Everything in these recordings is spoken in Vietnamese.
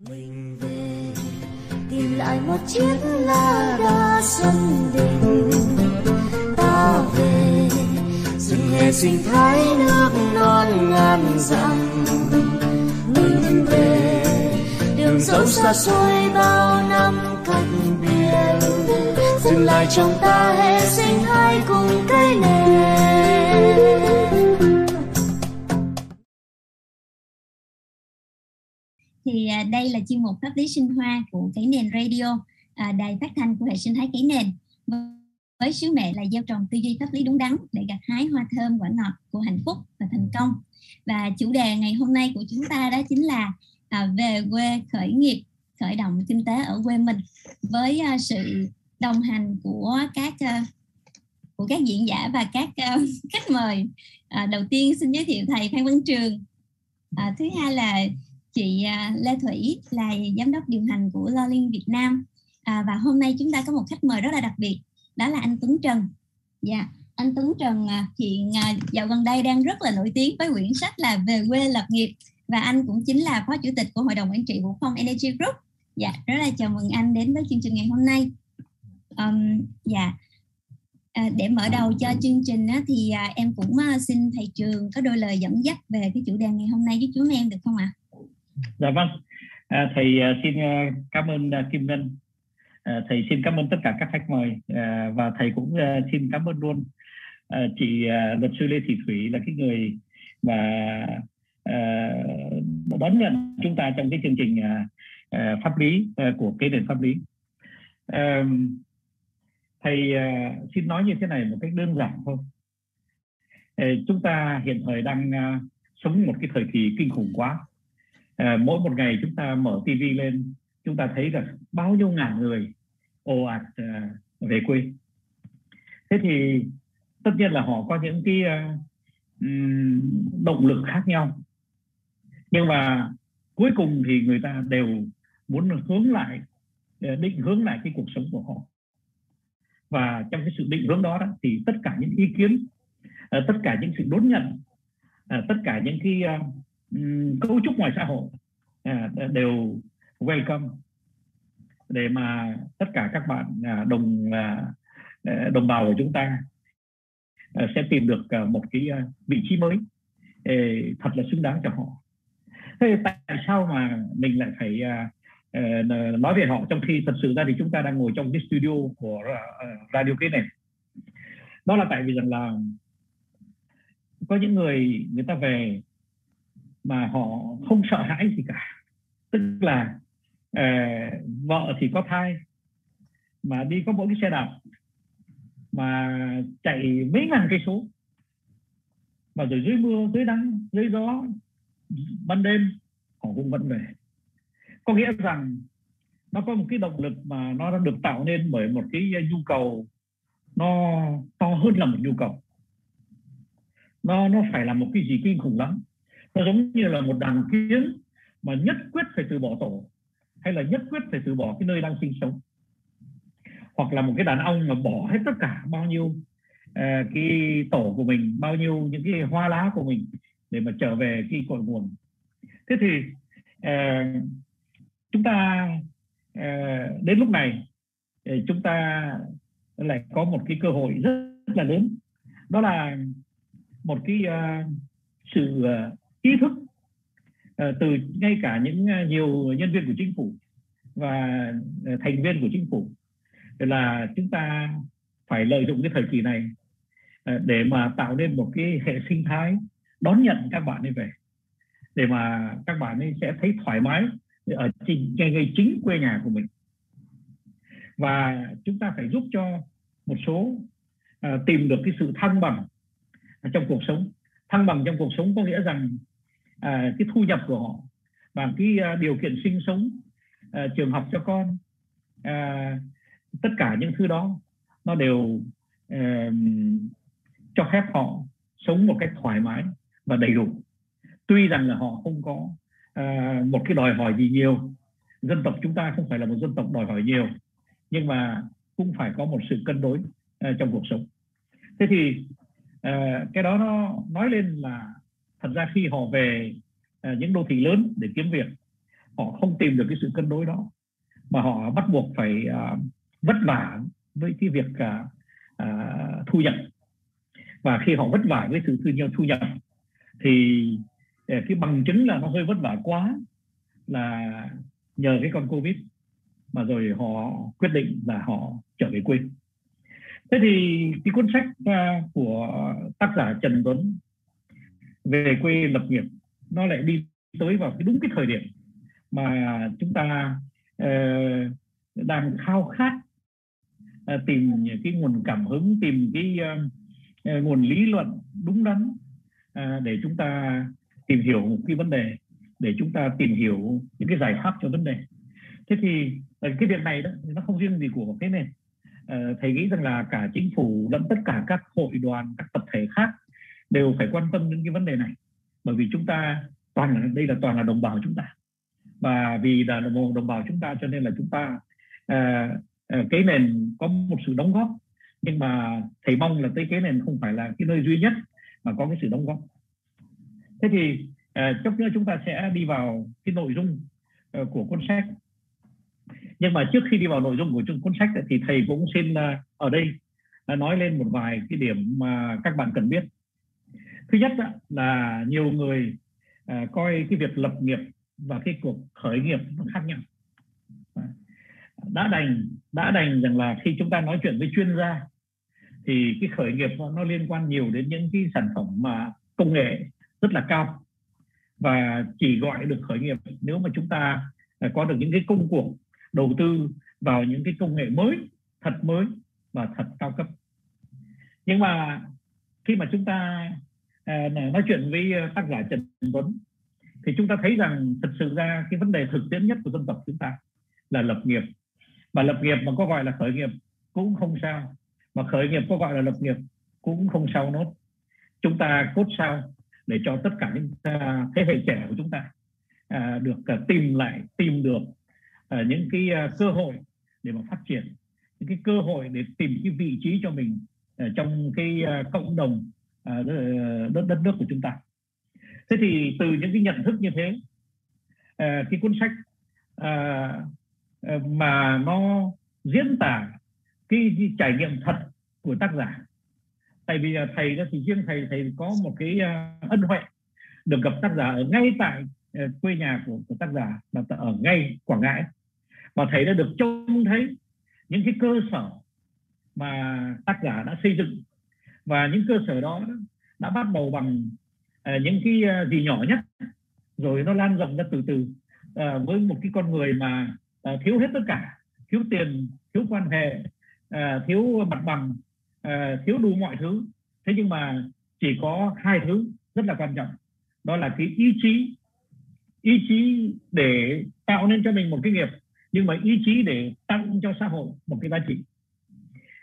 mình về, tìm lại một chiếc lá đa xuân đình. Ta về rừng hè sinh thái nước non ngàn dặm. Mình về, đường dẫu xa xôi bao năm cách biệt. Dừng lại trong ta, hè sinh thái cùng cây nền. Thì à, đây là chuyên mục pháp lý sinh hoa của Cấy Nền Radio, à, đài phát thanh của hệ sinh thái Cấy Nền với sứ mệnh là gieo trồng tư duy pháp lý đúng đắn để gặt hái hoa thơm quả ngọt của hạnh phúc và thành công. Và chủ đề ngày hôm nay của chúng ta đó chính là à, về quê khởi nghiệp, khởi động kinh tế ở quê mình với à, sự đồng hành của các à, của các diễn giả và các à, khách mời. À, đầu tiên xin giới thiệu thầy Phan Văn Trường. À, thứ hai là chị à, Lê Thủy là giám đốc điều hành của Lolling Việt Nam à, và hôm nay chúng ta có một khách mời rất là đặc biệt đó là anh Tuấn Trần. Dạ, anh Tuấn Trần à, hiện à, dạo gần đây đang rất là nổi tiếng với quyển sách là Về quê lập nghiệp và anh cũng chính là phó chủ tịch của hội đồng quản trị Vũ Phong Energy Group. Dạ, rất là chào mừng anh đến với chương trình ngày hôm nay. Um, dạ, À, để mở đầu cho chương trình á, thì à, em cũng à, xin thầy trường có đôi lời dẫn dắt về cái chủ đề ngày hôm nay với chúng em được không ạ? À? Dạ vâng. À, thầy à, xin à, cảm ơn à, kim ngân. À, thầy xin cảm ơn tất cả các khách mời. À, và thầy cũng xin cảm ơn luôn. À, chị à, luật sư lê thị thủy là cái người mà à, đón nhận chúng ta trong cái chương trình à, pháp lý à, của cái nền pháp lý. À, thầy à, xin nói như thế này một cách đơn giản thôi. À, chúng ta hiện thời đang à, sống một cái thời kỳ kinh khủng quá à, mỗi một ngày chúng ta mở TV lên chúng ta thấy là bao nhiêu ngàn người ồ ạt à, về quê. Thế thì tất nhiên là họ có những cái à, động lực khác nhau. Nhưng mà cuối cùng thì người ta đều muốn hướng lại định hướng lại cái cuộc sống của họ. Và trong cái sự định hướng đó, đó thì tất cả những ý kiến tất cả những sự đón nhận tất cả những cái cấu trúc ngoài xã hội à, đều welcome. Để mà tất cả các bạn à, đồng à, à đồng bào của chúng ta à, sẽ tìm được à, một cái vị trí mới thật là xứng đáng cho họ. Thế tại sao mà mình lại phải nói về họ trong khi thật sự ra thì chúng ta đang ngồi trong cái studio của radio cái này đó là tại vì rằng là có những người người ta về mà họ không sợ hãi gì cả. Tức là uh, vợ thì có thai mà đi có mỗi cái xe đạp mà chạy mấy ngàn cây số. Mà rồi dưới mưa dưới nắng dưới gió ban đêm họ cũng vẫn về. Có nghĩa rằng nó có một cái động lực mà nó đã được tạo nên bởi một cái nhu cầu nó to hơn là một nhu cầu. Nó nó phải là một cái gì kinh khủng lắm nó giống như là một đàn kiến mà nhất quyết phải từ bỏ tổ hay là nhất quyết phải từ bỏ cái nơi đang sinh sống. Hoặc là một cái đàn ông mà bỏ hết tất cả bao nhiêu uh, cái tổ của mình bao nhiêu những cái hoa lá của mình để mà trở về cái cội nguồn. Thế thì uh, chúng ta uh, đến lúc này chúng ta lại có một cái cơ hội rất, rất là lớn. Đó là một cái uh, sự uh, ý thức ờ, từ ngay cả những ờ, nhiều nhân viên của chính phủ và ờ, thành viên của chính phủ là chúng ta phải lợi dụng cái thời kỳ này để mà tạo nên một cái hệ sinh thái đón nhận các bạn ấy về, để mà các bạn ấy sẽ thấy thoải mái ở trên, ngay chính quê nhà của mình. Và chúng ta phải giúp cho một số tìm được cái sự thăng bằng trong cuộc sống. Thăng bằng trong cuộc sống có nghĩa rằng à, cái thu nhập của họ và cái à, điều kiện sinh sống à, trường học cho con à, tất cả những thứ đó nó đều à, cho phép họ sống một cách thoải mái và đầy đủ. Tuy rằng là họ không có à, một cái đòi hỏi gì nhiều dân tộc chúng ta không phải là một dân tộc đòi hỏi nhiều nhưng mà cũng phải có một sự cân đối à, trong cuộc sống. Thế thì à, cái đó nó nói lên là thật ra khi họ về à, những đô thị lớn để kiếm việc họ không tìm được cái sự cân đối đó mà họ bắt buộc phải uh, vất vả với cái việc uh, uh, thu nhập. Và khi họ vất vả với sự thu nhập thu nhập thì cái bằng chứng là nó hơi vất vả quá là nhờ cái con covid mà rồi họ quyết định là họ trở về quê. Thế thì cái cuốn sách của tác giả Trần Tuấn về quê lập nghiệp nó lại đi tới vào cái đúng cái thời điểm mà chúng ta uh, đang khao khát uh, tìm cái nguồn cảm hứng tìm cái uh, nguồn lý luận đúng đắn uh, để chúng ta tìm hiểu một cái vấn đề để chúng ta tìm hiểu những cái giải pháp cho vấn đề. Thế thì cái việc này đó nó không riêng gì của cái nền. Thầy nghĩ rằng là cả chính phủ lẫn tất cả các hội đoàn các tập thể khác đều phải quan tâm đến cái vấn đề này. Bởi vì chúng ta toàn là đây là toàn là đồng bào chúng ta. Và vì là đồng bào chúng ta cho nên là chúng ta à, à, cái nền có một sự đóng góp. Nhưng mà thầy mong là tới cái nền không phải là cái nơi duy nhất mà có cái sự đóng góp. Thế thì à, chốc nữa chúng ta sẽ đi vào cái nội dung à, của cuốn sách. Nhưng mà trước khi đi vào nội dung của cuốn sách thì thầy cũng xin à, ở đây à, nói lên một vài cái điểm mà các bạn cần biết thứ nhất là nhiều người à, coi cái việc lập nghiệp và cái cuộc khởi nghiệp nó khác nhau. Đã đành đã đành rằng là khi chúng ta nói chuyện với chuyên gia thì cái khởi nghiệp nó liên quan nhiều đến những cái sản phẩm mà công nghệ rất là cao và chỉ gọi được khởi nghiệp nếu mà chúng ta à, có được những cái công cuộc đầu tư vào những cái công nghệ mới, thật mới và thật cao cấp. Nhưng mà khi mà chúng ta À, nói chuyện với ờ, tác giả Trần Tuấn. Thì chúng ta thấy rằng thật sự ra cái vấn đề thực tiễn nhất của dân tộc chúng ta là lập nghiệp. Và lập nghiệp mà có gọi là khởi nghiệp cũng không sao. Mà khởi nghiệp có gọi là lập nghiệp cũng không sao nốt. Chúng ta cốt sao để cho tất cả những thế hệ trẻ của chúng ta à, được à, tìm lại tìm được à, những cái à, cơ hội để mà phát triển những cái cơ hội để tìm cái vị trí cho mình à, trong cái à, cộng đồng Ờ, đất đất nước của chúng ta. Thế thì từ những cái nhận thức như thế ờ, cái cuốn sách ờ, mà nó diễn tả cái, cái trải nghiệm thật của tác giả tại vì thầy đó thì riêng thầy thầy có một cái ân huệ được gặp tác giả ở ngay tại quê nhà của, của tác giả là ở ngay Quảng Ngãi. Và thầy đã được trông thấy những cái cơ sở mà tác giả đã xây dựng và những cơ sở đó đã bắt đầu bằng uh, những cái uh, gì nhỏ nhất. Rồi nó lan rộng ra từ từ uh, với một cái con người mà uh, thiếu hết tất cả. Thiếu tiền thiếu quan hệ uh, thiếu mặt bằng uh, thiếu đủ mọi thứ. Thế nhưng mà chỉ có hai thứ rất là quan trọng. Đó là cái ý chí ý chí để tạo nên cho mình một cái nghiệp nhưng mà ý chí để tăng cho xã hội một cái giá trị.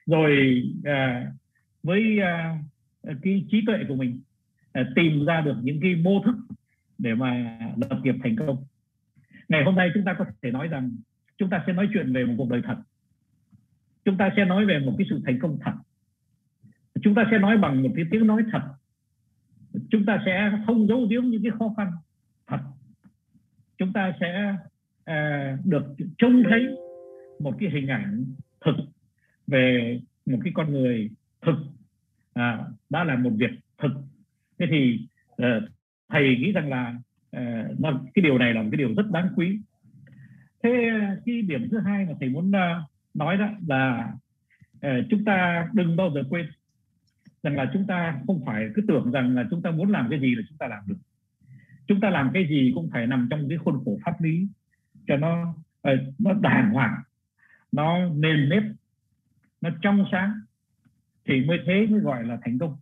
Rồi à, với uh, cái trí tuệ của mình uh, tìm ra được những cái mô thức để mà lập nghiệp thành công. Ngày hôm nay chúng ta có thể nói rằng chúng ta sẽ nói chuyện về một cuộc đời thật. Chúng ta sẽ nói về một cái sự thành công thật. Chúng ta sẽ nói bằng một cái tiếng nói thật. Chúng ta sẽ không giấu giếm những cái khó khăn thật. Chúng ta sẽ à, được trông thấy một cái hình ảnh thực về một cái con người thực à, đã là một việc thực. Thế thì uh, thầy nghĩ rằng là uh, nó, cái điều này là một cái điều rất đáng quý. Thế cái điểm thứ hai mà thầy muốn uh, nói đó là uh, chúng ta đừng bao giờ quên rằng là chúng ta không phải cứ tưởng rằng là chúng ta muốn làm cái gì là chúng ta làm được. Chúng ta làm cái gì cũng phải nằm trong cái khuôn khổ pháp lý cho nó uh, nó đàng hoàng nó nền nếp nó trong sáng thì mới thế mới gọi là thành công.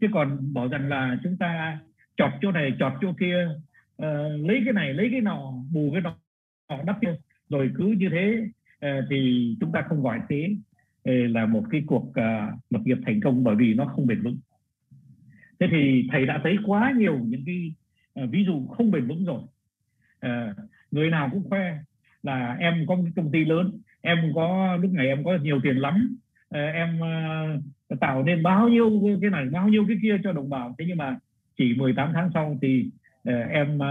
Chứ còn bảo rằng là chúng ta chọt chỗ này chọt chỗ kia uh, lấy cái này lấy cái nọ bù cái nọ đắp kia rồi cứ như thế uh, thì chúng ta không gọi thế. Ờ, là một cái cuộc uh, lập nghiệp thành công bởi vì nó không bền vững. Thế thì thầy đã thấy quá nhiều những cái uh, ví dụ không bền vững rồi. Uh, người nào cũng khoe là em có một công ty lớn em có lúc này em có nhiều tiền lắm Ờ, em ờ, tạo nên bao nhiêu cái này, bao nhiêu cái kia cho đồng bào. Thế nhưng mà chỉ 18 tháng sau thì ờ, em thú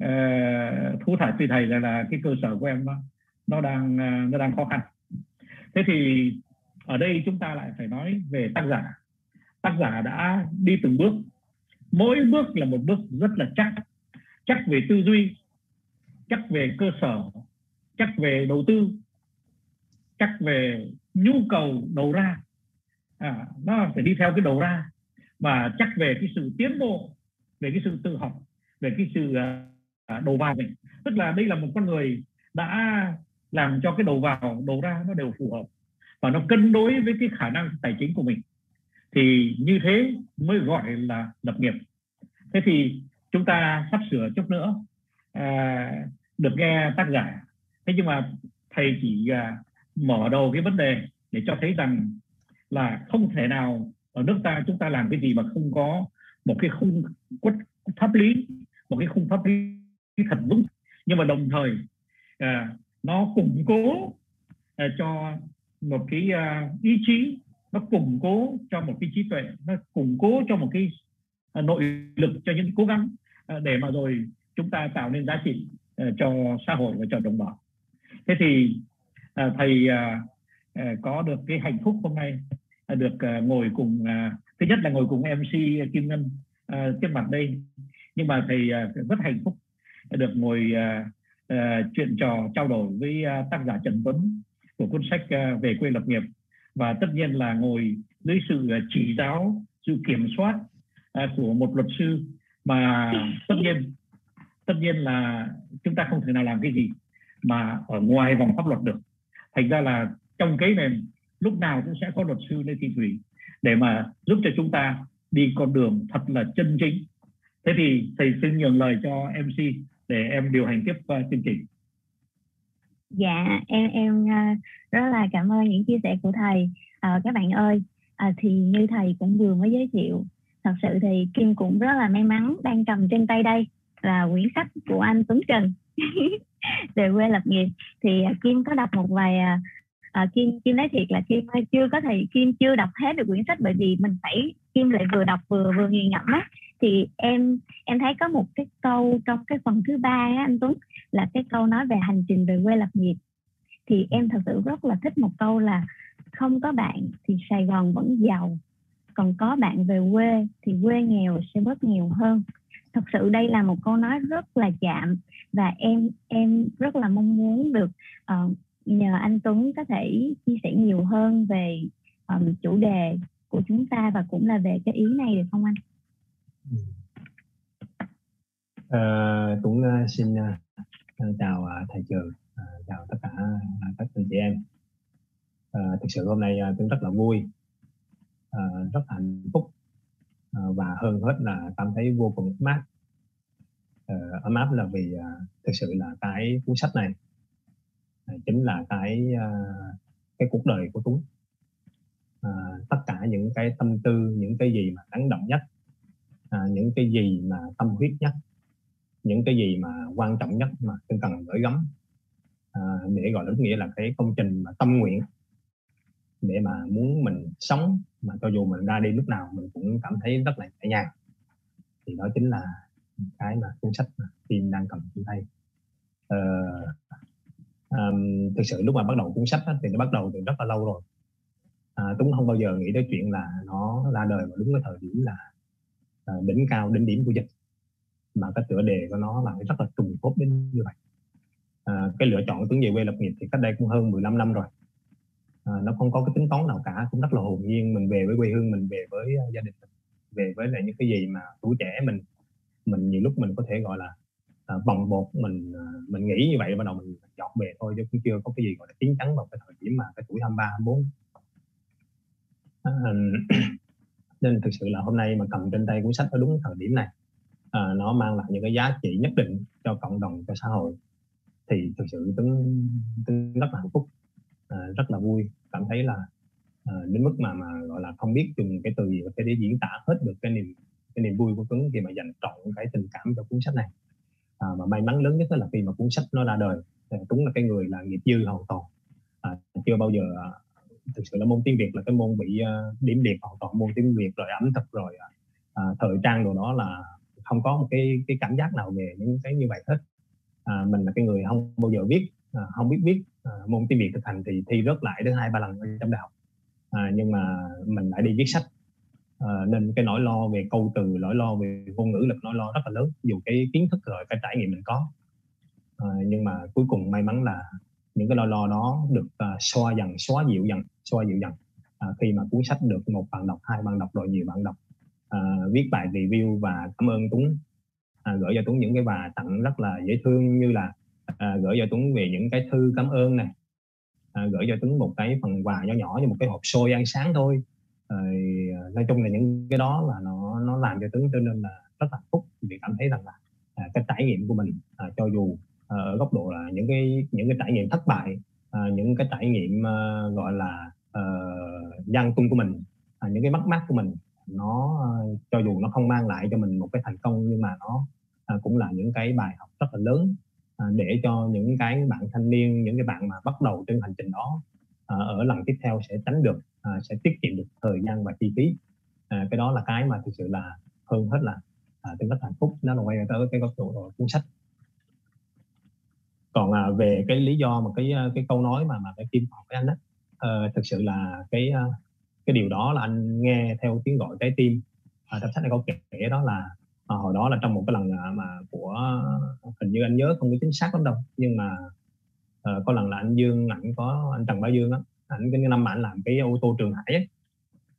thật thu thải thầy là là cái cơ sở của em nó nó đang nó đang khó khăn. Thế thì ở đây chúng ta lại phải nói về tác giả. Tác giả đã đi từng bước. Mỗi bước là một bước rất là chắc. Chắc về tư duy, chắc về cơ sở, chắc về đầu tư, chắc về nhu cầu đầu ra. À, nó phải đi theo cái đầu ra. Và chắc về cái sự tiến bộ về cái sự tự học về cái sự uh, đầu vào mình. Tức là đây là một con người đã làm cho cái đầu vào đầu ra nó đều phù hợp. Và nó cân đối với cái khả năng tài chính của mình. Thì như thế mới gọi là lập nghiệp. Thế thì chúng ta sắp sửa chút nữa. À, được nghe tác giả. Thế nhưng mà thầy chỉ à, mở đầu cái vấn đề để cho thấy rằng là không thể nào ở nước ta chúng ta làm cái gì mà không có một cái khung quất pháp lý một cái khung pháp lý thật vững. Nhưng mà đồng thời à, nó củng cố à, cho một cái à, ý chí nó củng cố cho một cái trí tuệ nó củng cố cho một cái à, nội lực cho những cố gắng à, để mà rồi chúng ta tạo nên giá trị à, cho xã hội và cho đồng bào. Thế thì à, thầy à, à, có được cái hạnh phúc hôm nay à, được à, ngồi cùng à, thứ nhất là ngồi cùng mc kim ngân à, trước mặt đây. Nhưng mà thầy à, rất hạnh phúc được ngồi à, à, chuyện trò trao đổi với à, tác giả trần tuấn của cuốn sách à, về quê lập nghiệp. Và tất nhiên là ngồi dưới sự à, chỉ giáo sự kiểm soát à, của một luật sư. Mà tất nhiên tất nhiên là chúng ta không thể nào làm cái gì mà ở ngoài vòng pháp luật được thành ra là trong cái này lúc nào cũng sẽ có luật sư Lê Thị Thủy để mà giúp cho chúng ta đi con đường thật là chân chính. Thế thì thầy xin nhường lời cho MC để em điều hành tiếp uh, chương trình. Dạ em em uh, rất là cảm ơn những chia sẻ của thầy. À, các bạn ơi à, thì như thầy cũng vừa mới giới thiệu thật sự thì Kim cũng rất là may mắn đang cầm trên tay đây là quyển sách của anh Tuấn Trần. về quê lập nghiệp. Thì à, Kim có đọc một vài à, à, Kim Kim nói thiệt là Kim chưa có thể Kim chưa đọc hết được quyển sách bởi vì mình phải Kim lại vừa đọc vừa vừa nghiền ngẫm á. Thì em em thấy có một cái câu trong cái phần thứ ba á anh Tuấn là cái câu nói về hành trình về quê lập nghiệp. Thì em thật sự rất là thích một câu là không có bạn thì Sài Gòn vẫn giàu còn có bạn về quê thì quê nghèo sẽ bớt nghèo hơn. Thật sự đây là một câu nói rất là chạm và em em rất là mong muốn được uh, nhờ anh Tuấn có thể chia sẻ nhiều hơn về um, chủ đề của chúng ta và cũng là về cái ý này được không anh? Uh, Tuấn uh, xin uh, chào uh, thầy trường, uh, chào tất cả uh, các anh chị em. Uh, thực sự hôm nay uh, Tuấn rất là vui, uh, rất hạnh phúc uh, và hơn hết là cảm thấy vô cùng mát. Uh, ấm áp là vì uh, thực sự là cái cuốn sách này à, chính là cái uh, cái cuộc đời của tú uh, tất cả những cái tâm tư những cái gì mà đáng động nhất uh, những cái gì mà tâm huyết nhất những cái gì mà quan trọng nhất mà tôi cần gửi gắm à, để gọi là đúng nghĩa là cái công trình mà tâm nguyện để mà muốn mình sống mà cho dù mình ra đi lúc nào mình cũng cảm thấy rất là nhẹ nhàng. Thì đó chính là cái mà cuốn sách mà team đang cầm trên tay. Ờ, um, thực sự lúc mà bắt đầu cuốn sách đó, thì nó bắt đầu từ rất là lâu rồi. À, Tuấn không bao giờ nghĩ tới chuyện là nó ra đời vào đúng cái thời điểm là à, đỉnh cao đỉnh điểm của dịch mà cái tựa đề của nó là rất là trùng khớp đến như vậy. À, cái lựa chọn Tuấn về quê lập nghiệp thì cách đây cũng hơn 15 năm rồi. À, nó không có cái tính toán nào cả cũng rất là hồn nhiên mình về với quê hương mình về với gia đình mình về với lại những cái gì mà tuổi trẻ mình mình nhiều lúc mình có thể gọi là à, vòng bột mình à, mình nghĩ như vậy bắt đầu mình chọn về thôi chứ cũng chưa có cái gì gọi là chín chắn vào cái thời điểm mà cái tuổi 23 24 à, nên thực sự là hôm nay mà cầm trên tay cuốn sách ở đúng thời điểm này à, nó mang lại những cái giá trị nhất định cho cộng đồng cho xã hội thì thực sự tính, tính rất là hạnh phúc à, rất là vui. Cảm thấy là à, đến mức mà mà gọi là không biết dùng cái từ gì có thể để diễn tả hết được cái niềm cái niềm vui của Tuấn khi mà dành trọn cái tình cảm cho cuốn sách này. À, và may mắn lớn nhất là khi mà cuốn sách nó ra đời Tuấn là cái người là nghiệp dư hoàn toàn. À, chưa bao giờ à, thực sự là môn tiếng Việt là cái môn bị uh, điểm liệt hoàn toàn. Môn tiếng Việt rồi ẩm thực rồi à, à, thời trang đồ đó là không có một cái cái cảm giác nào về những cái như vậy hết. À, mình là cái người không bao giờ viết à, không biết viết à, môn tiếng việt thực hành thì thi rớt lại đến hai ba lần ở trong đại học. À, nhưng mà mình lại đi viết sách à, nên cái nỗi lo về câu từ nỗi lo về ngôn ngữ lực nỗi lo rất là lớn dù cái kiến thức rồi cái trải nghiệm mình có. À, nhưng mà cuối cùng may mắn là những cái lo lo đó được uh, xoa dần xóa dịu dần xoa dịu dần. À, khi mà cuốn sách được một bạn đọc hai bạn đọc rồi nhiều bạn đọc. À, viết bài review và cảm ơn Tuấn. À, gửi cho Tuấn những cái quà tặng rất là dễ thương như là à, gửi cho Tuấn về những cái thư cảm ơn này à, gửi cho Tuấn một cái phần quà nhỏ nhỏ như một cái hộp xôi ăn sáng thôi rồi nói chung là những cái đó là nó nó làm cho tướng cho nên là rất là phúc vì cảm thấy rằng là à, cái trải nghiệm của mình à, cho dù à, ở góc độ là những cái những cái trải nghiệm thất bại à, những cái trải nghiệm à, gọi là à, gian tung của mình à, những cái mất mát của mình nó à, cho dù nó không mang lại cho mình một cái thành công nhưng mà nó à, cũng là những cái bài học rất là lớn à, để cho những cái bạn thanh niên những cái bạn mà bắt đầu trên hành trình đó à, ở lần tiếp theo sẽ tránh được à, sẽ tiết kiệm được thời gian và chi phí. À, cái đó là cái mà thực sự là hơn hết là à, tôi rất hạnh phúc. Nó là quay tới cái góc độ của cuốn sách. Còn à, về cái lý do mà cái à, cái câu nói mà mà cái kim hỏi với anh đó à, ờ, thực sự là cái à, cái điều đó là anh nghe theo tiếng gọi trái tim. À, trong sách này có kể đó là à, hồi đó là trong một cái lần à, mà của hình như anh nhớ không có chính xác lắm đâu nhưng mà à, có lần là anh Dương ảnh có anh Trần Bá Dương á ảnh cái năm mà ảnh làm cái ô tô trường Hải ấy,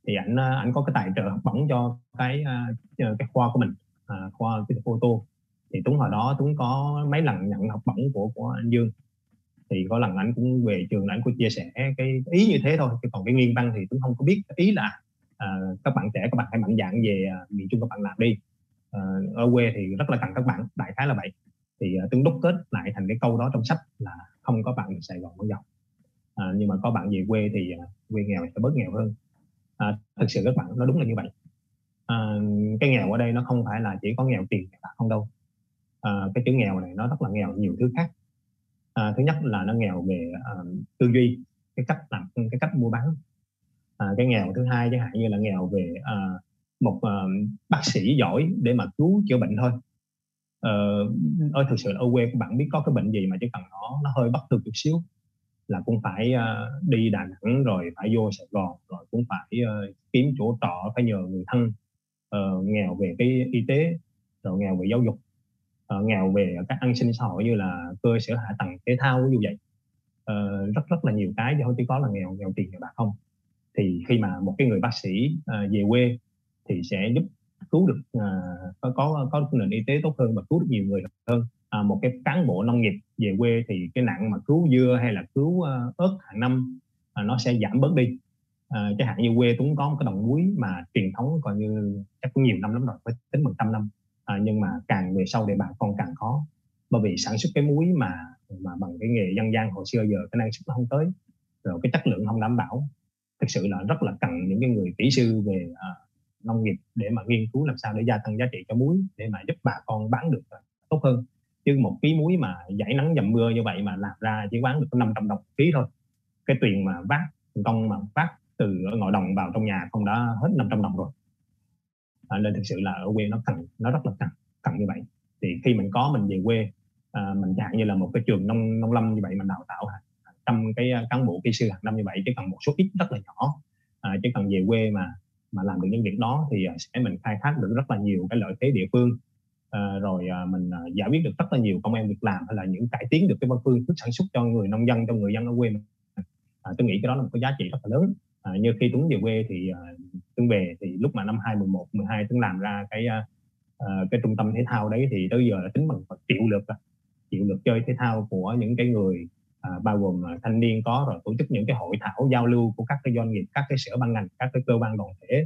thì ảnh ờ, ảnh có cái tài trợ học bổng cho cái ờ, ờ, cái khoa của mình à, khoa kỹ thuật ô tô. Thì Tuấn hồi đó Tuấn có mấy lần nhận học bổng của của anh Dương. Thì có lần anh cũng về trường ảnh cũng chia sẻ cái ý như thế thôi chứ còn cái nguyên văn thì Tuấn không có biết. Ý là à, các bạn trẻ các bạn hãy mạnh dạng về miền trung các bạn làm đi. À, ở quê thì rất là cần các bạn đại khái là vậy. Thì uh, tuấn đúc kết lại thành cái câu đó trong sách là không có bạn ở Sài Gòn mới giàu à, nhưng mà có bạn về quê thì à, quê nghèo sẽ bớt nghèo hơn. À, thực sự các bạn nó đúng là như vậy. À, cái nghèo ở đây nó không phải là chỉ có nghèo tiền không đâu. À, cái chữ nghèo này nó rất là nghèo nhiều thứ khác. À, thứ nhất là nó nghèo về à, tư duy cái cách làm cái cách mua bán. À, cái nghèo thứ hai chẳng hạn như là nghèo về à, một à, bác sĩ giỏi để mà cứu chữa bệnh thôi. Ờ, ơi thực sự là ở quê của bạn biết có cái bệnh gì mà chỉ cần nó nó hơi bất thường chút xíu là cũng phải uh, đi Đà Nẵng rồi phải vô Sài Gòn rồi cũng phải uh, kiếm chỗ trọ phải nhờ người thân uh, nghèo về cái y tế rồi nghèo về giáo dục uh, nghèo về các an sinh xã hội như là cơ sở hạ tầng thể thao như vậy. Uh, rất rất là nhiều cái chứ không chỉ có là nghèo nghèo tiền nghèo bạc không. Thì khi mà một cái người bác sĩ uh, về quê thì sẽ giúp cứu được uh, có có có nền y tế tốt hơn và cứu được nhiều người hơn à, một cái cán bộ nông nghiệp về quê thì cái nạn mà cứu dưa hay là cứu uh, ớt hàng năm uh, nó sẽ giảm bớt đi. À, chẳng hạn như quê cũng có một cái đồng muối mà truyền thống coi như chắc cũng nhiều năm lắm rồi phải tính bằng trăm năm. À, nhưng mà càng về sau để bà con càng khó. Bởi vì sản xuất cái muối mà mà bằng cái nghề dân gian hồi xưa giờ cái năng suất nó không tới rồi cái chất lượng không đảm bảo. Thực sự là rất là cần những cái người kỹ sư về à, nông nghiệp để mà nghiên cứu làm sao để gia tăng giá trị cho muối để mà giúp bà con bán được tốt hơn chứ một ký muối mà giải nắng dầm mưa như vậy mà làm ra chỉ bán được có 500 đồng ký thôi. Cái tiền mà vác công mà vác từ ở đồng vào trong nhà không đã hết 500 đồng rồi. À, nên thực sự là ở quê nó cần nó rất là cần cần như vậy. Thì khi mình có mình về quê à, mình dạng như là một cái trường nông nông lâm như vậy mình đào tạo trăm cái à, cán bộ kỹ sư hàng năm như vậy chỉ cần một số ít rất là nhỏ. À, chỉ cần về quê mà mà làm được những việc đó thì à, sẽ mình khai thác được rất là nhiều cái lợi thế địa phương à, rồi à, mình à, giải quyết được rất là nhiều công an việc làm hay là những cải tiến được cái văn phương thức sản xuất cho người nông dân cho người dân ở quê mình. À, tôi nghĩ cái đó là một cái giá trị rất là lớn. À, như khi Tuấn về quê thì uh, Tuấn về thì lúc mà năm 2011 12 Tuấn làm ra cái uh, cái trung tâm thể thao đấy thì tới giờ là tính bằng triệu lượt triệu lượt chơi thể thao của những cái người à, bao gồm à, thanh niên có rồi tổ chức những cái hội thảo giao lưu của các cái doanh nghiệp các cái sở ban ngành các cái cơ quan đoàn thể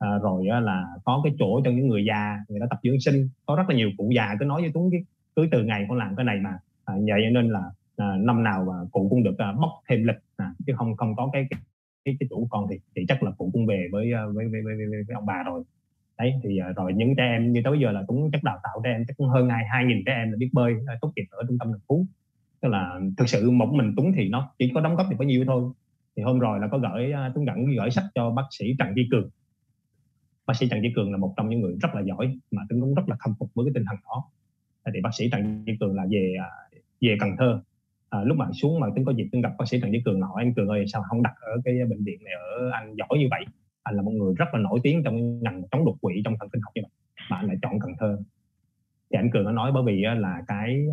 à, rồi á, là có cái chỗ cho những người già người ta tập dưỡng sinh. Có rất là nhiều cụ già cứ nói với tuấn cái cứ từ ngày con làm cái này mà à, vậy nên là à, năm nào mà cụ cũng được à, bóc thêm lịch à, chứ không không có cái, cái cái cái chủ con thì thì chắc là cụ cũng về với à, với với, với, với, với ông bà rồi. Đấy thì à, rồi những trẻ em như tới giờ là cũng chắc đào tạo trẻ em chắc cũng hơn hai hai nghìn trẻ em là biết bơi à, tốt nghiệp ở trung tâm thành phú. Tức là thực sự một mình Tuấn thì nó chỉ có đóng góp được bao nhiêu thôi. Thì hôm rồi là có gửi Tuấn gửi gửi sách cho bác sĩ Trần Duy Cường bác sĩ Trần Chí Cường là một trong những người rất là giỏi mà tôi cũng rất là khâm phục với cái tinh thần đó. Thì bác sĩ Trần Chí Cường là về à, về Cần Thơ. À, lúc mà xuống mà tính có dịp tính gặp bác sĩ Trần Chí Cường hỏi anh Cường ơi sao không đặt ở cái bệnh viện này ở anh giỏi như vậy? Anh là một người rất là nổi tiếng trong ngành chống đột quỵ trong thần kinh học như vậy mà anh lại chọn Cần Thơ. Thì anh Cường nó nói bởi vì là cái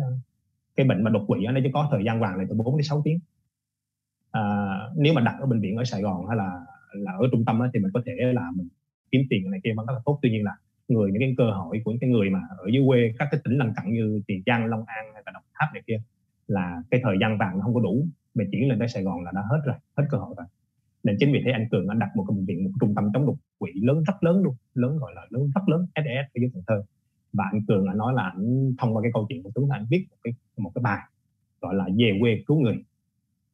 cái bệnh mà đột quỵ nó chỉ có thời gian vàng là từ 4 đến 6 tiếng. À, nếu mà đặt ở bệnh viện ở Sài Gòn hay là là ở trung tâm thì mình có thể là mình kiếm tiền này kia vẫn rất là tốt. Tuy nhiên là người những cái cơ hội của những cái người mà ở dưới quê các cái tỉnh lân cận như Tiền Giang, Long An hay là Đồng Tháp này kia là cái thời gian vàng nó không có đủ. Về chuyển lên tới Sài Gòn là đã hết rồi hết cơ hội rồi. Nên chính vì thế anh Cường anh đặt một cái bệnh viện một trung tâm chống đột quỵ lớn rất lớn luôn. Lớn gọi là lớn rất lớn SES ở dưới Cần Thơ. Và anh Cường anh nói là anh thông qua cái câu chuyện của Tuấn anh viết một cái một cái bài gọi là về quê cứu người.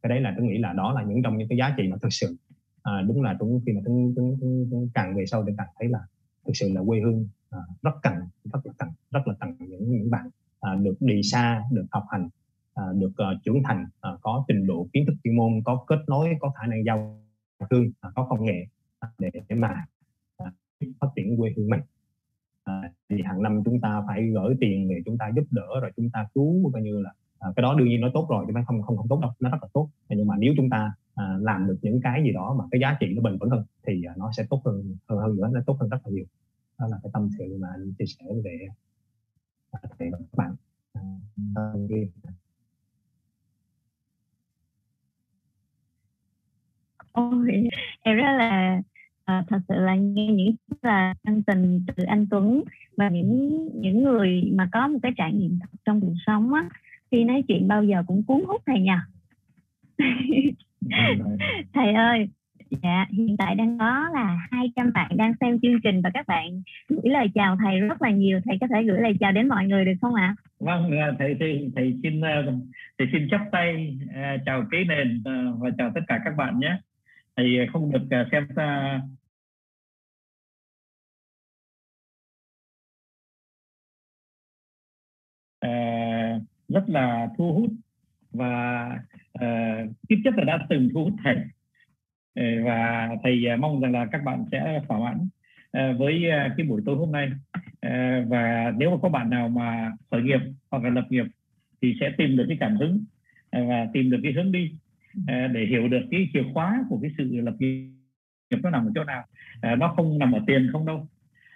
Cái đấy là tôi nghĩ là đó là những trong những cái giá trị mà thực sự à, đúng là Tuấn khi mà Tuấn, Tuấn, Tuấn, Tuấn càng về sau thì càng thấy là thực sự là quê hương à, rất cần rất là cần rất là cần những những bạn à, được đi xa được học hành à, được uh, trưởng thành à, có trình độ kiến thức chuyên môn có kết nối có khả năng giao thương à, có công nghệ à, để mà à, phát triển quê hương mình. À, thì hàng năm chúng ta phải gửi tiền để chúng ta giúp đỡ rồi chúng ta cứu coi như là à, cái đó đương nhiên nó tốt rồi chứ không không không tốt đâu nó rất là tốt. Nhưng mà nếu chúng ta à, làm được những cái gì đó mà cái giá trị nó bền vững hơn thì à, nó sẽ tốt hơn hơn hơn nữa nó tốt hơn rất là nhiều. Đó là cái tâm sự mà anh chia sẻ về à, về các bạn. À, Ôi, em rất là à, thật sự là nghe những là chân tình từ anh Tuấn và những những người mà có một cái trải nghiệm thật trong cuộc sống á khi nói chuyện bao giờ cũng cuốn hút thầy nha thầy ơi dạ hiện tại đang có là 200 bạn đang xem chương trình và các bạn gửi lời chào thầy rất là nhiều. Thầy có thể gửi lời chào đến mọi người được không ạ? Vâng à, thầy thầy thầy xin à, thầy xin chắp tay à, chào ký nền và chào tất cả các bạn nhé. Thầy không được xem uh, rất là thu hút và Ờ, uh, tiếp chất là đã từng thu hút thầy ờ, và thầy ờ, mong rằng là các bạn sẽ thỏa mãn với cái buổi tối hôm nay. Và nếu mà có bạn nào mà khởi nghiệp hoặc là lập nghiệp thì sẽ tìm được cái cảm hứng và tìm được cái hướng đi để hiểu được cái chìa khóa của cái sự lập nghiệp nó nằm ở chỗ nào. Nó không nằm ở tiền không đâu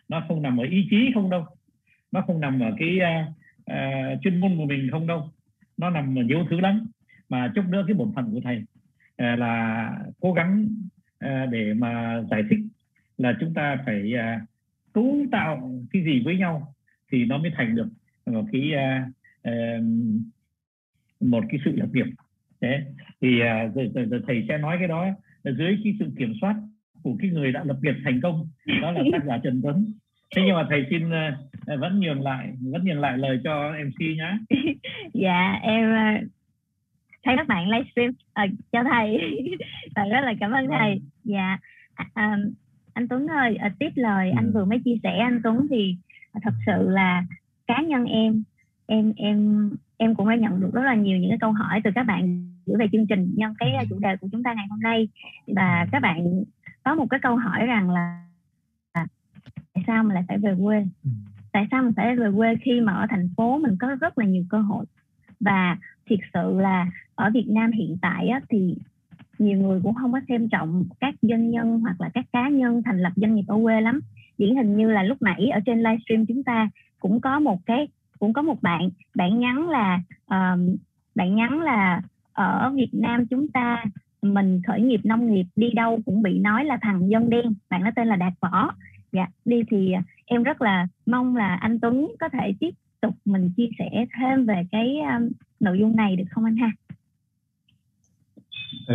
nó không nằm ở ý chí không đâu nó không nằm ở cái uh, uh, chuyên môn của mình không đâu nó nằm ở nhiều thứ lắm mà chút nữa cái bổn phận của thầy. Ờ, là cố gắng ờ, để mà giải thích là chúng ta phải ờ, cấu tạo cái gì với nhau thì nó mới thành được một cái một cái sự lập nghiệp. Thế thì rồi, rồi, rồi thầy sẽ nói cái đó dưới cái sự kiểm soát của cái người đã lập nghiệp thành công. Đó là tác giả Trần Tuấn. Thế nhưng mà thầy xin vẫn nhường lại vẫn nhường lại lời cho mc nhé dạ em thấy các bạn livestream. Uh, cho thầy. Và rất là cảm ơn thầy. Vâng. dạ. Uh, anh Tuấn ơi uh, tiếp lời anh ừ. vừa mới chia sẻ. Anh Tuấn thì uh, thật sự là cá nhân em em em em cũng đã nhận được rất là nhiều những cái câu hỏi từ các bạn gửi về chương trình nhân cái chủ đề của chúng ta ngày hôm nay. Và các bạn có một cái câu hỏi rằng là tại sao mình lại phải về quê? Ừ. tại sao mình phải về quê khi mà ở thành phố mình có rất là nhiều cơ hội và thiệt sự là ở Việt Nam hiện tại á, thì nhiều người cũng không có xem trọng các doanh nhân hoặc là các cá nhân thành lập doanh nghiệp ở quê lắm. Điển hình như là lúc nãy ở trên livestream chúng ta cũng có một cái cũng có một bạn bạn nhắn là uh, bạn nhắn là ở Việt Nam chúng ta mình khởi nghiệp nông nghiệp đi đâu cũng bị nói là thằng dân đen bạn nó tên là Đạt Võ. Dạ đi thì em rất là mong là anh Tuấn có thể tiếp tục mình chia sẻ thêm về cái um, nội dung này được không anh ha? Ừ,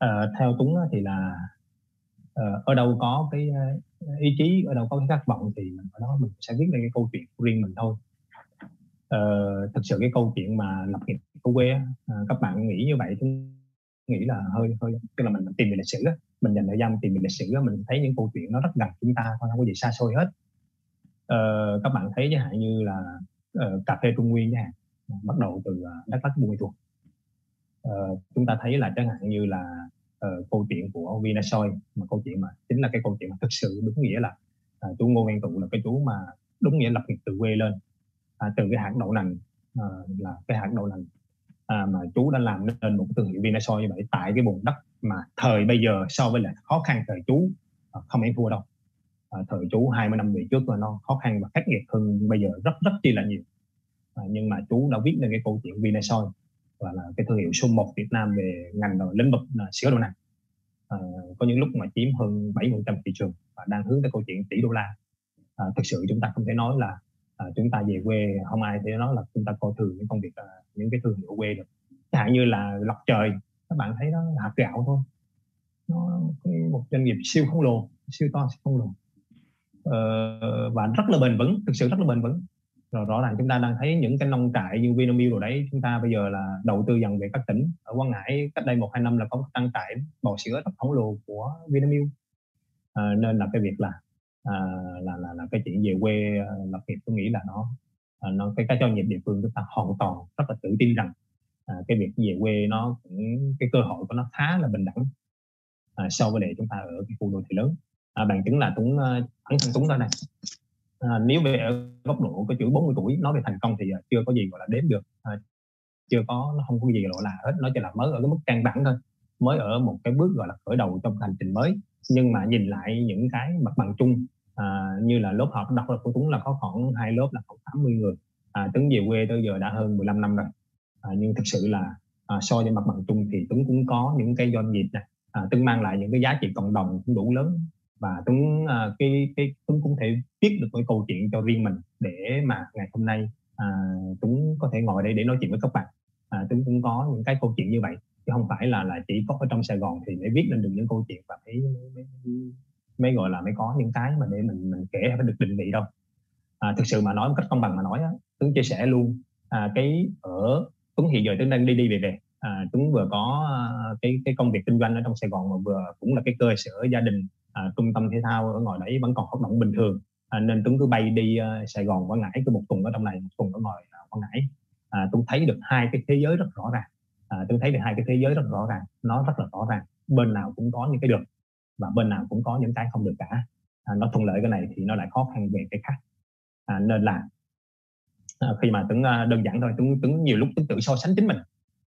À, theo Tuấn thì là ờ, ở đâu có cái ờ, ý chí ở đâu có cái khát vọng thì mình ở đó mình sẽ viết lên cái câu chuyện của riêng mình thôi. Uh, thực sự cái câu chuyện mà lập nghiệp của quê à, các bạn nghĩ như vậy thì nghĩ là hơi hơi tức là mình, mình tìm về lịch sử mình dành thời gian tìm về lịch sử mình thấy những câu chuyện nó rất gần chúng ta không có gì xa xôi hết. Ờ, các bạn thấy chẳng hạn như là uh, cà phê trung nguyên chẳng hạn bắt đầu từ uh, đắk lắk buôn ma thuột uh, chúng ta thấy là chẳng hạn như là uh, câu chuyện của Vinasoy mà câu chuyện mà chính là cái câu chuyện mà thực sự đúng nghĩa là uh, chú Ngô Văn Tụ là cái chú mà đúng nghĩa lập nghiệp từ quê lên. Uh, từ cái hạt đậu nành uh, là cái hạt đậu nành à, mà chú đã làm nên một thương hiệu Vinasoy như vậy tại cái vùng đất mà thời bây giờ so với lại khó khăn thời chú không ăn thua đâu à, thời chú 20 năm về trước là nó khó khăn và khắc nghiệt hơn bây giờ rất rất chi là nhiều. À, nhưng mà chú đã viết nên cái câu chuyện Vinasoy và là cái thương hiệu số 1 Việt Nam về ngành rồi lĩnh vực là sữa đậu nành. À, có những lúc mà chiếm hơn 70% thị trường và đang hướng tới câu chuyện tỷ đô la. À, thực sự chúng ta không thể nói là à, chúng ta về quê không ai thể nói là chúng ta coi thường những công việc à, những cái thương hiệu quê được. Chẳng như là lọc trời các bạn thấy nó hạt gạo thôi. Nó cái một doanh nghiệp siêu khổng lồ siêu to siêu khổng lồ. Ờ, và rất là bền vững thực sự rất là bền vững. Rồi rõ ràng chúng ta đang thấy những cái nông trại như Vinamilk rồi đấy chúng ta bây giờ là đầu tư dần về các tỉnh. Ở Quảng Ngãi cách đây một hai năm là có một trang trại bò sữa rất khổng lồ của Vinamilk. À, nên là cái việc là à, là là là cái chuyện về quê ờ, lập nghiệp tôi nghĩ là nó à, nó cái cái doanh nghiệp địa phương chúng ta hoàn toàn rất là tự tin rằng à, cái việc về quê nó cũng cái cơ hội của nó khá là bình đẳng à, so với để chúng ta ở cái khu đô thị lớn à, bằng chứng là Tuấn ờ, bản thân Tuấn đây này à, nếu về ở góc độ cái chữ 40 tuổi nói về thành công thì ờ, chưa có gì gọi là đếm được. À, chưa có nó không có gì gọi là hết. Nó chỉ là mới ở cái mức căn bản thôi. Mới ở một cái bước gọi là khởi đầu trong hành trình mới. Nhưng mà nhìn lại những cái mặt bằng chung à, như là lớp học đọc của Tuấn là có khoảng hai lớp là khoảng 80 người. À, Tuấn về quê tới giờ đã hơn 15 năm rồi. À, nhưng thực sự là à, so với mặt bằng chung thì Tuấn cũng có những cái doanh nghiệp này à, Tuấn mang lại những cái giá trị cộng đồng cũng đủ lớn và Tuấn uh, cái cái Tuấn cũng thể viết được cái câu chuyện cho riêng mình để mà ngày hôm nay uh, Tuấn có thể ngồi đây để nói chuyện với các bạn. Uh, Tuấn cũng có những cái câu chuyện như vậy chứ không phải là là chỉ có ở trong Sài Gòn thì mới viết lên được những câu chuyện và mới, mới, mới gọi là mới có những cái mà để mình mình kể phải được định vị đâu. À, thực sự mà nói một cách công bằng mà nói á, Tuấn chia sẻ luôn à, cái ở Tuấn hiện giờ Tuấn đang đi đi về về. À, Tuấn vừa có ờ, cái cái công việc kinh doanh ở trong Sài Gòn mà vừa cũng là cái cơ sở gia đình à, trung tâm thể thao ở ngoài đấy vẫn còn hoạt động bình thường. À, nên Tuấn cứ bay đi uh, Sài Gòn Quảng Ngãi cứ một tuần ở trong này một tuần ở ngoài uh, Quảng Ngãi. À, Tuấn thấy được hai cái thế giới rất rõ ràng. À, Tuấn thấy được hai cái thế giới rất rõ ràng nó rất là rõ ràng. Bên nào cũng có những cái được và bên nào cũng có những cái không được cả. À, nó thuận lợi cái này thì nó lại khó khăn về cái khác. À, nên là à, khi mà Tuấn uh, đơn giản thôi Tuấn Tuấn nhiều lúc Tuấn tự so sánh chính mình.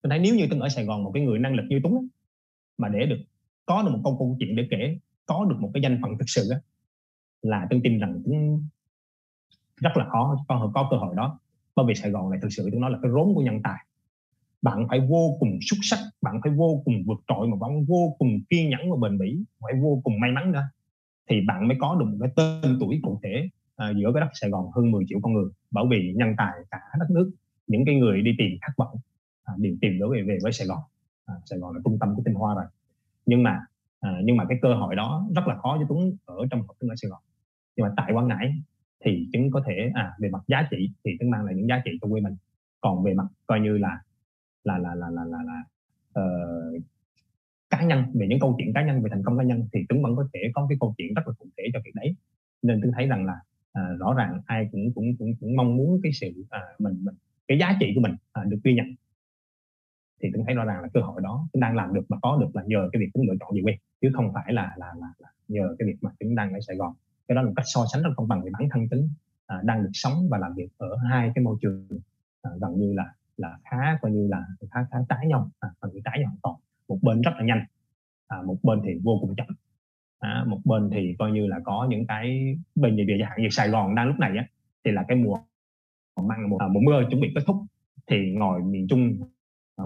Tôi thấy nếu như Tuấn ở Sài Gòn một cái người năng lực như Tuấn mà để được có được một câu câu chuyện để kể có được một cái danh phận thực sự á, là tôi tin rằng cũng rất là khó có, có cơ hội đó. Bởi vì Sài Gòn này thực sự tôi nói là cái rốn của nhân tài. Bạn phải vô cùng xuất sắc bạn phải vô cùng vượt trội mà bạn vô cùng kiên nhẫn và bền bỉ phải vô cùng may mắn nữa thì bạn mới có được một cái tên tuổi cụ thể à, giữa cái đất Sài Gòn hơn 10 triệu con người. Bởi vì nhân tài cả đất nước những cái người đi tìm khát vọng à, đều tìm đối về về với Sài Gòn. À, Sài Gòn là trung tâm của tinh hoa rồi. Nhưng mà à, nhưng mà cái cơ hội đó rất là khó cho Tuấn ở trong học Tuấn ở Sài Gòn. Nhưng mà tại Quảng Ngãi thì Tuấn có thể à về mặt giá trị thì Tuấn mang lại những giá trị cho quê mình. Còn về mặt coi như là là là là là là, là uh, cá nhân về những câu chuyện cá nhân về thành công cá nhân thì Tuấn vẫn có thể có cái câu chuyện rất là cụ thể cho việc đấy. Nên Tuấn thấy rằng là à, rõ ràng ai cũng cũng cũng cũng mong muốn cái sự à, mình mình cái giá trị của mình à, được ghi nhận thì tôi thấy rõ ràng là cơ hội đó chúng đang làm được và có được là nhờ cái việc chúng lựa chọn về quê chứ không phải là là, là, là nhờ cái việc mà chúng đang ở Sài Gòn. Cái đó là một cách so sánh rất công bằng về bản thân tính à, đang được sống và làm việc ở hai cái môi trường à, gần như là là khá coi như là khá khá trái nhau à, phần trái nhau hoàn toàn. Một bên rất là nhanh à, một bên thì vô cùng chậm à, một bên thì coi như là có những cái bên về chẳng hạn như Sài Gòn đang lúc này á thì là cái mùa mang mùa, à, mùa mưa chuẩn bị kết thúc thì ngồi miền Trung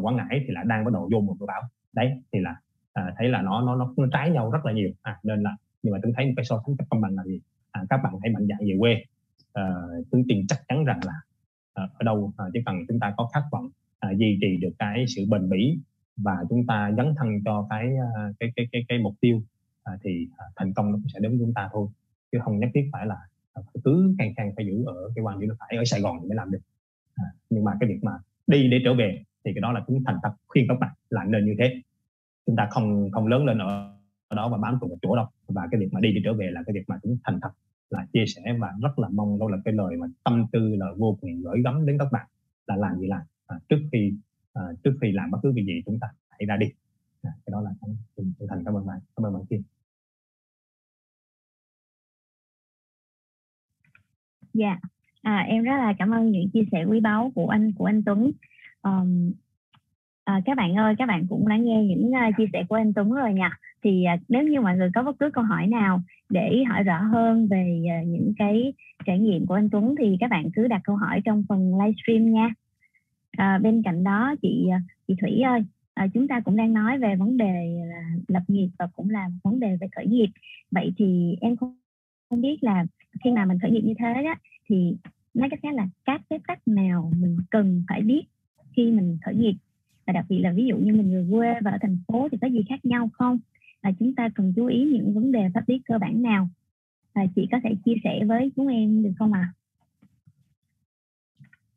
Quảng Ngãi thì lại đang bắt đầu vô một mưa bão đấy thì là à, thấy là nó nó nó trái nhau rất là nhiều. À, nên là nhưng mà tôi thấy một cái so sánh cách công bằng là gì? À, các bạn hãy mạnh dạn về quê. Ờ, à, tôi tin chắc chắn rằng là à, ở đâu à, chỉ cần chúng ta có khát vọng à, duy trì được cái sự bền bỉ và chúng ta dấn thân cho cái cái cái cái cái mục tiêu à, thì à, thành công nó cũng sẽ đến với chúng ta thôi. Chứ không nhất thiết phải là à, cứ càng càng phải giữ ở cái quan điểm là phải ở Sài Gòn mới làm được. À, nhưng mà cái việc mà đi để trở về thì cái đó là cũng thành thật khuyên các bạn là nên như thế. Chúng ta không không lớn lên ở đó và bám trụ một chỗ đâu. Và cái việc mà đi đi trở về là cái việc mà chúng thành thật là chia sẻ và rất là mong đó là cái lời mà tâm tư là vô cùng gửi gắm đến các bạn là làm gì làm. À, trước khi à, trước khi làm bất cứ việc gì chúng ta hãy ra đi. À, cái đó là cái cảm ơn bạn Kim. Dạ. À, em rất là cảm ơn những chia sẻ quý báu của anh của anh Tuấn um, à, các bạn ơi các bạn cũng đã nghe những uh, chia sẻ của anh Tuấn rồi nha. Thì uh, nếu như mọi người có bất cứ câu hỏi nào để hỏi rõ hơn về uh, những cái trải nghiệm của anh Tuấn thì các bạn cứ đặt câu hỏi trong phần livestream nha. À, bên cạnh đó chị chị Thủy ơi à, chúng ta cũng đang nói về vấn đề là lập nghiệp và cũng là vấn đề về khởi nghiệp. Vậy thì em không không biết là khi mà mình khởi nghiệp như thế đó thì nói cách khác là các cái cách nào mình cần phải biết khi mình khởi nghiệp và đặc biệt là ví dụ như mình người quê và ở thành phố thì có gì khác nhau không là chúng ta cần chú ý những vấn đề pháp lý cơ bản nào và chị có thể chia sẻ với chúng em được không ạ?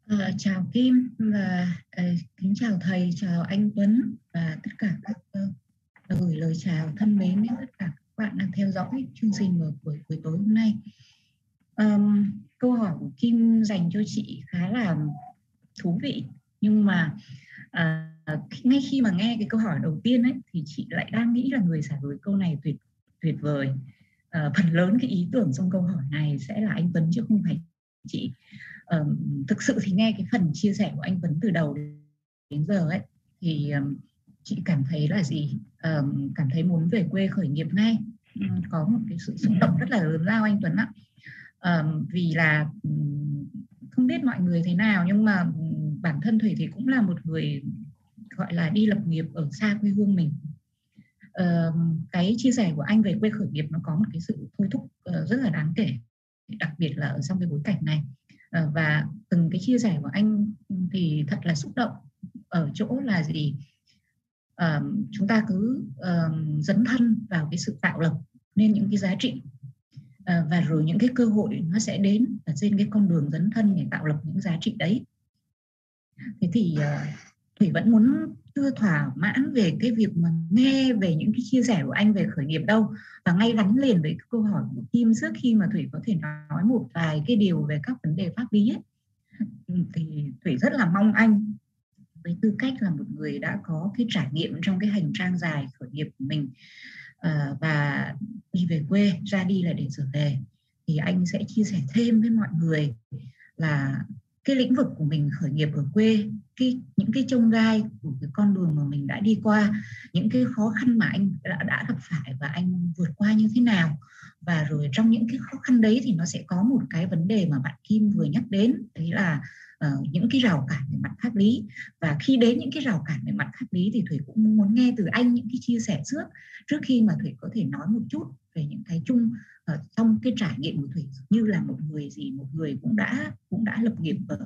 À? À, chào Kim và à, kính chào thầy, chào anh Tuấn và tất cả các uh, gửi lời chào thân mến đến tất cả các bạn đang theo dõi chương trình vào buổi, buổi tối hôm nay. Um, câu hỏi của Kim dành cho chị khá là thú vị nhưng mà à, ngay khi mà nghe cái câu hỏi đầu tiên ấy thì chị lại đang nghĩ là người trả lời câu này tuyệt tuyệt vời. À, phần lớn cái ý tưởng trong câu hỏi này sẽ là anh Tuấn chứ không phải chị. À, thực sự thì nghe cái phần chia sẻ của anh Tuấn từ đầu đến giờ ấy thì um, chị cảm thấy là gì? Um, cảm thấy muốn về quê khởi nghiệp ngay. Um, có một cái sự xúc động rất là lớn lao anh Tuấn ạ. Um, vì là um, không biết mọi người thế nào nhưng mà bản thân thủy thì cũng là một người gọi là đi lập nghiệp ở xa quê hương mình. Uh, cái chia sẻ của anh về quê khởi nghiệp nó có một cái sự thôi thúc uh, rất là đáng kể đặc biệt là ở trong cái bối cảnh này. Uh, và từng cái chia sẻ của anh thì thật là xúc động ở chỗ là gì? Uh, chúng ta cứ uh, dấn thân vào cái sự tạo lập nên những cái giá trị uh, và rồi những cái cơ hội nó sẽ đến ở trên cái con đường dấn thân để tạo lập những giá trị đấy thế thì ờ, thủy vẫn muốn chưa thỏa mãn về cái việc mà nghe về những cái chia sẻ của anh về khởi nghiệp đâu. Và ngay gắn liền với câu hỏi của Kim trước khi mà thủy có thể nói một vài cái điều về các vấn đề pháp lý ấy, ừ, thì thủy rất là mong anh với tư cách là một người đã có cái trải nghiệm trong cái hành trang dài khởi nghiệp của mình uh, và đi về quê ra đi là để trở về thì anh sẽ chia sẻ thêm với mọi người là cái lĩnh vực của mình khởi nghiệp ở quê cái những cái trông gai của cái con đường mà mình đã đi qua những cái khó khăn mà anh đã, đã gặp phải và anh vượt qua như thế nào. Và rồi trong những cái khó khăn đấy thì nó sẽ có một cái vấn đề mà bạn Kim vừa nhắc đến đấy là uh, những cái rào cản về mặt pháp lý. Và khi đến những cái rào cản về mặt pháp lý thì thủy cũng muốn nghe từ anh những cái chia sẻ trước trước khi mà thủy có thể nói một chút về những cái chung uh, trong cái trải nghiệm của thủy như là một người gì một người cũng đã cũng đã lập nghiệp ở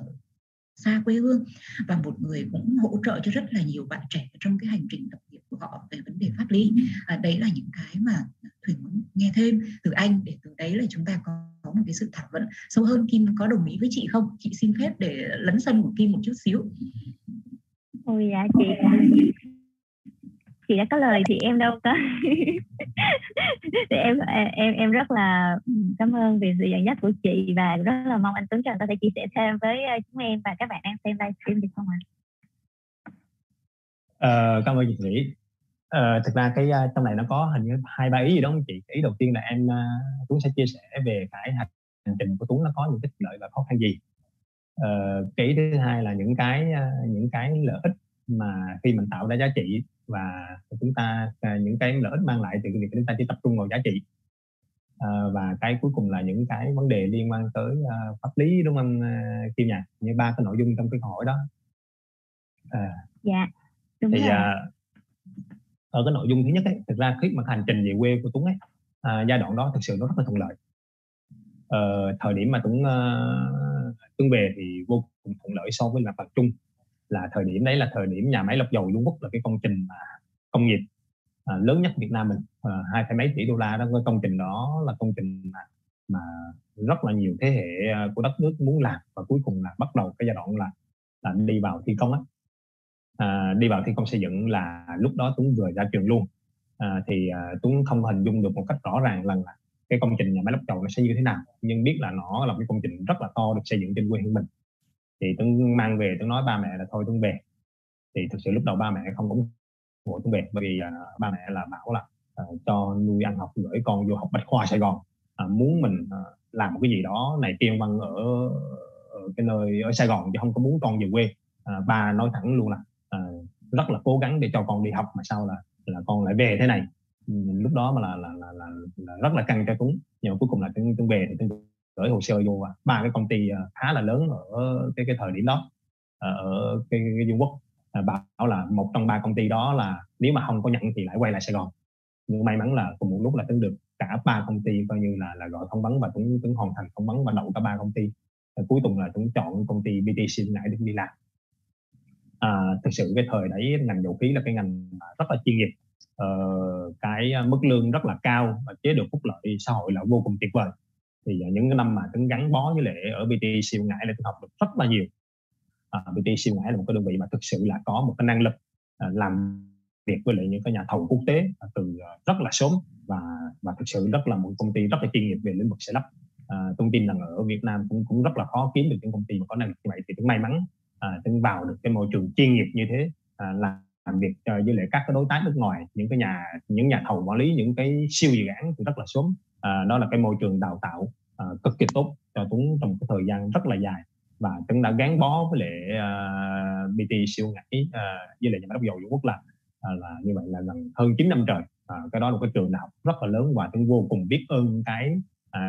xa quê hương và một người cũng hỗ trợ cho rất là nhiều bạn trẻ trong cái hành trình lập nghiệp của họ về vấn đề pháp lý. À, đấy là những cái mà thủy muốn nghe thêm từ anh để từ đấy là chúng ta có, có một cái sự thảo luận sâu hơn. Kim có đồng ý với chị không? Chị xin phép để lấn sân của kim một chút xíu. Ôi dạ chị chị đã có lời thì em đâu có thì em em em rất là cảm ơn vì sự dẫn dắt của chị và rất là mong anh Tuấn Trần có thể chia sẻ thêm với ờ, chúng em và các bạn đang xem livestream được không ạ? À? cảm ơn chị Thủy. À, thực ra cái trong này nó có hình như hai ba ý gì đó không chị? Ý đầu tiên là em Tuấn sẽ chia sẻ về cái hành trình của Tuấn nó có những cái lợi và khó khăn gì. Uh, cái ý thứ hai là những cái những cái lợi ích mà khi mình tạo ra giá trị và chúng ta à, những cái lợi ích mang lại từ việc chúng ta chỉ tập trung vào giá trị. À, và cái cuối cùng là những cái vấn đề liên quan tới uh, pháp lý đúng không uh, Kim nhỉ như ba cái nội dung trong cái câu hỏi đó. À, dạ đúng thì rồi. Uh, ở cái nội dung thứ nhất ấy thực ra khi mà hành trình về quê của Tuấn ấy uh, giai đoạn đó thực sự nó rất là thuận lợi. Uh, thời điểm mà Tuấn uh, Tuấn về thì vô cùng thuận lợi so với mặt bằng chung là thời điểm đấy là thời điểm nhà máy lọc dầu Dung Quốc là cái công trình mà công nghiệp à, lớn nhất Việt Nam mình. À, hai phẩy mấy tỷ đô la đó cái công trình đó là công trình mà, mà rất là nhiều thế hệ à, của đất nước muốn làm và cuối cùng là bắt đầu cái giai đoạn là là đi vào thi công á. À, đi vào thi công xây dựng là lúc đó Tuấn vừa ra trường luôn. À, thì à, Tuấn không hình dung được một cách rõ ràng là, là cái công trình nhà máy lọc dầu nó sẽ như thế nào nhưng biết là nó là cái công trình rất là to được xây dựng trên quê hương mình thì tuấn mang về tuấn nói ba mẹ là thôi tuấn về. Thì thực sự lúc đầu ba mẹ không ủng hộ tuấn về bởi vì uh, ba mẹ là bảo là uh, cho nuôi ăn học gửi con vô học bách khoa Sài Gòn. Uh, muốn mình uh, làm một cái gì đó này tiên văn ở, ở cái nơi ở Sài Gòn chứ không có muốn con về quê. Uh, ba nói thẳng luôn là uh, rất là cố gắng để cho con đi học mà sao là là con lại về thế này. Lúc đó mà là là là, là, là rất là căng cho Tuấn nhưng mà cuối cùng là Tuấn, Tuấn về thì Tuấn gửi hồ sơ vô. Ba cái công ty à, khá là lớn ở cái cái thời điểm đó à, ở cái, cái, cái Trung Quốc à, bảo là một trong ba công ty đó là nếu mà không có nhận thì lại quay lại Sài Gòn. Nhưng may mắn là cùng một lúc là Tuấn được cả ba công ty coi như là là gọi phỏng vấn và Tuấn Tuấn hoàn thành phỏng vấn và đậu cả ba công ty. Và cuối cùng là Tuấn chọn công ty BTC lại để đi làm. À, thực sự cái thời đấy ngành dầu khí là cái ngành rất là chuyên nghiệp. Ờ, cái mức lương rất là cao và chế độ phúc lợi xã hội là vô cùng tuyệt vời thì à, những cái năm mà Tuấn gắn bó với lệ ở BT siêu ngãi là Tuấn học được rất là nhiều. À, BT siêu ngãi là một cái đơn vị mà thực sự là có một cái năng lực à, làm việc với lại những cái nhà thầu quốc tế à, từ à, rất là sớm và và thực sự rất là một công ty rất là chuyên nghiệp về lĩnh vực xây lắp. À, tôi tin rằng ở Việt Nam cũng cũng rất là khó kiếm được những công ty mà có năng lực như vậy. Thì tôi may mắn à, tôi vào được cái môi trường chuyên nghiệp như thế à, làm việc với lại các cái đối tác nước ngoài những cái nhà những nhà thầu quản lý những cái siêu dự án thì rất là sớm à, đó là cái môi trường đào tạo à, cực kỳ tốt cho Tuấn trong cái thời gian rất là dài. Và Tuấn đã gắn bó với lại à, uh, BT siêu ngãi uh, à, với lại nhà máy đốc dầu Trung Quốc là uh, à, là như vậy là gần hơn 9 năm trời. À, cái đó là cái trường đại học rất là lớn và Tuấn vô cùng biết ơn cái à,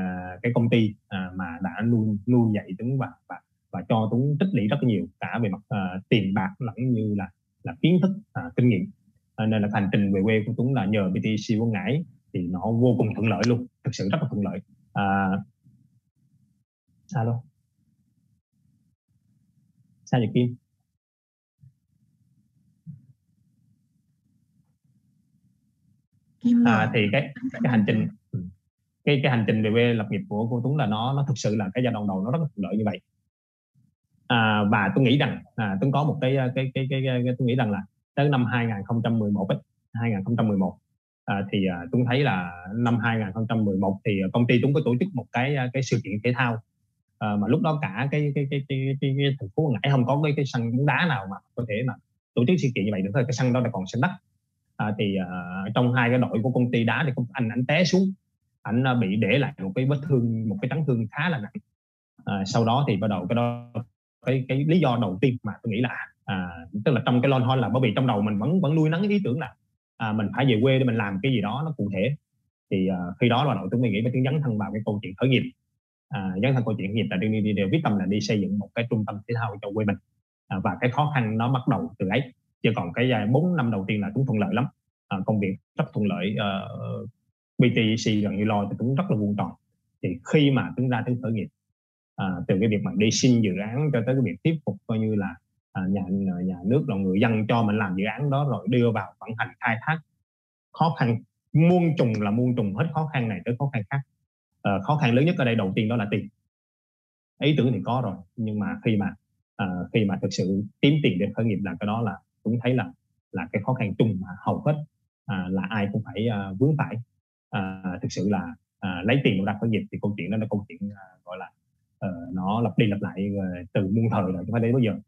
cái công ty à, mà đã nuôi nuôi dạy Tuấn và và và cho Tuấn tích lũy rất nhiều cả về mặt à, tiền bạc lẫn như là là kiến thức à, kinh nghiệm. À, nên là hành trình về quê của Tuấn là nhờ BT siêu ngãi thì nó vô cùng thuận lợi luôn thực sự rất là thuận lợi. À, alo sao vậy kim? À, thì cái cái hành trình ừ, cái cái hành trình về quê lập nghiệp của cô Tuấn là nó nó thực sự là cái giai đoạn đầu nó rất là thuận lợi như vậy. À, và tôi nghĩ rằng à, Tuấn có một cái cái cái cái, cái, cái tôi nghĩ rằng là tới năm 2011 ấy, 2011 à, thì à, Tuấn thấy là năm 2011 thì à, công ty Tuấn có tổ chức một cái à, cái sự kiện thể thao à, mà lúc đó cả cái cái cái cái, cái, cái thành phố Ngãi không có cái cái sân bóng đá nào mà có thể mà tổ chức sự kiện như vậy được thôi cái sân đó là còn sân đất. À, thì à, trong hai cái đội của công ty đá thì anh anh té xuống anh à, bị để lại một cái vết thương một cái chấn thương khá là nặng. À, sau đó thì bắt đầu cái đó cái cái lý do đầu tiên mà tôi nghĩ là à, tức là trong cái lon hon là bởi vì trong đầu mình vẫn vẫn nuôi nắng ý tưởng là à, mình phải về quê để mình làm cái gì đó nó cụ thể. Thì à, khi đó là đội mình nghĩ mới dấn thân vào cái câu chuyện khởi nghiệp. À, dấn thân câu chuyện khởi nghiệp là đi, đi, đều quyết tâm là đi xây dựng một cái trung tâm thể thao cho quê mình. À, và cái khó khăn nó bắt đầu từ ấy. Chứ còn cái dài 4 năm đầu tiên là cũng thuận lợi lắm. À, công việc rất thuận lợi ờ, à, BTC gần như lo thì cũng rất là vuông tròn. Thì khi mà chúng ra tới khởi nghiệp à, từ cái việc mà đi xin dự án cho tới cái việc tiếp phục coi như là À, nhà nhà nước là người dân cho mình làm dự án đó rồi đưa vào vận hành khai thác. Khó khăn muôn trùng là muôn trùng hết khó khăn này tới khó khăn khác. À, khó khăn lớn nhất ở đây đầu tiên đó là tiền. Ý tưởng thì có rồi nhưng mà khi mà à, khi mà thực sự kiếm tiền để khởi nghiệp là cái đó là cũng thấy là là cái khó khăn chung mà hầu hết à, là ai cũng phải à, vướng phải. À, thực sự là à, lấy tiền ra khởi nghiệp thì câu chuyện đó là câu chuyện à, gọi là à, nó lặp đi lặp lại uh, từ muôn thời rồi chứ phải đến bây giờ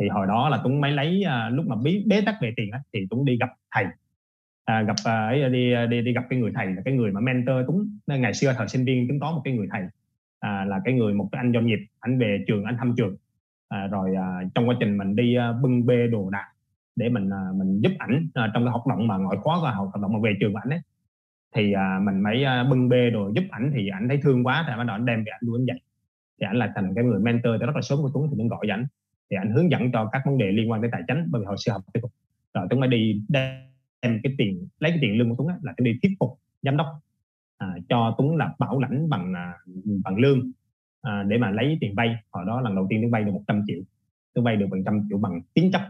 thì hồi đó là Tuấn mới lấy à, lúc mà bí bế tắc về tiền á, thì Tuấn đi gặp thầy. À, gặp à, ấy đi đi đi gặp cái người thầy là cái người mà mentor Tuấn. Ngày xưa thời sinh viên Tuấn có một cái người thầy à, là cái người một cái anh doanh nghiệp anh về trường anh thăm trường. À, rồi à, trong quá trình mình đi à, bưng bê đồ đạc để mình à, mình giúp ảnh à, trong cái hoạt động mà ngoại khóa và hoạt động mà về trường của ảnh ấy. Thì à, mình mới à, bưng bê đồ giúp ảnh thì ảnh thấy thương quá thì bắt đầu anh đem về ảnh luôn ảnh dạy. Thì ảnh là thành cái người mentor từ rất là sớm của Tuấn thì Tuấn gọi ảnh thì anh hướng dẫn cho các vấn đề liên quan tới tài chính bởi vì hồi xưa học thuyết phục rồi Tuấn mới đi đem cái tiền lấy cái tiền lương của Tuấn á, là Tuấn đi thuyết phục giám đốc. À, cho Tuấn là bảo lãnh bằng à, bằng lương à, để mà lấy tiền vay. Hồi đó lần đầu tiên Tuấn vay được 100 triệu. Tuấn vay được 100 triệu bằng tín chấp.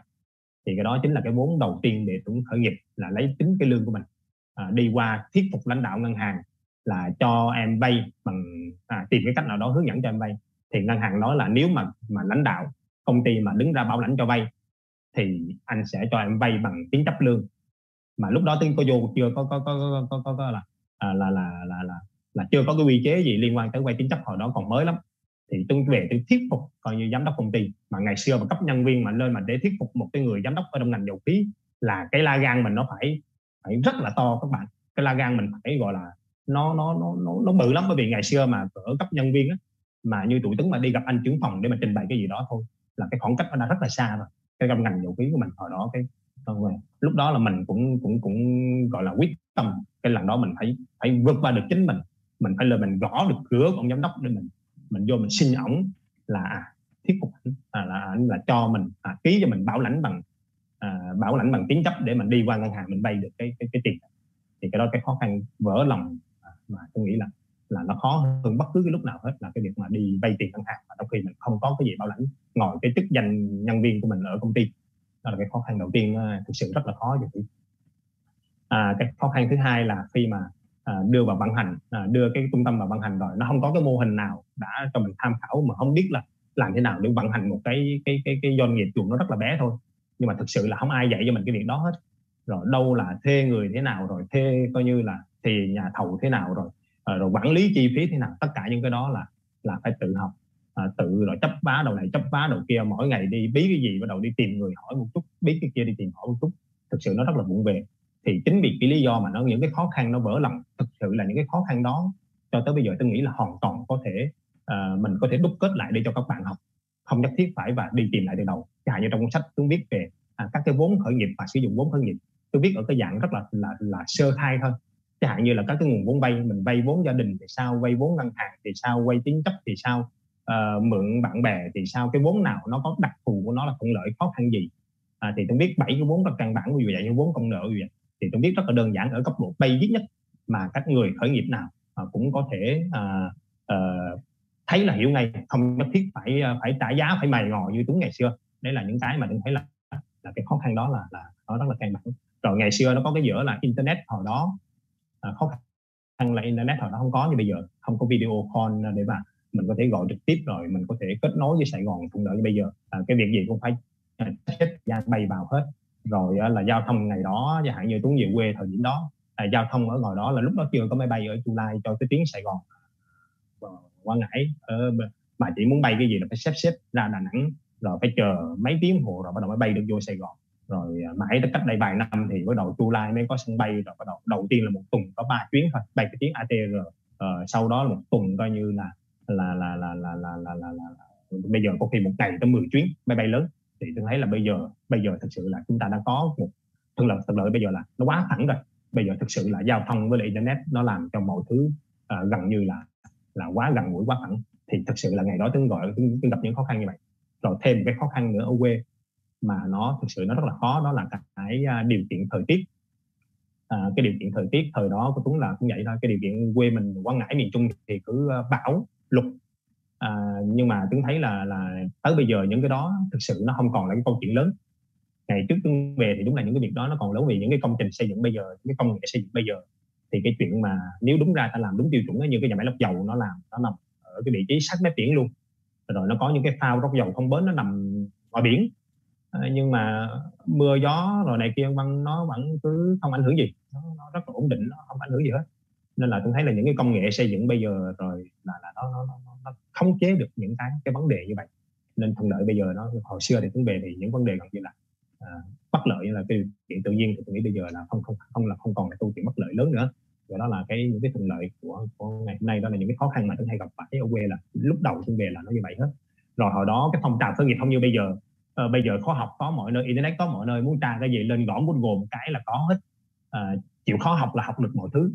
Thì cái đó chính là cái vốn đầu tiên để Tuấn khởi nghiệp là lấy tính cái lương của mình. À, đi qua thuyết phục lãnh đạo ngân hàng là cho em vay bằng à, tìm cái cách nào đó hướng dẫn cho em vay. Thì ngân hàng nói là nếu mà mà lãnh đạo công ty mà đứng ra bảo lãnh cho vay thì anh sẽ cho em vay bằng tín chấp lương. Mà lúc đó tiếng cô vô chưa có có có có, có, có, có là, à, là là là là là chưa có cái quy chế gì liên quan tới vay tín chấp hồi đó còn mới lắm. Thì tôi về tôi thuyết phục coi như giám đốc công ty. Mà ngày xưa mà cấp nhân viên mà lên mà để thuyết phục một cái người giám đốc ở trong ngành dầu khí là cái la gan mình nó phải phải rất là to các bạn. Cái la gan mình phải gọi là nó nó nó nó, nó bự lắm. Bởi vì ngày xưa mà ở cấp nhân viên á, mà như tụi tướng mà đi gặp anh trưởng phòng để mà trình bày cái gì đó thôi là cái khoảng cách nó đã rất là xa rồi. Cái trong ngành dầu khí của mình hồi đó cái ờ, lúc đó là mình cũng cũng cũng gọi là quyết tâm cái lần đó mình phải phải vượt qua được chính mình. Mình phải là mình gõ được cửa của ông giám đốc để mình mình vô mình xin ổng là à, thuyết phục ảnh à, là ảnh là cho mình à, ký cho mình bảo lãnh bằng à, bảo lãnh bằng tín chấp để mình đi qua ngân hàng mình vay được cái cái, cái tiền. Thì cái đó cái khó khăn vỡ lòng mà tôi nghĩ là là nó khó hơn bất cứ cái lúc nào hết là cái việc mà đi vay tiền ngân hàng mà trong khi mình không có cái gì bảo lãnh ngồi cái chức danh nhân viên của mình ở công ty. Đó là cái khó khăn đầu tiên ờ, thực sự rất là khó vậy. À, cái khó khăn thứ hai là khi mà à, đưa vào vận hành à, đưa cái trung tâm vào vận hành rồi nó không có cái mô hình nào đã cho mình tham khảo mà không biết là làm thế nào để vận hành một cái cái cái cái doanh nghiệp dù nó rất là bé thôi. Nhưng mà thực sự là không ai dạy cho mình cái việc đó hết. Rồi đâu là thuê người thế nào rồi thuê coi như là thì nhà thầu thế nào rồi. Ờ, rồi quản lý chi phí thế nào? Tất cả những cái đó là là phải tự học. À, tự rồi chấp vá đầu này chấp vá đầu kia mỗi ngày đi bí cái gì bắt đầu đi tìm người hỏi một chút biết cái kia đi tìm hỏi một chút. Thực sự nó rất là vụng về. Thì chính vì cái lý do mà nó những cái khó khăn nó vỡ lòng thực sự là những cái khó khăn đó cho tới bây giờ tôi nghĩ là hoàn toàn có thể uh, mình có thể đúc kết lại để cho các bạn học. Không nhất thiết phải và đi tìm lại từ đầu chẳng như trong cuốn sách tôi biết về à, các cái vốn khởi nghiệp và sử dụng vốn khởi nghiệp. Tôi viết ở cái dạng rất là là là sơ khai thôi chẳng hạn như là các cái nguồn vốn vay mình vay vốn gia đình thì sao vay vốn ngân hàng thì sao vay tín chấp thì sao uh, mượn bạn bè thì sao cái vốn nào nó có đặc thù của nó là thuận lợi khó khăn gì. À, thì tôi biết bảy cái vốn rất căn bản như vậy như vốn công nợ như vậy. Thì tôi biết rất là đơn giản ở cấp độ basic nhất mà các người khởi nghiệp nào uh, cũng có thể uh, uh, thấy là hiểu ngay không nhất thiết phải phải trả giá phải mày ngò như chúng ngày xưa. Đấy là những cái mà tôi thấy là là cái khó khăn đó là là nó rất là căn bản. Rồi ngày xưa nó có cái giữa là internet hồi đó À, khó khăn là internet hồi đó không có như bây giờ không có video call để mà mình có thể gọi trực tiếp rồi mình có thể kết nối với Sài Gòn thuận lợi như bây giờ. À, cái việc gì cũng phải à, hết gian bay vào hết. Rồi là giao thông ngày đó chẳng hạn như tuấn về quê thời điểm đó à, giao thông ở ngoài đó là lúc đó chưa có máy bay ở Chu Lai cho cái tuyến Sài Gòn. Ờ, Quảng Ngãi ờ, ở mà chỉ muốn bay cái gì là phải xếp xếp ra Đà Nẵng rồi phải chờ mấy tiếng hồ rồi bắt đầu mới bay được vô Sài Gòn rồi à, mãi tới cách đây vài năm thì bắt đầu Chu Lai mới có sân bay rồi bắt đầu đầu tiên là một tuần có ba chuyến thôi bay cái chuyến ATR uh, ờ, sau đó là một tuần coi như là là là là là là là, là, là, là bây giờ có khi một ngày tới 10 chuyến máy bay lớn. Thì tôi thấy là bây giờ bây giờ thực sự là chúng ta đã có một thuận lợi thuận lợi bây giờ là nó quá thẳng rồi. Bây giờ thực sự là giao thông với lại internet nó làm cho mọi thứ uh, gần như là là quá gần gũi quá thẳng thì thực sự là ngày đó tôi gọi tôi gặp những khó khăn như vậy. Rồi thêm một cái khó khăn nữa ở quê mà nó thực sự nó rất là khó đó là cái à, điều kiện thời tiết. À, cái điều kiện thời tiết thời đó của Tuấn là cũng vậy thôi cái điều kiện quê mình quảng ngãi miền trung thì cứ à, bão lụt. À, nhưng mà Tuấn thấy là là tới bây giờ những cái đó thực sự nó không còn là cái câu chuyện lớn. Ngày trước Tuấn về thì đúng là những cái việc đó nó còn lớn vì những cái công trình xây dựng bây giờ những cái công nghệ xây dựng bây giờ. Thì cái chuyện mà nếu đúng ra ta làm đúng tiêu chuẩn như cái nhà máy lọc dầu nó làm nó nằm ở cái vị trí sát mép biển luôn. Rồi nó có những cái phao lọc dầu không bến nó nằm ngoài biển. Ờ, nhưng mà mưa gió rồi này kia vân nó vẫn cứ không ảnh hưởng gì. Nó, nó rất là ổn định nó không ảnh hưởng gì hết. Nên là tôi thấy là những cái công nghệ xây dựng bây giờ rồi là là nó nó, nó, nó khống chế được những cái cái vấn đề như vậy. Nên thuận lợi bây giờ nó hồi xưa thì cũng về thì những vấn đề gần như là à, bất lợi như là cái chuyện tự nhiên thì tôi nghĩ bây giờ là không không không là không còn là câu chuyện bất lợi lớn nữa. Và đó là cái những cái thuận lợi của, của ngày hôm nay đó là những cái khó khăn mà tôi hay gặp phải ở quê là lúc đầu tôi về là nó như vậy hết. Rồi hồi đó cái phong trào khởi nghiệp không như bây giờ ờ, bây giờ khó học có mọi nơi internet có mọi nơi muốn tra cái gì lên gõ google một cái là có hết à, chịu khó học là học được mọi thứ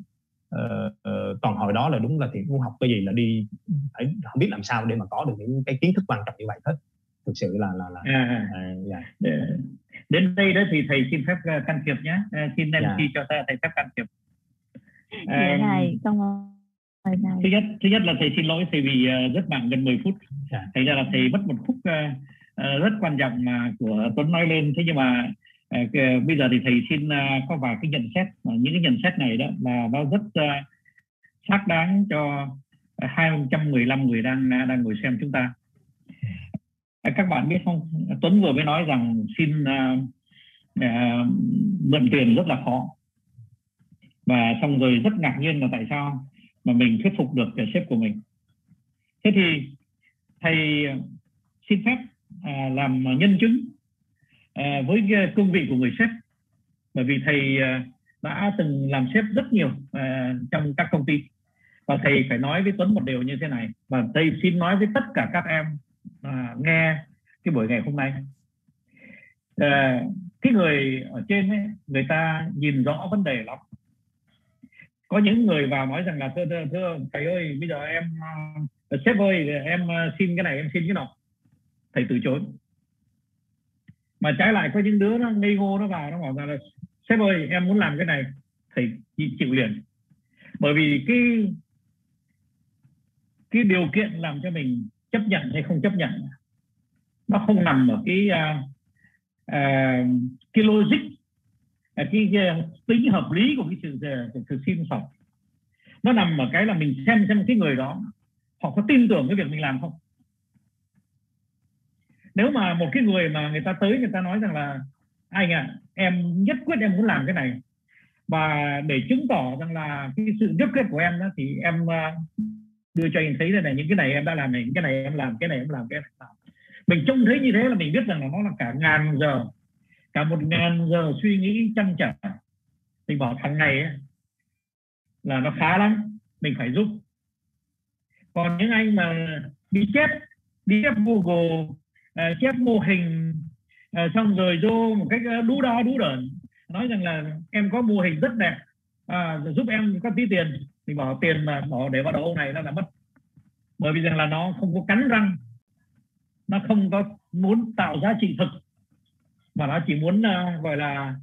ờ, ờ, còn hồi đó là đúng là thì muốn học cái gì là đi phải không biết làm sao để mà có được những cái kiến thức quan trọng như vậy hết thực sự là là là à, à, yeah. Dạ. đến đây đó thì thầy xin phép can thiệp nhé à, xin em yeah. Dạ. cho ta thầy phép can thiệp dạ thầy thầy thứ nhất thứ nhất là thầy xin lỗi thầy vì rất mạng gần 10 phút thành ra là thầy mất một phút Ờ, rất quan trọng mà của Tuấn nói lên. Thế nhưng mà ờ, bây giờ thì thầy xin ờ, có vài cái nhận xét. Những cái nhận xét này đó là nó rất xác đáng cho 215 người đang đang ngồi xem chúng ta. Các bạn biết không? Tuấn vừa mới nói rằng xin uh, uh, mượn tiền rất là khó. Và xong rồi rất ngạc nhiên là tại sao mà mình thuyết phục được sếp của mình. Thế thì thầy xin phép à, làm nhân chứng à, với cương vị của người sếp. Bởi vì thầy à, đã từng làm sếp rất nhiều à, trong các công ty. Và thầy phải nói với Tuấn một điều như thế này. Và thầy xin nói với tất cả các em à, nghe cái buổi ngày hôm nay. À, cái người ở trên ấy, người ta nhìn rõ vấn đề lắm. Có những người vào nói rằng là thưa thưa, thưa thầy ơi bây giờ em uh, sếp ơi em uh, xin cái này em xin cái nọ thầy từ chối. Mà trái lại có những đứa nó ngây ngô nó vào nó bảo rằng là sếp ơi em muốn làm cái này. Thầy chịu liền. Bởi vì cái cái điều kiện làm cho mình chấp nhận hay không chấp nhận nó không nằm ở cái uh, uh, cái logic uh, cái, cái tính hợp lý của cái sự của sự xin sọc nó nằm ở cái là mình xem xem cái người đó họ có tin tưởng cái việc mình làm không? Nếu mà một cái người mà người ta tới người ta nói rằng là anh ạ à, em nhất quyết em muốn làm cái này. Và để chứng tỏ rằng là cái sự nhất quyết của em đó thì em à, đưa cho anh thấy đây này những cái này em đã làm này những cái này em làm cái này em làm cái này làm. mình trông thấy như thế là mình biết rằng là nó là cả ngàn giờ cả một ngàn giờ suy nghĩ chăn trở. Mình bảo thằng này ấy, là nó khá lắm mình phải giúp. Còn những anh mà đi chép đi chép google Ờ, uh, chép mô hình uh, xong rồi vô một cách ờ, đú đo đú đởn. Nói rằng là em có mô hình rất đẹp à, giúp em có tí tiền. Thì bỏ tiền mà bỏ để vào đầu này nó là mất. Bởi vì rằng là nó không có cắn răng. Nó không có muốn tạo giá trị thực. Mà nó chỉ muốn uh, gọi là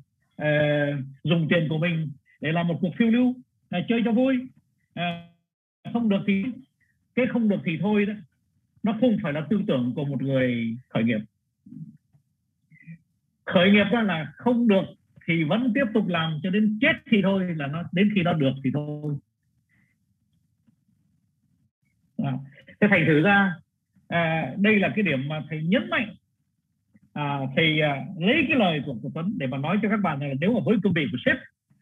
uh, dùng tiền của mình để làm một cuộc phiêu lưu uh, chơi cho vui. Uh, không được thì cái không được thì thôi đó nó không phải là tư tưởng của một người khởi nghiệp. Khởi nghiệp đó là không được thì vẫn tiếp tục làm cho đến chết thì thôi là nó đến khi nó được thì thôi. À, thế thành thử ra à, đây là cái điểm mà thầy nhấn mạnh. À, thầy à, lấy cái lời của, của Tuấn để mà nói cho các bạn là nếu mà với cương vị của sếp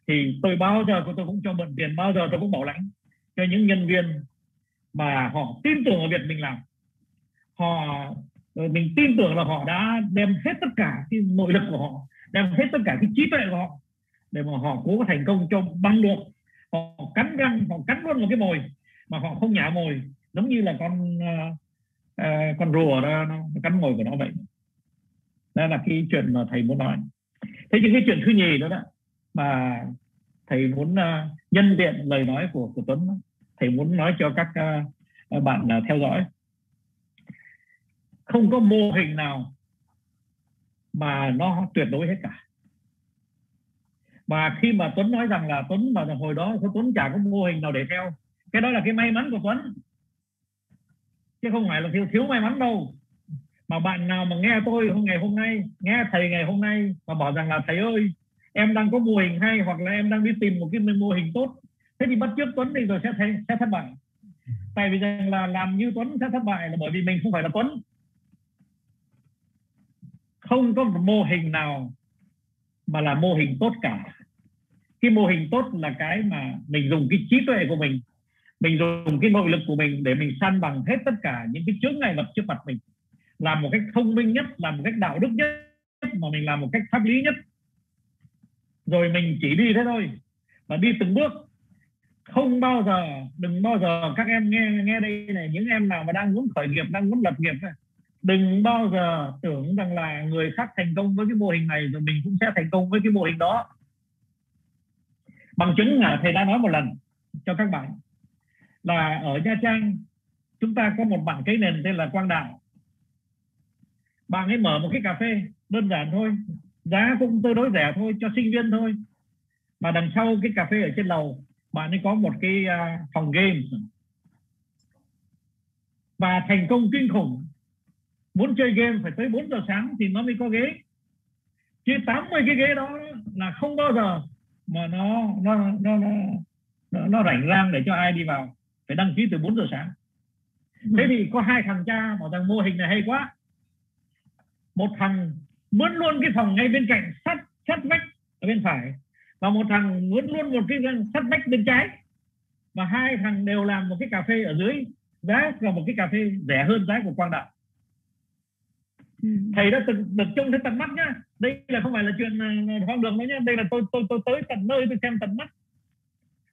thì tôi bao giờ tôi cũng cho mượn tiền bao giờ tôi cũng bảo lãnh cho những nhân viên mà họ tin tưởng ở việc mình làm họ ờ, mình tin tưởng là họ đã đem hết tất cả cái nội lực của họ đem hết tất cả cái trí tuệ của họ để mà họ cố thành công cho bằng được họ cắn răng họ cắn luôn một cái mồi mà họ không nhả mồi giống như là con uh, uh, con rùa đó nó, nó cắn mồi của nó vậy. Đó là cái chuyện mà thầy muốn nói. Thế thì cái chuyện thứ nhì đó đó mà thầy muốn uh, nhân tiện lời nói của của Tuấn thầy muốn nói cho các uh, bạn uh, theo dõi không có mô hình nào mà nó tuyệt đối hết cả. Và khi mà Tuấn nói rằng là Tuấn mà hồi đó Tuấn chả có mô hình nào để theo. Cái đó là cái may mắn của Tuấn. Chứ không phải là thiếu thiếu may mắn đâu. Mà bạn nào mà nghe tôi hôm ngày hôm nay, nghe thầy ngày hôm nay mà bảo rằng là, thầy ơi, em đang có mô hình hay hoặc là em đang đi tìm một cái mô hình tốt. Thế thì bắt trước Tuấn thì rồi sẽ thấy, sẽ thất bại. Tại vì rằng là làm như Tuấn sẽ thất bại là bởi vì mình không phải là Tuấn không có một mô hình nào mà là mô hình tốt cả. Cái mô hình tốt là cái mà mình dùng cái trí tuệ của mình mình dùng cái nội lực của mình để mình san bằng hết tất cả những cái chướng ngại vật trước mặt mình. Làm một cách thông minh nhất làm một cách đạo đức nhất mà mình làm một cách pháp lý nhất. Rồi mình chỉ đi thế thôi và đi từng bước. Không bao giờ đừng bao giờ các em nghe nghe đây này những em nào mà đang muốn khởi nghiệp đang muốn lập nghiệp này, đừng bao giờ tưởng rằng là người khác thành công với cái mô hình này rồi mình cũng sẽ thành công với cái mô hình đó. Bằng chứng là thầy đã nói một lần cho các bạn là ở Nha Trang chúng ta có một bạn cái nền tên là Quang Đạo. Bạn ấy mở một cái cà phê đơn giản thôi, giá cũng tương đối rẻ thôi, cho sinh viên thôi. Mà đằng sau cái cà phê ở trên lầu, bạn ấy có một cái à, phòng game. Và thành công kinh khủng muốn chơi game phải tới 4 giờ sáng thì nó mới có ghế. Chứ 80 cái ghế đó là không bao giờ mà nó nó nó nó nó, nó rảnh rang để cho ai đi vào. Phải đăng ký từ 4 giờ sáng. Thế thì có hai thằng cha bảo rằng mô hình này hay quá. Một thằng muốn luôn cái phòng ngay bên cạnh sát sát vách ở bên phải và một thằng muốn luôn một cái sát vách bên trái. Và hai thằng đều làm một cái cà phê ở dưới giá là một cái cà phê rẻ hơn giá của quang đạo ừ. thầy đã từng được trông thấy tận mắt nhá. Đây là không phải là chuyện ờ, hoang đường nữa nhá. Đây là tôi tôi tôi tới tận nơi tôi xem tận mắt.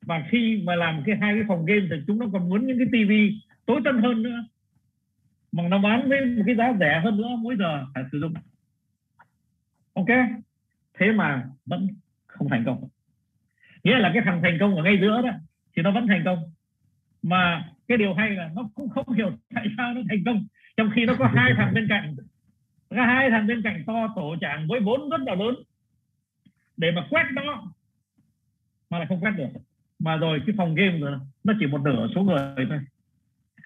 Và khi mà làm cái hai cái phòng game thì chúng nó còn muốn những cái tivi tối tân hơn nữa. Mà nó bán với một cái giá rẻ hơn nữa mỗi giờ phải sử dụng. Ok? Thế mà vẫn không thành công. Nghĩa là cái thằng thành công ở ngay giữa đó thì nó vẫn thành công. Mà cái điều hay là nó cũng không hiểu tại sao nó thành công, trong khi nó có hai thằng bên cạnh các hai thằng bên cạnh to tổ trạng với vốn rất là lớn. Để mà quét nó, mà lại không quét được. Mà rồi cái phòng game rồi, nó chỉ một nửa số người thôi.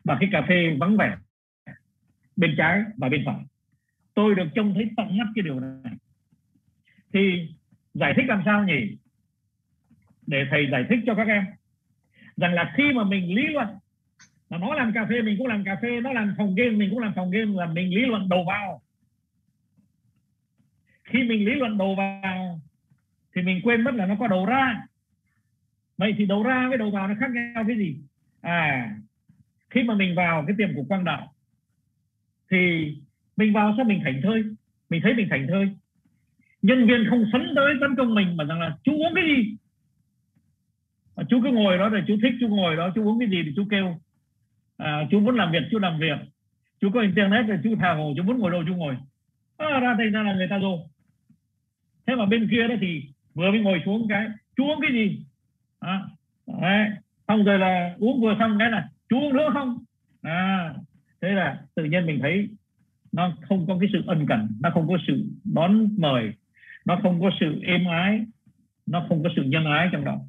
Và cái cà phê vắng vẻ, bên trái và bên phải. Tôi được trông thấy tận mắt cái điều này. Thì giải thích làm sao nhỉ? Để thầy giải thích cho các em. Rằng là khi mà mình lý luận, mà nó làm cà phê mình cũng làm cà phê, nó làm phòng game mình cũng làm phòng game là mình lý luận đầu vào khi mình lý luận đầu vào thì mình quên mất là nó có đầu ra. Vậy thì đầu ra với đầu vào nó khác nhau cái gì? À khi mà mình vào cái tiệm của quang đạo thì mình vào sao mình thành thơi? Mình thấy mình thành thơi. Nhân viên không sấn tới tấn công mình mà rằng là chú uống cái gì? À, chú cứ ngồi đó rồi chú thích chú ngồi đó chú uống cái gì thì chú kêu à, chú muốn làm việc chú làm việc. Chú có internet rồi chú thà hồ chú muốn ngồi đâu chú ngồi. À, ra thành ra là người ta rồi thế mà bên kia đó thì vừa mới ngồi xuống cái chú uống cái gì? À, đấy. xong rồi là uống vừa xong cái là chú uống nữa không? À, thế là tự nhiên mình thấy nó không có cái sự ân cần nó không có sự đón mời nó không có sự êm ái nó không có sự nhân ái trong đó.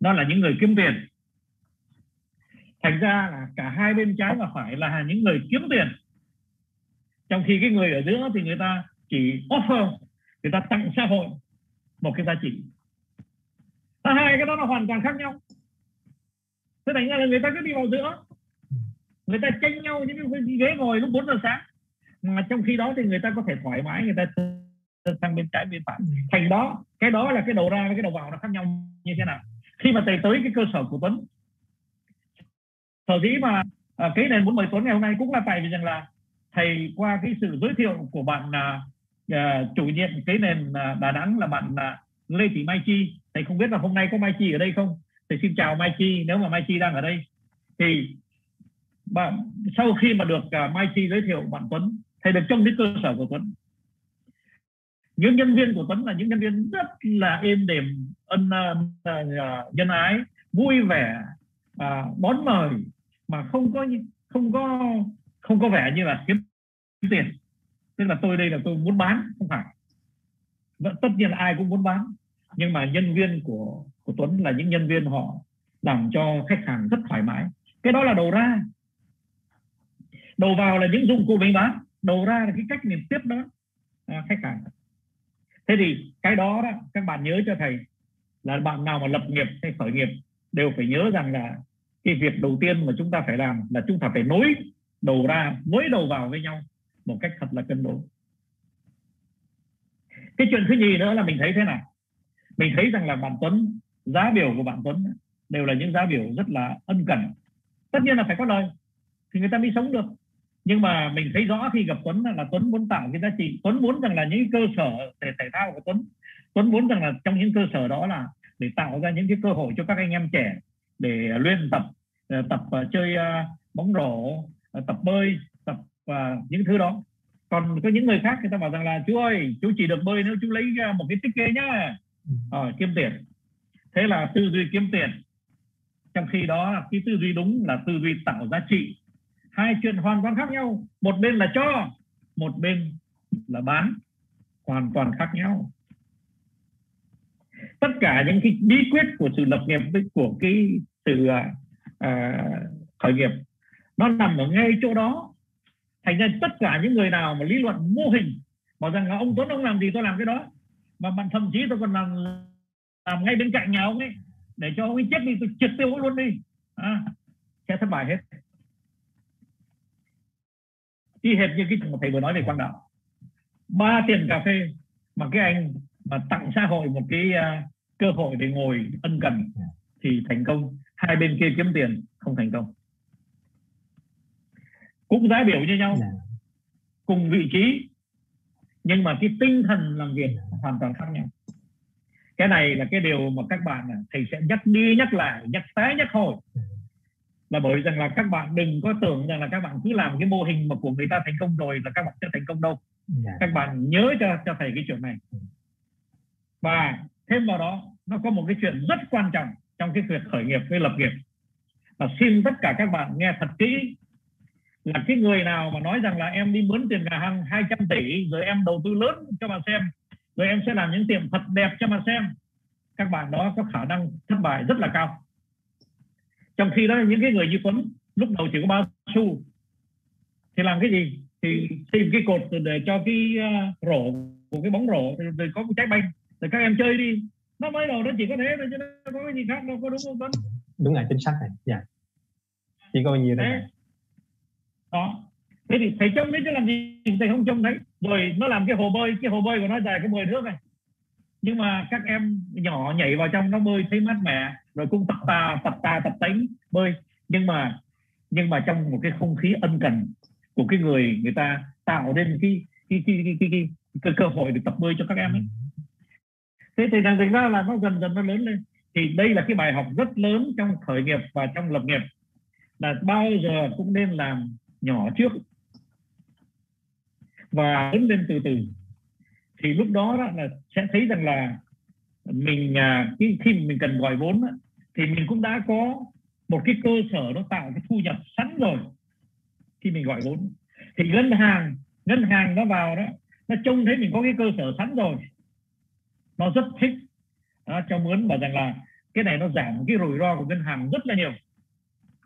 Nó là những người kiếm tiền. Thành ra là cả hai bên trái và phải là những người kiếm tiền. Trong khi cái người ở giữa thì người ta chỉ offer người ta tặng xã hội một cái giá trị. Hai cái đó là hoàn toàn khác nhau. Thế thành ra là người ta cứ đi vào giữa. Người ta tranh nhau những cái ghế ngồi lúc 4 giờ sáng. Mà trong khi đó thì người ta có thể thoải mái người ta sang bên trái bên phải. Thành đó cái đó là cái đầu ra với cái đầu vào nó khác nhau như thế nào. Khi mà thầy tới cái cơ sở của Tuấn sở dĩ mà à, cái này muốn mời Tuấn ngày hôm nay cũng là tại vì rằng là thầy qua cái sự giới thiệu của bạn à, uh, chủ nhiệm cái nền uh, Đà Nẵng là bạn uh, Lê Thị Mai Chi. Thầy không biết là hôm nay có Mai Chi ở đây không? Thầy xin chào Mai Chi nếu mà Mai Chi đang ở đây. Thì bạn sau khi mà được uh, Mai Chi giới thiệu bạn Tuấn thầy được trông đến cơ sở của Tuấn. Những nhân viên của Tuấn là những nhân viên rất là êm đềm ân uh, uh, nhân ái vui vẻ uh, đón mời mà không có không có không có vẻ như là kiếm tiền tức là tôi đây là tôi muốn bán không phải. Vẫn tất nhiên là ai cũng muốn bán. Nhưng mà nhân viên của của Tuấn là những nhân viên họ làm cho khách hàng rất thoải mái. Cái đó là đầu ra. Đầu vào là những dụng cụ mình bán. Đầu ra là cái cách mình tiếp đó à, khách hàng. Thế thì cái đó đó các bạn nhớ cho thầy là bạn nào mà lập nghiệp hay khởi nghiệp đều phải nhớ rằng là cái việc đầu tiên mà chúng ta phải làm là chúng ta phải nối đầu ra nối đầu vào với nhau một cách thật là cân đối cái chuyện thứ nhì nữa là mình thấy thế này mình thấy rằng là bạn Tuấn, giá biểu của bạn Tuấn đều là những giá biểu rất là ân cần. Tất nhiên là phải có lời, thì người ta mới sống được. Nhưng mà mình thấy rõ khi gặp Tuấn là Tuấn muốn tạo cái giá trị. Tuấn muốn rằng là những cơ sở để thể thao của Tuấn Tuấn muốn rằng là trong những cơ sở đó là để tạo ra những cái cơ hội cho các anh em trẻ để luyện tập ờ, tập ờ, chơi ờ, bóng rổ tập bơi uh, những thứ đó. Còn có những người khác người ta bảo rằng là chú ơi chú chỉ được bơi nếu chú lấy ra một cái tích kê nhá. À, kiếm tiền. Thế là tư duy kiếm tiền. Trong khi đó cái tư duy đúng là tư duy tạo giá trị. Hai chuyện hoàn toàn khác nhau. Một bên là cho một bên là bán. Hoàn toàn khác nhau. Tất cả những cái bí quyết của sự lập nghiệp của cái sự à, khởi nghiệp nó nằm ở ngay chỗ đó thành ra tất cả những người nào mà lý luận mô hình bảo rằng là ông Tuấn ông làm gì tôi làm cái đó. Mà bạn thậm chí tôi còn làm làm ngay bên cạnh nhà ông ấy để cho ông ấy chết đi tôi triệt tiêu ông luôn đi. À, sẽ thất bại hết. Y hệt như cái mà thầy vừa nói về quan đạo. Ba tiền cà phê mà cái anh mà tặng xã hội một cái uh, cơ hội để ngồi ân cần thì thành công. Hai bên kia kiếm tiền không thành công cũng giá biểu như nhau dạ. cùng vị trí nhưng mà cái tinh thần làm việc hoàn toàn khác nhau cái này là cái điều mà các bạn thầy sẽ nhắc đi nhắc lại nhắc té nhắc hồi là bởi rằng là các bạn đừng có tưởng rằng là các bạn cứ làm cái mô hình mà của người ta thành công rồi là các bạn sẽ thành công đâu yeah. Dạ. các bạn nhớ cho cho thầy cái chuyện này và thêm vào đó nó có một cái chuyện rất quan trọng trong cái việc khởi nghiệp với lập nghiệp và xin tất cả các bạn nghe thật kỹ là cái người nào mà nói rằng là em đi mướn tiền nhà hàng 200 tỷ rồi em đầu tư lớn cho mà xem rồi em sẽ làm những tiệm thật đẹp cho mà xem các bạn đó có khả năng thất bại rất là cao. Trong khi đó những cái người như Tuấn lúc đầu chỉ có bao xu thì làm cái gì? Thì tìm cái cột để cho cái uh, rổ của cái bóng rổ rồi, rồi có cái trái banh rồi các em chơi đi. Nó mới đầu nó chỉ có thế thôi chứ nó có cái gì khác đâu có đúng không Tuấn? Đúng là chính xác này. Dạ. Chỉ có bao nhiêu đấy đó. Thế thì thầy trông biết nó làm gì? Thầy không trông thấy. Rồi nó làm cái hồ bơi cái hồ bơi của nó dài cái 10 nước này. Nhưng mà các em nhỏ nhảy vào trong nó bơi thấy mát mẻ rồi cũng tập tà tập tà tập tính bơi. Nhưng mà nhưng mà trong một cái không khí ân cần của cái người người ta tạo nên cái cái cái cái, cái, cái, cái cơ hội được tập bơi cho các em ấy. Thế thì thành ra là nó dần dần nó lớn lên. Thì đây là cái bài học rất lớn trong khởi nghiệp và trong lập nghiệp. Là bao giờ cũng nên làm nhỏ trước. Và lớn lên từ từ. Thì lúc đó, đó là sẽ thấy rằng là mình à, khi, khi mình cần gọi vốn đó, thì mình cũng đã có một cái cơ sở nó tạo cái thu nhập sẵn rồi khi mình gọi vốn. Thì ngân hàng ngân hàng nó vào đó nó trông thấy mình có cái cơ sở sẵn rồi. Nó rất thích. Đó, cho mướn bảo rằng là cái này nó giảm cái rủi ro của ngân hàng rất là nhiều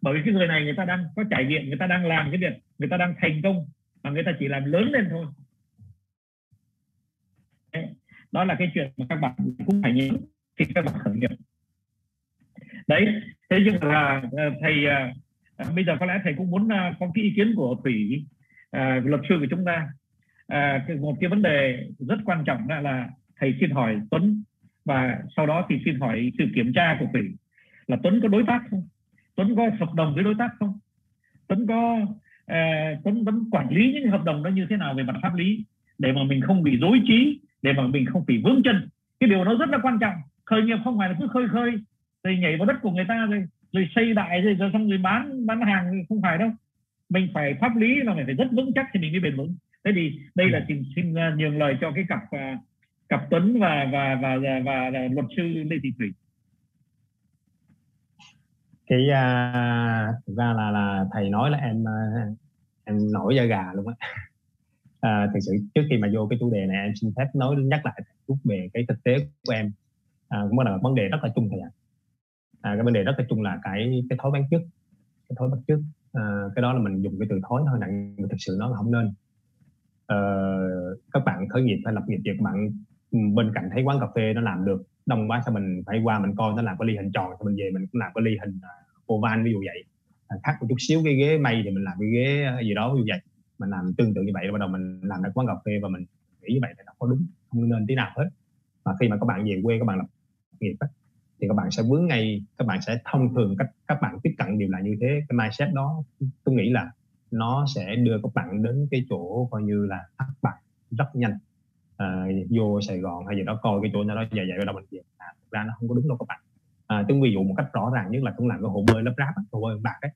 bởi vì cái người này người ta đang có trải nghiệm người ta đang làm cái việc người ta đang thành công mà người ta chỉ làm lớn lên thôi. Đó là cái chuyện mà các bạn cũng phải nhớ khi các bạn khởi nghiệp. Đấy thế nhưng mà à, à, thầy à, bây giờ có lẽ thầy cũng muốn có cái ý kiến của thủy à, luật sư của chúng ta. À, một cái vấn đề rất quan trọng là, là thầy xin hỏi tuấn và sau đó thì xin hỏi sự kiểm tra của thủy là tuấn có đối tác không? Tuấn có hợp đồng với đối tác không? Tuấn có uh, tuấn vẫn quản lý những hợp đồng đó như thế nào về mặt pháp lý để mà mình không bị dối trí để mà mình không bị vướng chân? Cái điều nó rất là quan trọng. Khởi nghiệp không phải là cứ khơi khơi rồi nhảy vào đất của người ta rồi rồi xây đại rồi, rồi xong rồi bán bán hàng không phải đâu. Mình phải pháp lý là mình phải rất vững chắc thì mình mới bền vững. Thế thì đây là xin, xin ờ, nhường lời cho cái cặp uh, cặp Tuấn và và và và, và, và luật sư Lê Thị Thủy cái uh, thực ra là là thầy nói là em uh, em nổi da gà luôn á. À, thực sự trước khi mà vô cái chủ đề này em xin phép nói nhắc lại chút về cái thực tế của em. À, cũng là vấn đề rất là chung thầy ạ. À. cái vấn đề rất là chung là cái cái thói bán trước cái thói bắt trước. À, cái đó là mình dùng cái từ thói hơi nặng nhưng thực sự nó là không nên. À, các bạn khởi nghiệp hay lập nghiệp việc bạn ừ, bên cạnh thấy quán cà phê nó làm được đông quá sao mình phải qua mình coi nó làm cái ly hình tròn thì mình về mình cũng làm cái ly hình à, oval ví dụ vậy. À, khác một chút xíu cái ghế mây thì mình làm cái ghế à, gì đó ví dụ vậy. Mình làm tương tự như vậy bắt đầu mình làm được quán cà phê và mình nghĩ như vậy là nó có đúng không nên tí nào hết. Mà khi mà các bạn về quê các bạn lập nghiệp ấy, thì các bạn sẽ vướng ngay các bạn sẽ thông thường cách các bạn tiếp cận đều là như thế. Cái mindset đó tôi nghĩ là nó sẽ đưa các bạn đến cái chỗ coi như là thất bại rất nhanh à, vô Sài Gòn hay gì đó coi cái chỗ nào đó dài dài ở đâu mình về à, thực ra nó không có đúng đâu các bạn. À, tương ví dụ một cách rõ ràng nhất là cũng làm cái hồ bơi lấp ráp hồ bơi bạc ấy.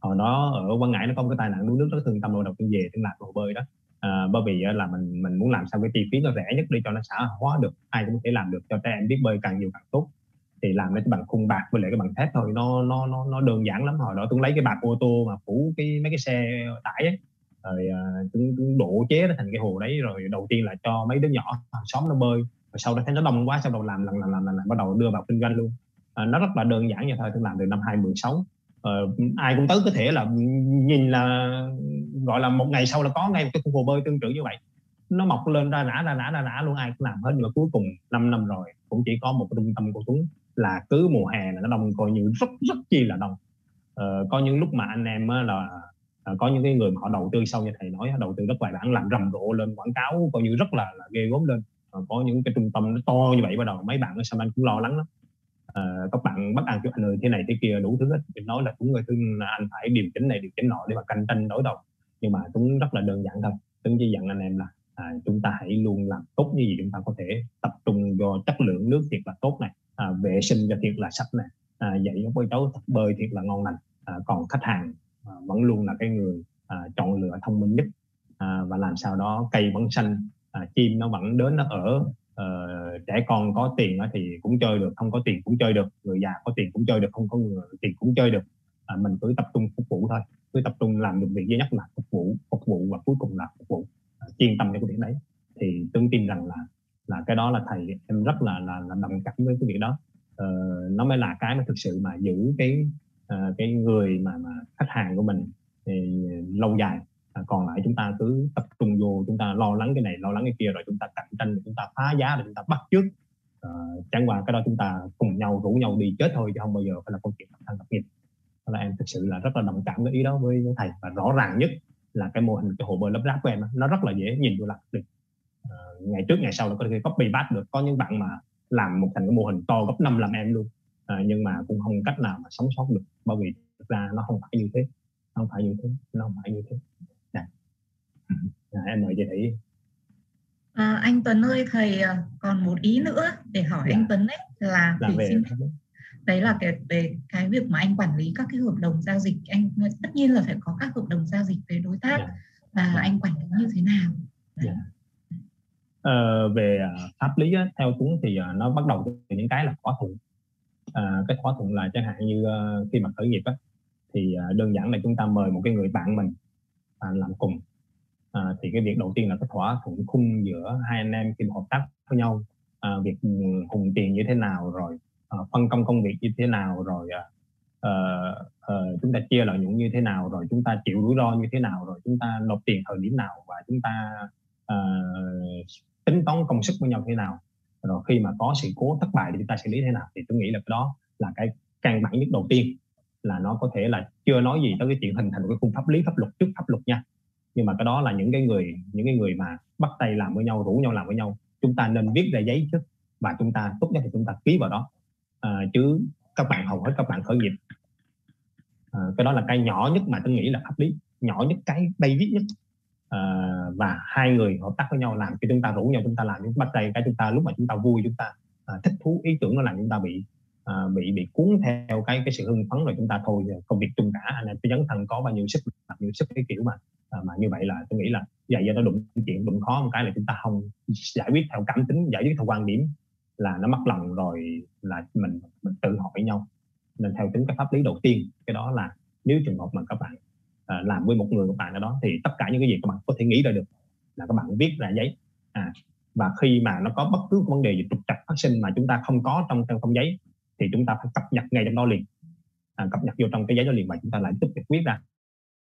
Ờ, Hồi đó ở Quảng Ngãi nó có một cái tai nạn đuối nước rất thương tâm rồi đầu tiên về tôi làm hồ bơi đó. À, bởi vì là mình mình muốn làm sao cái chi phí nó rẻ nhất đi cho nó xã hóa được ai cũng có thể làm được cho trẻ em biết bơi càng nhiều càng tốt. Thì làm cái bằng khung bạc với lại cái bằng thép thôi nó nó nó nó đơn giản lắm. Hồi đó tôi lấy cái bạc ô tô mà phủ cái mấy cái xe tải ấy rồi uh, cũng đổ độ chế nó thành cái hồ đấy rồi đầu tiên là cho mấy đứa nhỏ hàng xóm nó bơi rồi sau đó thấy nó đông quá sau đó làm lần lần lần lần bắt đầu đưa vào kinh doanh luôn. À, nó rất là đơn giản như thôi tôi làm từ năm 2016 ờ, ai cũng tới có thể là nhìn là gọi là một ngày sau là có ngay một cái khu hồ bơi tương tự như vậy. Nó mọc lên ra rã ra rã ra rã luôn ai cũng làm hết. Nhưng mà cuối cùng 5 năm rồi cũng chỉ có một trung tâm của Tuấn là cứ mùa hè là nó đông coi như rất rất chi là đông. Ờ, có những lúc mà anh em là à, có những cái người mà họ đầu tư sâu như thầy nói đầu tư rất bài bản làm rầm rộ lên quảng cáo coi như rất là, là ghê gớm lên. À, có những cái trung tâm nó to như vậy bắt đầu mấy bạn ở anh cũng lo lắng lắm. À, các bạn bắt ăn cho anh ơi thế này thế kia đủ thứ hết. Mình nói là cũng người thương anh phải điều chỉnh này điều chỉnh nọ để mà cạnh tranh đối đầu. Nhưng mà cũng rất là đơn giản thôi Tuấn chỉ dặn anh em là à, chúng ta hãy luôn làm tốt như gì chúng ta có thể tập trung cho chất lượng nước thiệt là tốt này à, vệ sinh cho thiệt là sạch này à, dạy cho cháu bơi thiệt là ngon lành à, còn khách hàng à, vẫn luôn là cái người à, chọn lựa thông minh nhất. À, và làm sao đó cây vẫn xanh à, chim nó vẫn đến nó ở à, trẻ con có tiền thì cũng chơi được không có tiền cũng chơi được người già có tiền cũng chơi được không có người tiền cũng chơi được. À, mình cứ tập trung phục vụ thôi cứ tập trung làm được việc duy nhất là phục vụ phục vụ và cuối cùng là phục vụ à, chuyên tâm cho cái việc đấy. Thì tôi tin rằng là là cái đó là thầy em rất là là, là đồng cảm với cái việc đó. Ờ, nó mới là cái mà thực sự mà giữ cái uh, cái người mà mà khách hàng của mình thì lâu dài à, còn lại chúng ta cứ tập trung vô chúng ta lo lắng cái này lo lắng cái kia rồi chúng ta cạnh tranh chúng ta phá giá rồi chúng ta bắt trước à, ờ, chẳng qua cái đó chúng ta cùng nhau rủ nhau đi chết thôi chứ không bao giờ phải là câu chuyện thăng lập nghiệp đó là em thực sự là rất là đồng cảm với ý đó với thầy. Và rõ ràng nhất là cái mô hình cái hồ bơi lấp ráp của em nó rất là dễ nhìn vô là được à, ngày trước ngày sau là có thể copy bắt được. Có những bạn mà làm một thành cái mô hình to gấp 5 làm em luôn uh, nhưng mà cũng không cách nào mà sống sót được bởi vì thực ra nó không phải như thế nó không phải như thế nó không phải như thế dạ. À, em mời chị thủy à, anh Tuấn ơi thầy à, còn một ý nữa để hỏi dạ. anh Tuấn ấy là, là về xin đấy là cái về cái việc mà anh quản lý các cái hợp đồng giao dịch anh tất nhiên là phải có các hợp đồng giao dịch với đối tác yeah. Dạ. và yeah. Dạ. anh quản lý như thế nào yeah. Dạ. ờ, về uh, pháp lý á, theo Tuấn thì uh, nó bắt đầu từ những cái là thỏa thuận à, cái thỏa thuận là chẳng hạn như uh, khi mà khởi nghiệp á, thì uh, đơn giản là chúng ta mời một cái người bạn mình à, làm cùng. À, thì cái việc đầu tiên là cái thỏa thuận khung giữa hai anh em khi mà hợp tác với nhau à, việc ừ, hùng tiền như thế nào rồi à, phân công công việc như thế nào rồi à, à, à, chúng ta chia lợi nhuận như thế nào rồi chúng ta chịu rủi ro như thế nào rồi chúng ta nộp tiền thời điểm nào và chúng ta à, tính toán công sức với nhau thế nào rồi khi mà có sự cố thất bại thì chúng ta xử lý thế nào? Thì tôi nghĩ là cái đó là cái căn bản nhất đầu tiên là nó có thể là chưa nói gì tới cái chuyện hình thành một cái khung pháp lý pháp luật trước pháp luật nha. Nhưng mà cái đó là những cái người những cái người mà bắt tay làm với nhau rủ nhau làm với nhau chúng ta nên viết ra giấy trước và chúng ta tốt nhất thì chúng ta ký vào đó. À, chứ các bạn hầu hết các bạn khởi nghiệp à, cái đó là cái nhỏ nhất mà tôi nghĩ là pháp lý nhỏ nhất cái basic nhất. Ờ, và hai người hợp tác với nhau làm khi chúng ta rủ nhau chúng ta làm những bắt tay cái chúng ta lúc mà chúng ta vui chúng ta uh, thích thú ý tưởng nó làm chúng ta bị uh, bị bị cuốn theo cái cái sự hưng phấn rồi chúng ta thôi công việc chung cả. Anh em tôi dấn thân có bao nhiêu sức bao nhiêu sức cái kiểu mà uh, mà như vậy là tôi nghĩ là vậy do nó đụng chuyện đụng khó một cái là chúng ta không giải quyết theo cảm tính giải quyết theo quan điểm là nó mất lòng rồi là mình mình tự hỏi nhau. Nên theo tính cái pháp lý đầu tiên cái đó là nếu trường hợp mà các bạn à, làm với một người các bạn ở đó thì tất cả những cái gì các bạn có thể nghĩ ra được là các bạn viết ra giấy. À, và khi mà nó có bất cứ vấn đề gì trục trặc phát sinh mà chúng ta không có trong trong phong giấy thì chúng ta phải cập nhật ngay trong đó liền. À, cập nhật vô trong cái giấy đó liền và chúng ta lại tiếp tục viết ra.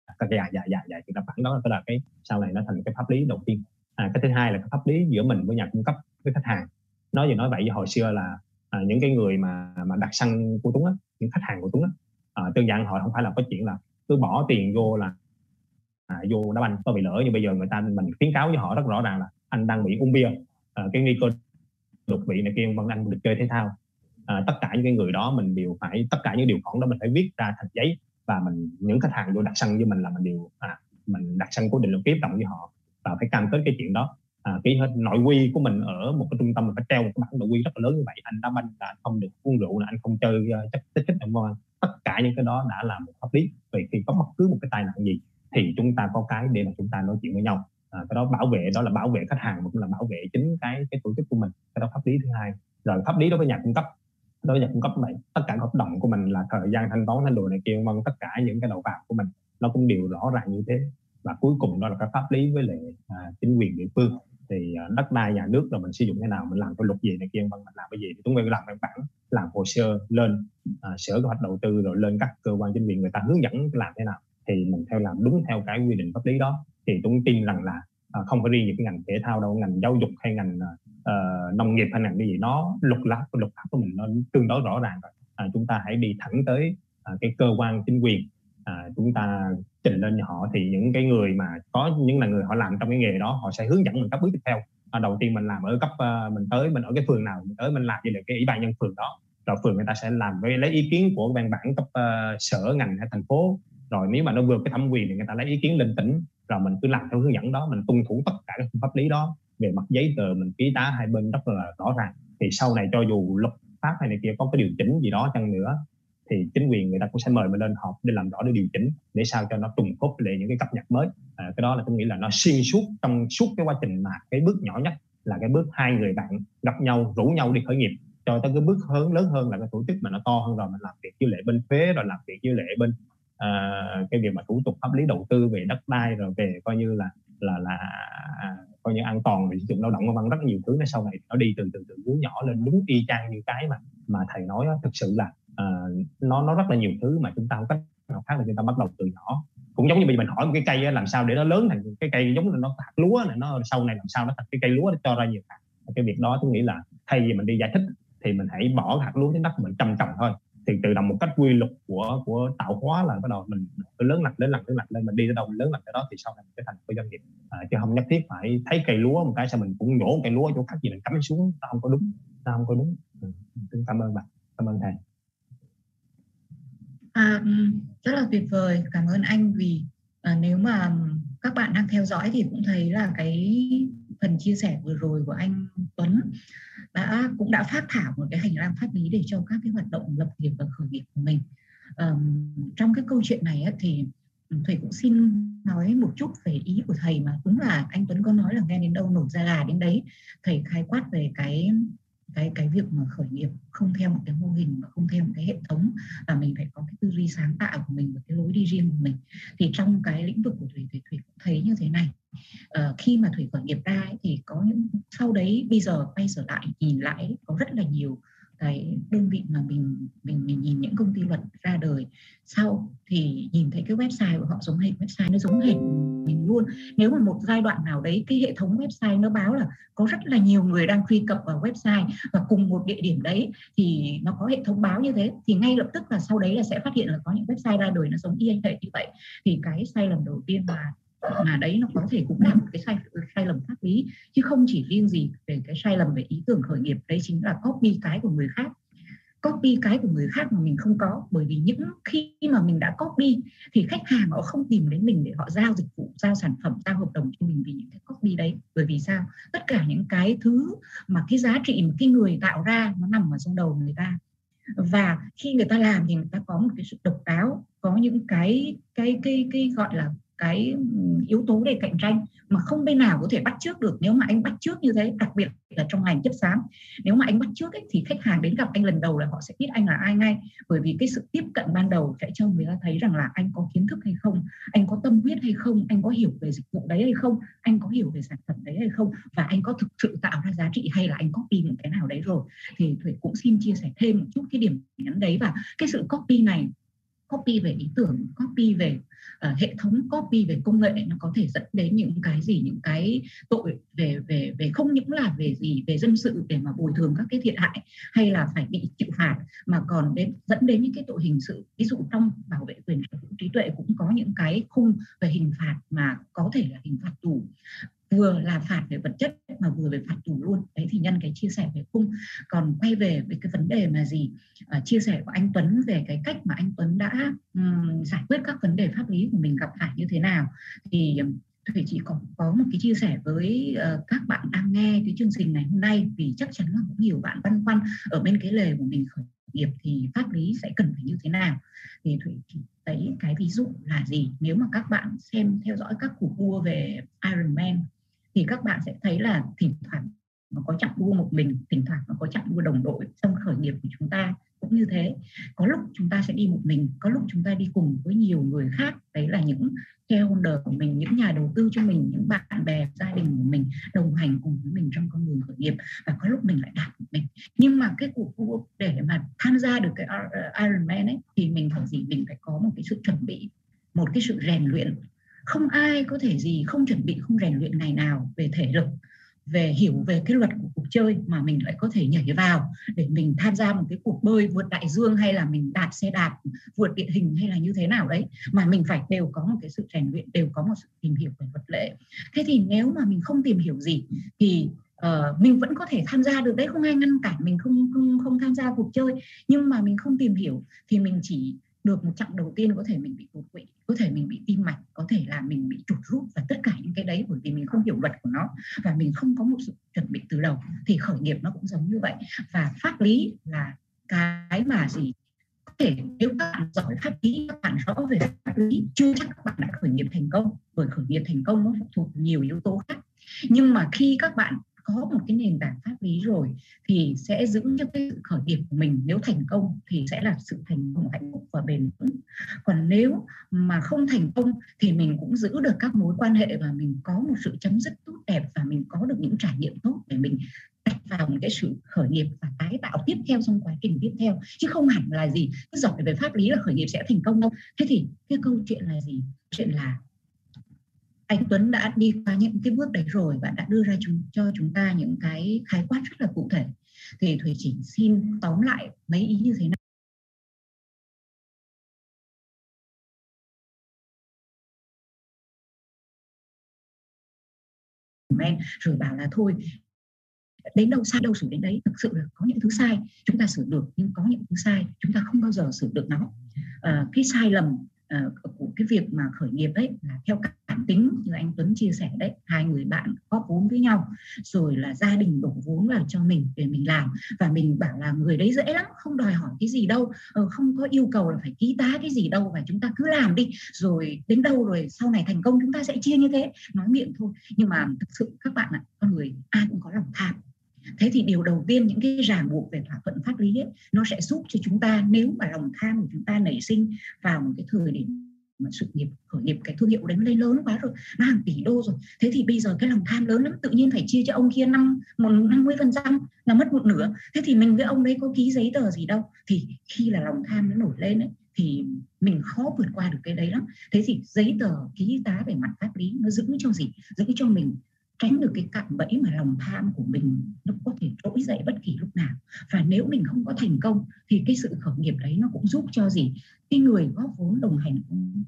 À, cái dạ dạ dạ dạ thì các bạn đó tức là cái sau này nó thành cái pháp lý đầu tiên. À, cái thứ hai là cái pháp lý giữa mình với nhà cung cấp với khách hàng. Nói gì nói vậy hồi xưa là à, những cái người mà mà đặt xăng của Tuấn á, những khách hàng của Tuấn á, à, đơn giản họ không phải là có chuyện là cứ bỏ tiền vô là à, vô đá banh có bị lỡ nhưng bây giờ người ta mình khuyến cáo với họ rất rõ ràng là anh đang bị uống bia à, cái nguy cơ đột quỵ này kia vẫn anh được chơi thể thao à, tất cả những cái người đó mình đều phải tất cả những điều khoản đó mình phải viết ra thành giấy và mình những khách hàng vô đặt sân với mình là mình đều à, mình đặt sân cố định là ký đồng với họ và phải cam kết cái chuyện đó à, ký hết nội quy của mình ở một cái trung tâm mình phải treo một cái bản nội quy rất là lớn như vậy anh đá banh là anh không được uống rượu là anh không chơi uh, chất tích kích đồng vân tất cả những cái đó đã là một pháp lý. Về khi có bất cứ một cái tai nạn gì thì chúng ta có cái để mà chúng ta nói chuyện với nhau. À, cái đó bảo vệ đó là bảo vệ khách hàng mà cũng là bảo vệ chính cái cái tổ chức của mình. Cái đó pháp lý thứ hai. Rồi pháp lý đối với nhà cung cấp. Đối với nhà cung cấp vậy tất cả hợp đồng của mình là thời gian thanh toán thanh đồ này kia vân tất cả những cái đầu vào của mình nó cũng đều rõ ràng như thế. Và cuối cùng đó là cái pháp lý với lại à, chính quyền địa phương thì ờ, đất đai nhà nước là mình sử dụng thế nào mình làm cái luật gì này kia mình làm cái gì thì chúng tôi làm văn bản làm hồ sơ lên à, sở kế hoạch đầu tư rồi lên các cơ quan chính quyền người ta hướng dẫn làm thế nào. Thì mình theo làm đúng theo cái quy định pháp lý đó. Thì tôi tin rằng là à, không phải riêng những cái ngành thể thao đâu ngành giáo dục hay ngành à, nông nghiệp hay ngành cái gì nó luật pháp luật pháp của mình nó tương đối rõ ràng rồi. À, chúng ta hãy đi thẳng tới à, cái cơ quan chính quyền à, chúng ta trình lên cho họ thì những cái người mà có những là người họ làm trong cái nghề đó họ sẽ hướng dẫn mình các bước tiếp theo. À, đầu tiên mình làm ở cấp uh, mình tới mình ở cái phường nào mình tới mình làm gì lại cái ủy ban nhân phường đó. Rồi phường người ta sẽ làm với lấy ý kiến của văn bản cấp uh, sở ngành hay thành phố. Rồi nếu mà nó vượt cái thẩm quyền thì người ta lấy ý kiến lên tỉnh. Rồi mình cứ làm theo hướng dẫn đó mình tuân thủ tất cả các pháp lý đó. Về mặt giấy tờ mình ký tá hai bên rất là rõ ràng. Thì sau này cho dù luật pháp hay này kia có cái điều chỉnh gì đó chăng nữa thì chính quyền người ta cũng sẽ mời mình lên họp để làm rõ để điều chỉnh để sao cho nó trùng khớp lại những cái cập nhật mới. À, cái đó là tôi nghĩ là nó xuyên suốt trong suốt cái quá trình mà cái bước nhỏ nhất là cái bước hai người bạn gặp nhau rủ nhau đi khởi nghiệp cho tới cái bước hơn lớn hơn là cái tổ chức mà nó to hơn rồi mình làm việc với lệ bên thuế rồi làm việc với lệ bên uh, cái việc mà thủ tục pháp lý đầu tư về đất đai rồi về coi như là là là à, coi như an toàn về sử dụng lao động vân rất nhiều thứ. Nó sau này nó đi từ từ từ hướng nhỏ lên đúng y chang như cái mà mà thầy nói đó, thực sự là uh, nó nó rất là nhiều thứ mà chúng ta không cách nào khác là chúng ta bắt đầu từ nhỏ. Cũng giống như bây giờ mình hỏi một cái cây làm sao để nó lớn thành cái cây giống như nó hạt lúa này nó sau này làm sao nó thành cái cây lúa nó cho ra nhiều hạt. Cái việc đó tôi nghĩ là thay vì mình đi giải thích thì mình hãy bỏ hạt lúa trên đất mình trồng trồng thôi. Thì tự động một cách quy luật của của tạo hóa là bắt đầu mình lớn lần lớn lần lớn lần lên mình đi tới đâu mình lớn lần tới đó thì sau này mình trở thành một doanh nghiệp. À, chứ không nhất thiết phải thấy cây lúa một cái sao mình cũng nhổ cây lúa chỗ khác gì mình cắm xuống nó không có đúng nó không có đúng ừ. cảm ơn bạn. Cảm ơn thầy. À, rất là tuyệt vời. Cảm ơn anh vì à, nếu mà các bạn đang theo dõi thì cũng thấy là cái phần chia sẻ vừa rồi của anh Tuấn đã cũng đã phát thảo một cái hành lang pháp lý để cho các cái hoạt động lập nghiệp và khởi nghiệp của mình. Um, trong cái câu chuyện này thì thầy cũng xin nói một chút về ý của thầy mà. Đúng là anh Tuấn có nói là nghe đến đâu nổ ra gà đến đấy. Thầy khai quát về cái cái cái việc mà khởi nghiệp không theo một cái mô hình và không theo một cái hệ thống và mình phải có cái tư duy sáng tạo của mình và cái lối đi riêng của mình. Thì trong cái lĩnh vực của thủy thủy thủy cũng thấy như thế này. À, khi mà thủy khởi nghiệp ra ấy, thì có những sau đấy bây giờ quay trở lại nhìn lại có rất là nhiều cái đơn vị mà mình mình mình nhìn những công ty luật ra đời. Sau thì nhìn thấy cái website của họ giống hệt, website nó giống hệt mình luôn. Nếu mà một giai đoạn nào đấy, cái hệ thống website nó báo là có rất là nhiều người đang truy cập vào website và cùng một địa điểm đấy, thì nó có hệ thống báo như thế, thì ngay lập tức là sau đấy là sẽ phát hiện là có những website ra đời nó giống y hệt như vậy. Thì cái sai lầm đầu tiên mà mà đấy nó có thể cũng là một cái sai sai lầm pháp lý, chứ không chỉ riêng gì về cái sai lầm về ý tưởng khởi nghiệp. Đấy chính là copy cái của người khác. Copy cái của người khác mà mình không có. Bởi vì những khi mà mình đã copy thì khách hàng họ không tìm đến mình để họ giao dịch vụ, giao sản phẩm, giao hợp đồng cho mình vì những cái copy đấy. Bởi vì sao? Tất cả những cái thứ mà cái giá trị mà cái người tạo ra nó nằm ở trong đầu người ta. Và khi người ta làm thì người ta có một cái sự độc đáo, có những cái cái cái cái gọi là cái yếu tố để cạnh tranh mà không bên nào có thể bắt trước được. Nếu mà anh bắt trước như thế đặc biệt là trong ngành chất xám nếu mà anh bắt trước ấy, thì khách hàng đến gặp anh lần đầu là họ sẽ biết anh là ai ngay. Bởi vì cái sự tiếp cận ban đầu sẽ cho người ta thấy rằng là anh có kiến thức hay không anh có tâm huyết hay không anh có hiểu về dịch vụ đấy hay không anh có hiểu về sản phẩm đấy hay không và anh có thực sự tạo ra giá trị hay là anh copy những cái nào đấy rồi. Thì thủy cũng xin chia sẻ thêm một chút cái điểm nhấn đấy. Và cái sự copy này copy về ý tưởng copy về uh, hệ thống copy về công nghệ nó có thể dẫn đến những cái gì những cái tội về về về không những là về gì về dân sự để mà bồi thường các cái thiệt hại hay là phải bị chịu phạt mà còn đến dẫn đến những cái tội hình sự. Ví dụ trong bảo vệ quyền sở hữu trí tuệ cũng có những cái khung về hình phạt mà có thể là hình phạt tù vừa là phạt về vật chất mà vừa về phạt tù luôn. Đấy thì nhân cái chia sẻ về khung. Còn quay về với cái vấn đề mà gì? À, chia sẻ của anh Tuấn về cái cách mà anh Tuấn đã um, giải quyết các vấn đề pháp lý của mình gặp phải như thế nào. Thì Thủy chị có có một cái chia sẻ với uh, các bạn đang nghe cái chương trình ngày hôm nay vì chắc chắn là có nhiều bạn băn khoăn ở bên cái lề của mình khởi nghiệp thì pháp lý sẽ cần phải như thế nào. Thì Thủy chỉ thấy cái ví dụ là gì? Nếu mà các bạn xem theo dõi các cuộc đua về Ironman thì các bạn sẽ thấy là thỉnh thoảng nó có chặng đua một mình, thỉnh thoảng nó có chặng đua đồng đội trong khởi nghiệp của chúng ta cũng như thế. Có lúc chúng ta sẽ đi một mình, có lúc chúng ta đi cùng với nhiều người khác. Đấy là những shareholder của mình, những nhà đầu tư cho mình, những bạn bè, gia đình của mình đồng hành cùng với mình trong con đường khởi nghiệp. Và có lúc mình lại đạt một mình. Nhưng mà cái cuộc đua để mà tham gia được cái Ironman ấy, thì mình phải gì? Mình phải có một cái sự chuẩn bị, một cái sự rèn luyện không ai có thể gì không chuẩn bị không rèn luyện ngày nào về thể lực về hiểu về cái luật của cuộc chơi mà mình lại có thể nhảy vào để mình tham gia một cái cuộc bơi vượt đại dương hay là mình đạp xe đạp vượt địa hình hay là như thế nào đấy. Mà mình phải đều có một cái sự rèn luyện đều có một sự tìm hiểu về luật lệ. Thế thì nếu mà mình không tìm hiểu gì thì uh, mình vẫn có thể tham gia được đấy không ai ngăn cản mình không không không tham gia cuộc chơi. Nhưng mà mình không tìm hiểu thì mình chỉ được một chặng đầu tiên có thể mình bị đột quỵ, có thể mình bị tim mạch, có thể là mình bị trụt rút và tất cả những cái đấy bởi vì mình không hiểu luật của nó và mình không có một sự chuẩn bị từ đầu thì khởi nghiệp nó cũng giống như vậy. Và pháp lý là cái mà gì? Có thể nếu các bạn giỏi pháp lý, các bạn rõ về pháp lý, chưa chắc các bạn đã khởi nghiệp thành công. Bởi khởi nghiệp thành công nó phụ thuộc nhiều yếu tố khác. Nhưng mà khi các bạn có một cái nền tảng pháp lý rồi thì sẽ giữ cho cái sự khởi nghiệp của mình nếu thành công thì sẽ là sự thành công hạnh phúc và bền vững. Còn nếu mà không thành công thì mình cũng giữ được các mối quan hệ và mình có một sự chấm dứt tốt đẹp và mình có được những trải nghiệm tốt để mình đặt vào một cái sự khởi nghiệp và tái tạo tiếp theo trong quá trình tiếp theo. Chứ không hẳn là gì, cứ giỏi về pháp lý là khởi nghiệp sẽ thành công đâu. Thế thì cái câu chuyện là gì? Chuyện là anh Tuấn đã đi qua những cái bước đấy rồi và đã đưa ra chúng, cho chúng ta những cái khái quát rất là cụ thể. Thì Thủy chỉ xin tóm lại mấy ý như thế này men rồi bảo là thôi đến đâu sai đâu sửa đến đấy thực sự là có những thứ sai chúng ta sửa được nhưng có những thứ sai chúng ta không bao giờ sửa được nó. À, cái sai lầm uh, của cái việc mà khởi nghiệp đấy là theo cảm tính như anh Tuấn chia sẻ đấy. Hai người bạn góp vốn với nhau rồi là gia đình đổ vốn vào cho mình để mình làm. Và mình bảo là người đấy dễ lắm không đòi hỏi cái gì đâu. Uh, không có yêu cầu là phải ký tá cái gì đâu và chúng ta cứ làm đi. Rồi đến đâu rồi sau này thành công chúng ta sẽ chia như thế. Nói miệng thôi. Nhưng mà thực sự các bạn ạ con người ai cũng có lòng tham thế thì điều đầu tiên những cái ràng buộc về thỏa thuận pháp lý ấy, nó sẽ giúp cho chúng ta nếu mà lòng tham của chúng ta nảy sinh vào một cái thời điểm mà sự nghiệp khởi nghiệp cái thương hiệu đấy lên lớn quá rồi nó hàng tỷ đô rồi. Thế thì bây giờ cái lòng tham lớn lắm tự nhiên phải chia cho ông kia năm một năm mươi phần trăm là mất một nửa. Thế thì mình với ông đấy có ký giấy tờ gì đâu. Thì khi là lòng tham nó nổi lên ấy, thì mình khó vượt qua được cái đấy lắm. Thế thì giấy tờ ký tá về mặt pháp lý nó giữ cho gì? Giữ cho mình tránh được cái cạm bẫy mà lòng tham của mình nó có thể trỗi dậy bất kỳ lúc nào. Và nếu mình không có thành công, thì cái sự khởi nghiệp đấy nó cũng giúp cho gì? Cái người góp vốn đồng hành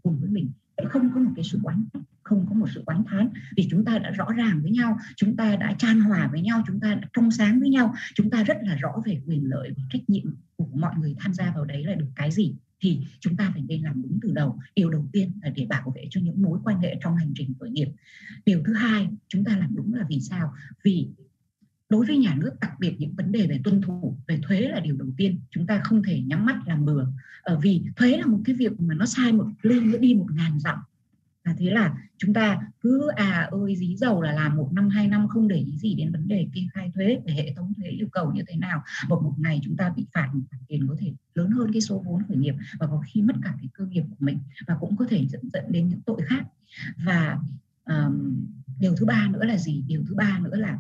cùng với mình không có một cái sự oán, không có một sự oán thán. Vì chúng ta đã rõ ràng với nhau, chúng ta đã chan hòa với nhau, chúng ta đã trong sáng với nhau, chúng ta rất là rõ về quyền lợi và trách nhiệm của mọi người tham gia vào đấy là được cái gì? Thì chúng ta phải nên làm đúng từ đầu. Điều đầu tiên là để bảo vệ cho những mối quan hệ trong hành trình khởi nghiệp. Điều thứ hai, chúng ta làm đúng là vì sao? Vì đối với nhà nước, đặc biệt những vấn đề về tuân thủ, về thuế là điều đầu tiên. Chúng ta không thể nhắm mắt làm bừa. Ở vì thuế là một cái việc mà nó sai một ly nó đi một ngàn dặm và thế là chúng ta cứ à ơi dí dầu là làm một năm hai năm không để ý gì đến vấn đề kê khai thuế để hệ thống thuế yêu cầu như thế nào. Một một ngày chúng ta bị phạt một khoản tiền có thể lớn hơn cái số vốn khởi nghiệp và có khi mất cả cái cơ nghiệp của mình và cũng có thể dẫn dẫn đến những tội khác. Và um, điều thứ ba nữa là gì? Điều thứ ba nữa là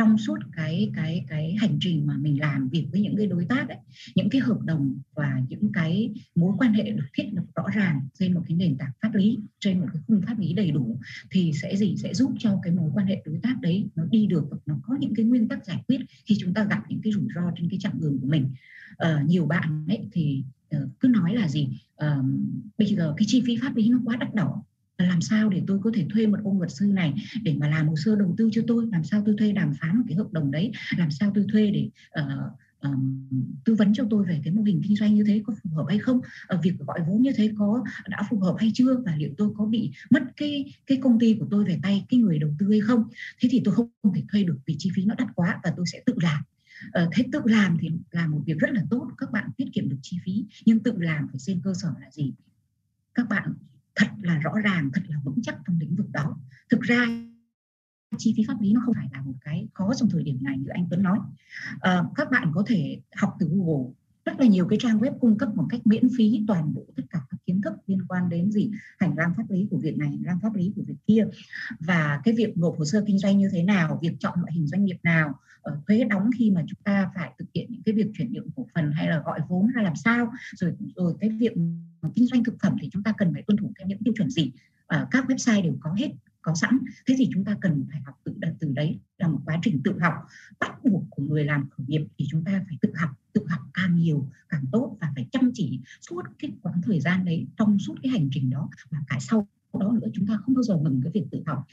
trong suốt cái cái cái hành trình mà mình làm việc với những cái đối tác ấy, những cái hợp đồng và những cái mối quan hệ được thiết lập rõ ràng trên một cái nền tảng pháp lý trên một cái khung pháp lý đầy đủ thì sẽ gì? Sẽ giúp cho cái mối quan hệ đối tác đấy nó đi được nó có những cái nguyên tắc giải quyết khi chúng ta gặp những cái rủi ro trên cái chặng đường của mình. À, nhiều bạn ấy thì ờ, cứ nói là gì? À, bây giờ cái chi phí pháp lý nó quá đắt đỏ làm sao để tôi có thể thuê một ông luật sư này để mà làm hồ sơ đầu tư cho tôi? Làm sao tôi thuê đàm phán một cái hợp đồng đấy? Làm sao tôi thuê để uh, um, tư vấn cho tôi về cái mô hình kinh doanh như thế có phù hợp hay không? Uh, việc gọi vốn như thế có đã phù hợp hay chưa? Và liệu tôi có bị mất cái cái công ty của tôi về tay cái người đầu tư hay không? Thế thì tôi không, không thể thuê được vì chi phí nó đắt quá và tôi sẽ tự làm. Uh, thế tự làm thì là một việc rất là tốt các bạn tiết kiệm được chi phí nhưng tự làm phải trên cơ sở là gì? Các bạn thật là rõ ràng thật là vững chắc trong lĩnh vực đó. Thực ra chi phí pháp lý nó không phải là một cái khó trong thời điểm này như anh Tuấn nói. À, các bạn có thể học từ Google. Rất là nhiều cái trang web cung cấp một cách miễn phí toàn bộ tất cả kiến thức liên quan đến gì? Hành lang pháp lý của việc này, hành lang pháp lý của việc kia. Và cái việc nộp hồ sơ kinh doanh như thế nào, việc chọn loại hình doanh nghiệp nào ờ, thuế đóng khi mà chúng ta phải thực hiện những cái việc chuyển nhượng cổ phần hay là gọi vốn hay làm sao. Rồi rồi cái việc kinh doanh thực phẩm thì chúng ta cần phải tuân thủ theo những tiêu chuẩn gì? Ờ, các website đều có hết có sẵn. Thế thì chúng ta cần phải học tự, từ đấy là một quá trình tự học. Bắt buộc của người làm khởi nghiệp thì chúng ta phải tự học tự học càng nhiều càng tốt và phải chăm chỉ suốt cái quãng thời gian đấy trong suốt cái hành trình đó. Và cả sau đó nữa chúng ta không bao giờ ngừng cái việc tự học.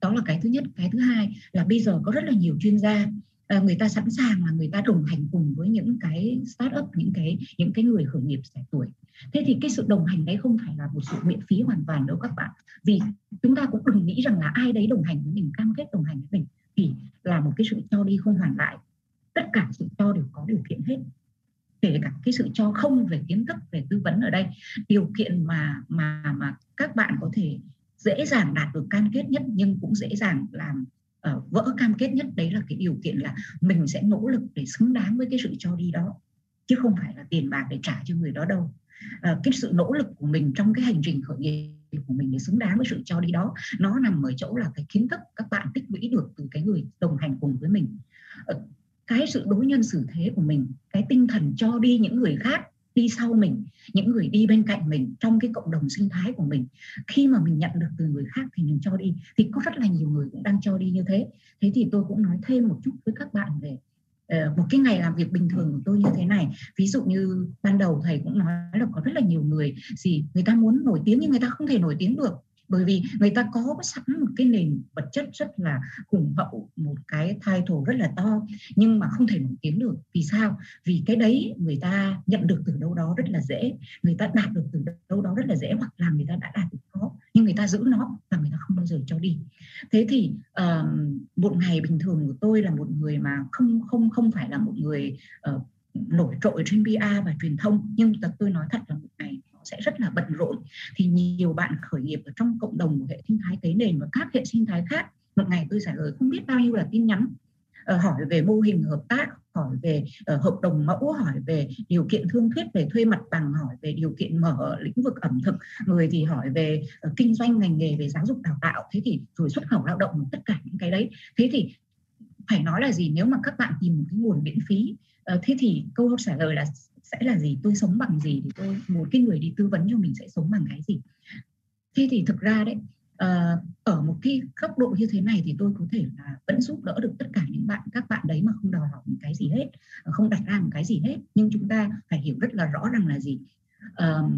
Đó là cái thứ nhất. Cái thứ hai là bây giờ có rất là nhiều chuyên gia Ờ, người ta sẵn sàng là người ta đồng hành cùng với những cái startup, những cái những cái người khởi nghiệp trẻ tuổi. Thế thì cái sự đồng hành đấy không phải là một sự miễn phí hoàn toàn đâu các bạn. Vì chúng ta cũng đừng nghĩ rằng là ai đấy đồng hành với mình, cam kết đồng hành với mình thì là một cái sự cho đi không hoàn lại. Tất cả sự cho đều có điều kiện hết. Kể cả cái sự cho không về kiến thức, về tư vấn ở đây. Điều kiện mà mà mà các bạn có thể dễ dàng đạt được cam kết nhất nhưng cũng dễ dàng làm uh, vỡ cam kết nhất đấy là cái điều kiện là mình sẽ nỗ lực để xứng đáng với cái sự cho đi đó chứ không phải là tiền bạc để trả cho người đó đâu. Uh, cái sự nỗ lực của mình trong cái hành trình khởi nghiệp của mình để xứng đáng với sự cho đi đó nó nằm ở chỗ là cái kiến thức các bạn tích lũy được từ cái người đồng hành cùng với mình. Uh, cái sự đối nhân xử thế của mình cái tinh thần cho đi những người khác đi sau mình, những người đi bên cạnh mình, trong cái cộng đồng sinh thái của mình. Khi mà mình nhận được từ người khác thì mình cho đi. Thì có rất là nhiều người cũng đang cho đi như thế. Thế thì tôi cũng nói thêm một chút với các bạn về ờ, một cái ngày làm việc bình thường của tôi như thế này. Ví dụ như ban đầu thầy cũng nói là có rất là nhiều người gì người ta muốn nổi tiếng nhưng người ta không thể nổi tiếng được bởi vì người ta có sẵn một cái nền vật chất rất là hùng hậu một cái title rất là to nhưng mà không thể nổi tiếng được. Vì sao? Vì cái đấy người ta nhận được từ đâu đó rất là dễ. Người ta đạt được từ đâu đó rất là dễ hoặc là người ta đã đạt được nó nhưng người ta giữ nó và người ta không bao giờ cho đi. Thế thì uh, một ngày bình thường của tôi là một người mà không không không phải là một người uh, nổi trội trên PR và truyền thông. Nhưng tôi nói thật là một ngày nó sẽ rất là bận rộn. Thì nhiều bạn khởi nghiệp ở trong cộng đồng của hệ sinh thái tế nền và các hệ sinh thái khác. Một ngày tôi trả lời không biết bao nhiêu là tin nhắn ờ, hỏi về mô hình hợp tác hỏi về uh, hợp đồng mẫu hỏi về điều kiện thương thuyết về thuê mặt bằng hỏi về điều kiện mở lĩnh vực ẩm thực. Người thì hỏi về uh, kinh doanh ngành nghề về giáo dục đào tạo. Thế thì rồi xuất khẩu lao động tất cả những cái đấy. Thế thì phải nói là gì? Nếu mà các bạn tìm một cái nguồn miễn phí uh, thế thì câu trả lời là sẽ là gì? Tôi sống bằng gì thì tôi một cái người đi tư vấn cho mình sẽ sống bằng cái gì? Thế thì thực ra đấy uh, ở một cái góc độ như thế này thì tôi có thể là vẫn giúp đỡ được tất cả những bạn các bạn đấy mà không đòi hỏi một cái gì hết ờ, không đặt ra một cái gì hết. Nhưng chúng ta phải hiểu rất là rõ rằng là gì? Uh,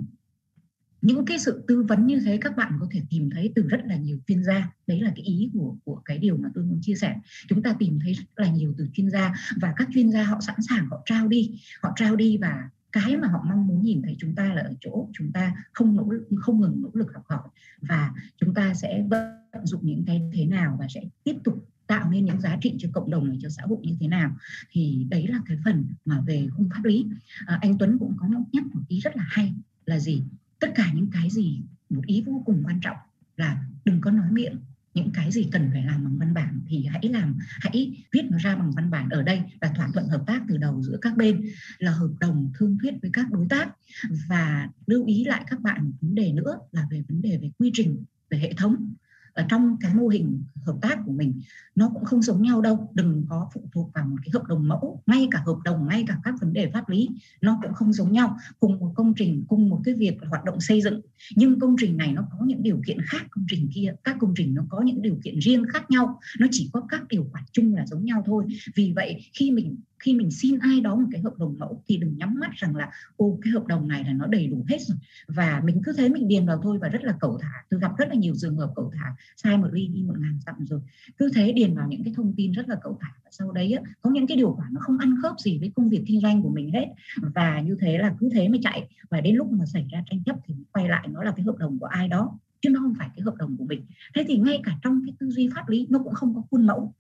những cái sự tư vấn như thế các bạn có thể tìm thấy từ rất là nhiều chuyên gia. Đấy là cái ý của của cái điều mà tôi muốn chia sẻ. Chúng ta tìm thấy rất là nhiều từ chuyên gia và các chuyên gia họ sẵn sàng họ trao đi. Họ trao đi và cái mà họ mong muốn nhìn thấy chúng ta là ở chỗ chúng ta không nỗ lực không ngừng nỗ lực học hỏi và chúng ta sẽ vận dụng những cái thế nào và sẽ tiếp tục tạo nên những giá trị cho cộng đồng này cho xã hội như thế nào. Thì đấy là cái phần mà về khung pháp lý. À, anh Tuấn cũng có nhắc một ý rất là hay là gì? Tất cả những cái gì một ý vô cùng quan trọng là đừng có nói miệng. Những cái gì cần phải làm bằng văn bản thì hãy làm. Hãy viết nó ra bằng văn bản ở đây là thỏa thuận hợp tác từ đầu giữa các bên là hợp đồng thương thuyết với các đối tác. Và lưu ý lại các bạn một vấn đề nữa là về vấn đề về quy trình, về hệ thống ở trong cái mô hình hợp tác của mình, nó cũng không giống nhau đâu. Đừng có phụ thuộc vào một cái hợp đồng mẫu, ngay cả hợp đồng, ngay cả các vấn đề pháp lý, nó cũng không giống nhau. Cùng một công trình, cùng một cái việc hoạt động xây dựng. Nhưng công trình này nó có những điều kiện khác công trình kia. Các công trình nó có những điều kiện riêng khác nhau. Nó chỉ có các điều khoản chung là giống nhau thôi. Vì vậy, khi mình khi mình xin ai đó một cái hợp đồng mẫu thì đừng nhắm mắt rằng là, ô, cái hợp đồng này là nó đầy đủ hết rồi. Và mình cứ thế mình điền vào thôi và rất là cầu thả. Tôi gặp rất là nhiều trường hợp cầu thả sai một ly đi một ngàn dặm rồi. Cứ thế điền vào những cái thông tin rất là cầu thả và sau đấy á, có những cái điều khoản nó không ăn khớp gì với công việc kinh doanh của mình hết. Và như thế là cứ thế mới chạy và đến lúc mà xảy ra tranh chấp thì quay lại nó là cái hợp đồng của ai đó chứ nó không phải cái hợp đồng của mình. Thế thì ngay cả trong cái tư duy pháp lý nó cũng không có khuôn mẫu.